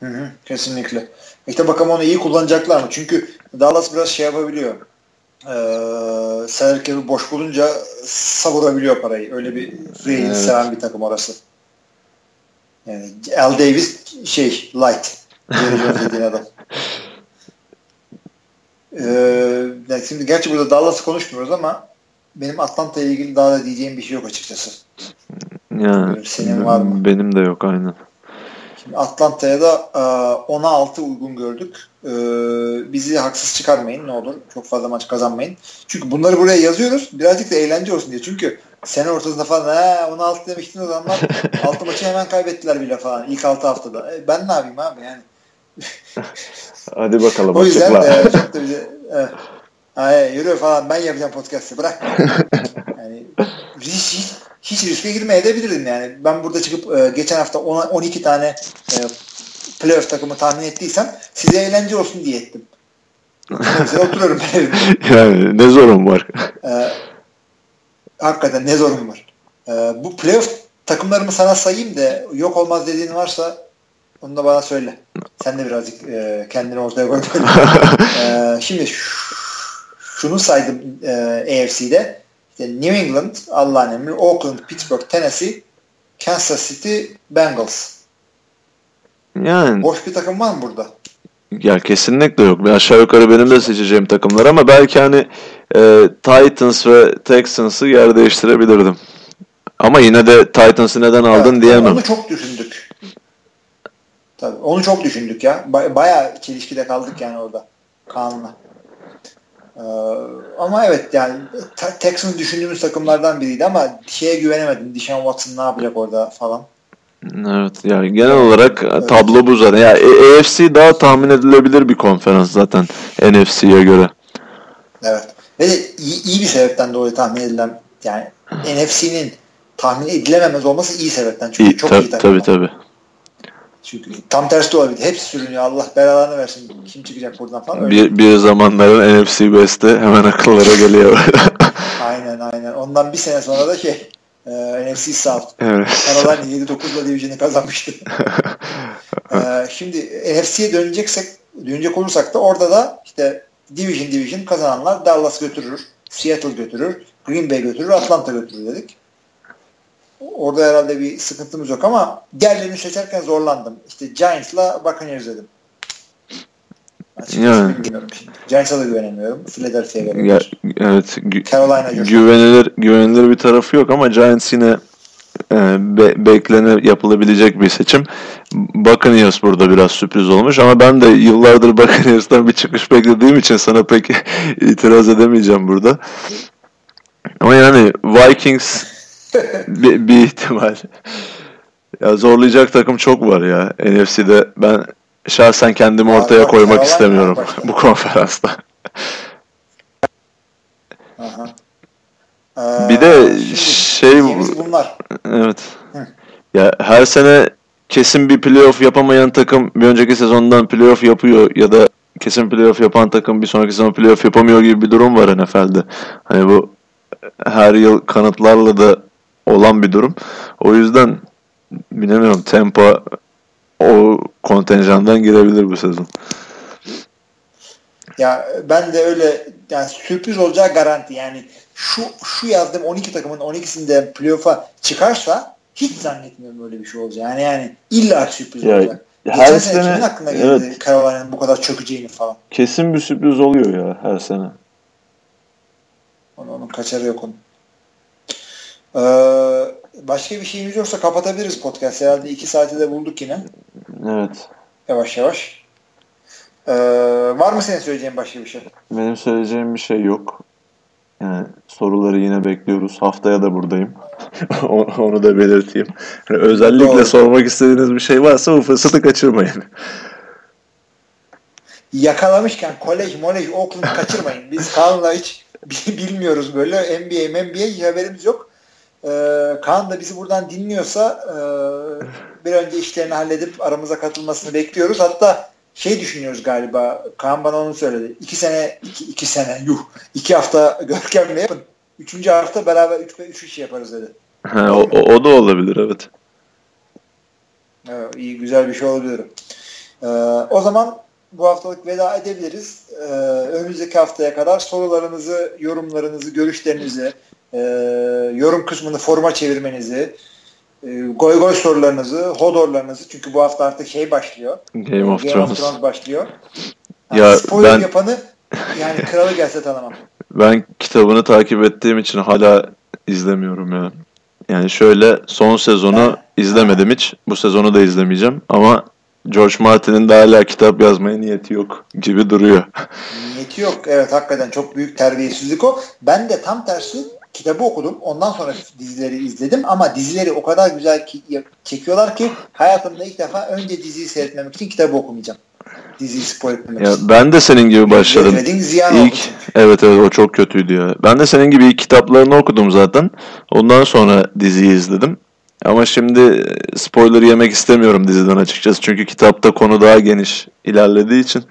Hı hı, kesinlikle. İşte bakalım onu iyi kullanacaklar mı? Çünkü Dallas biraz şey yapabiliyor. Ee, salary boş bulunca savurabiliyor parayı. Öyle bir free Evet. seven bir takım orası. Yani Al Davis şey light. Dediğin adam. Ee, yani şimdi gerçi burada Dallas'ı konuşmuyoruz ama benim Atlanta ile ilgili daha da diyeceğim bir şey yok açıkçası. Yani Senin var mı? benim de yok aynen. Şimdi Atlanta'ya da e, 10'a 6 uygun gördük. E, bizi haksız çıkarmayın ne olur. Çok fazla maç kazanmayın. Çünkü bunları buraya yazıyoruz. Birazcık da eğlence olsun diye. Çünkü sene ortasında falan he 10'a 6 demiştin o zamanlar 6 maçı hemen kaybettiler bile falan. ilk 6 haftada. E, ben ne yapayım abi yani. Hadi bakalım O yüzden açıkla. e, çok da bize e, ay, yürü falan ben yapacağım podcast'ı bırak. yani hiç, hiç, hiç riske girmeye de bilirdim yani. Ben burada çıkıp e, geçen hafta 10, 12 tane e, playoff takımı tahmin ettiysem size eğlence olsun diye ettim. Mesela oturuyorum ben evimde. yani ne zorum var. E, hakikaten ne zorum var. E, bu playoff takımlarımı sana sayayım da yok olmaz dediğin varsa onu da bana söyle. Sen de birazcık e, kendini ortaya koy. e, şimdi şunu saydım e, AFC'de. İşte New England, Allah'ın emri, Oakland, Pittsburgh, Tennessee, Kansas City, Bengals. Yani Boş bir takım var mı burada? ya kesinlikle yok. Aşağı yukarı benim de seçeceğim takımlar ama belki hani e, Titans ve Texans'ı yer değiştirebilirdim. Ama yine de Titans'ı neden aldın Evet, diyemem. Onu çok düşündük. Tabii onu çok düşündük ya. Ba- bayağı çelişkide kaldık yani orada Kaan'la. Ee, ama evet yani Texans düşündüğümüz takımlardan biriydi ama şeye güvenemedim. Deshaun Watson ne yapacak orada falan. Evet yani genel olarak e, tablo bu zaten. Ya A- AFC daha tahmin edilebilir bir konferans zaten NFC'ye göre. Evet. Ve de iyi, iyi bir sebepten dolayı tahmin edilen yani NFC'nin tahmin edilememez olması iyi sebepten. Çünkü İyi, çok tab- iyi takım. tabii tabii. Çünkü tam tersi de olabilir. Hepsi sürünüyor. Allah belalarını versin. Kim çıkacak buradan falan. Öyle. Bir, bir zamanların NFC Best'i hemen akıllara geliyor. Aynen aynen. Ondan bir sene sonra da şey e, NFC South. evet. Carolina 7-9'la division'ı kazanmıştı. e, şimdi NFC'ye döneceksek dönecek olursak da orada da işte division division kazananlar Dallas götürür, Seattle götürür, Green Bay götürür, Atlanta götürür dedik. Orada herhalde bir sıkıntımız yok ama diğerlerini seçerken zorlandım. İşte Giants'la Buccaneers dedim. Açıkçası Yani. bilmiyorum. Giants'a da güvenemiyorum. Philadelphia'ya Ya, güvenemiyorum. evet gü- Carolina güvenilir güvenilir bir tarafı yok ama Giants yine e, be, beklene yapılabilecek bir seçim. Buccaneers burada biraz sürpriz olmuş ama ben de yıllardır Buccaneers'tan bir çıkış beklediğim için sana pek itiraz edemeyeceğim burada. Ama yani Vikings bir, bir ihtimal. Ya zorlayacak takım çok var ya NFC'de. Ben şahsen kendimi ortaya koymak istemiyorum bu konferansta. Aha. Ee, Bir de şey bunlar. Evet. Hı. Ya her sene kesin bir playoff yapamayan takım bir önceki sezondan playoff yapıyor ya da kesin playoff yapan takım bir sonraki sezon playoff yapamıyor gibi bir durum var NFL'de. Hani bu her yıl kanıtlarla da olan bir durum. O yüzden bilemiyorum Tampa o kontenjandan girebilir bu sezon. Ya ben de öyle yani sürpriz olacağı garanti. Yani şu şu yazdığım 12 takımın 12'sinde playoff'a çıkarsa hiç zannetmiyorum öyle bir şey olacak. Yani yani illa sürpriz Ya, olacak. her Geçen sene sene- aklına geldi evet. Carolina'nın bu kadar çökeceğini falan. Kesin bir sürpriz oluyor ya her sene. Onun, onun kaçarı yok onun. Ee, başka bir şeyimiz yoksa kapatabiliriz podcast. Herhalde 2 saati de bulduk yine. Evet. Yavaş yavaş. Ee, var mı senin söyleyeceğin başka bir şey? Benim söyleyeceğim bir şey yok. Yani soruları yine bekliyoruz. Haftaya da buradayım. Onu da belirteyim. Yani özellikle Doğru. sormak istediğiniz bir şey varsa bu fırsatı kaçırmayın. yakalamışken kolej, molej, Oakland kaçırmayın. Biz Kaan'la hiç bi- bilmiyoruz böyle. NBA, NBA haberimiz yok. Ee, Kaan da bizi buradan dinliyorsa e, bir önce işlerini halledip aramıza katılmasını bekliyoruz. Hatta şey düşünüyoruz galiba. Kaan bana onu söyledi. İki sene, iki, iki sene, yuh. iki hafta Görkem'le yapın. Üçüncü hafta beraber üç, üç iş yaparız dedi. Ha, o, o, o da olabilir evet. Evet, iyi güzel bir şey olabilir. Ee, o zaman bu haftalık veda edebiliriz. Ee, önümüzdeki haftaya kadar sorularınızı, yorumlarınızı, görüşlerinizi, e, yorum kısmını forma çevirmenizi, e, goy goy sorularınızı, hodorlarınızı çünkü bu hafta artık şey başlıyor. Game of Game Thrones. of Thrones başlıyor. Yani Ya spoiler ben- yapanı yani kralı gelse tanımam. Ben kitabını takip ettiğim için hala izlemiyorum ya. Yani şöyle son sezonu izlemedim hiç. Bu sezonu da izlemeyeceğim ama George Martin'in de hala kitap yazmaya niyeti yok gibi duruyor. Niyeti yok. Evet hakikaten çok büyük terbiyesizlik o. Ben de tam tersi kitabı okudum. Ondan sonra dizileri izledim ama dizileri o kadar güzel ki, çekiyorlar ki hayatımda ilk defa önce diziyi seyretmemek için kitabı okumayacağım. Diziyi spoil etmemek Ya için. ben de senin gibi başladım. Ziyan İlk evet evet o çok kötüydü ya. Ben de senin gibi kitaplarını okudum zaten. Ondan sonra diziyi izledim. Ama şimdi e, spoiler yemek istemiyorum diziden açıkçası. Çünkü kitapta konu daha geniş ilerlediği için.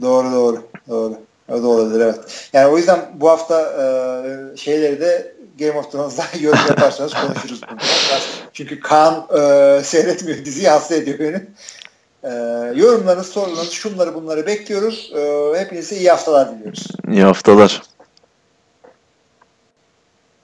Doğru doğru. Doğru. O da olabilir evet. Yani o yüzden bu hafta e, şeyleri de Game of Thrones'da yorum yaparsanız konuşuruz bunu. Çünkü Kaan e, seyretmiyor diziyi hasta ediyor beni. E, yorumlarınız, sorularınız, şunları bunları bekliyoruz. E, hepinize iyi haftalar diliyoruz. İyi haftalar.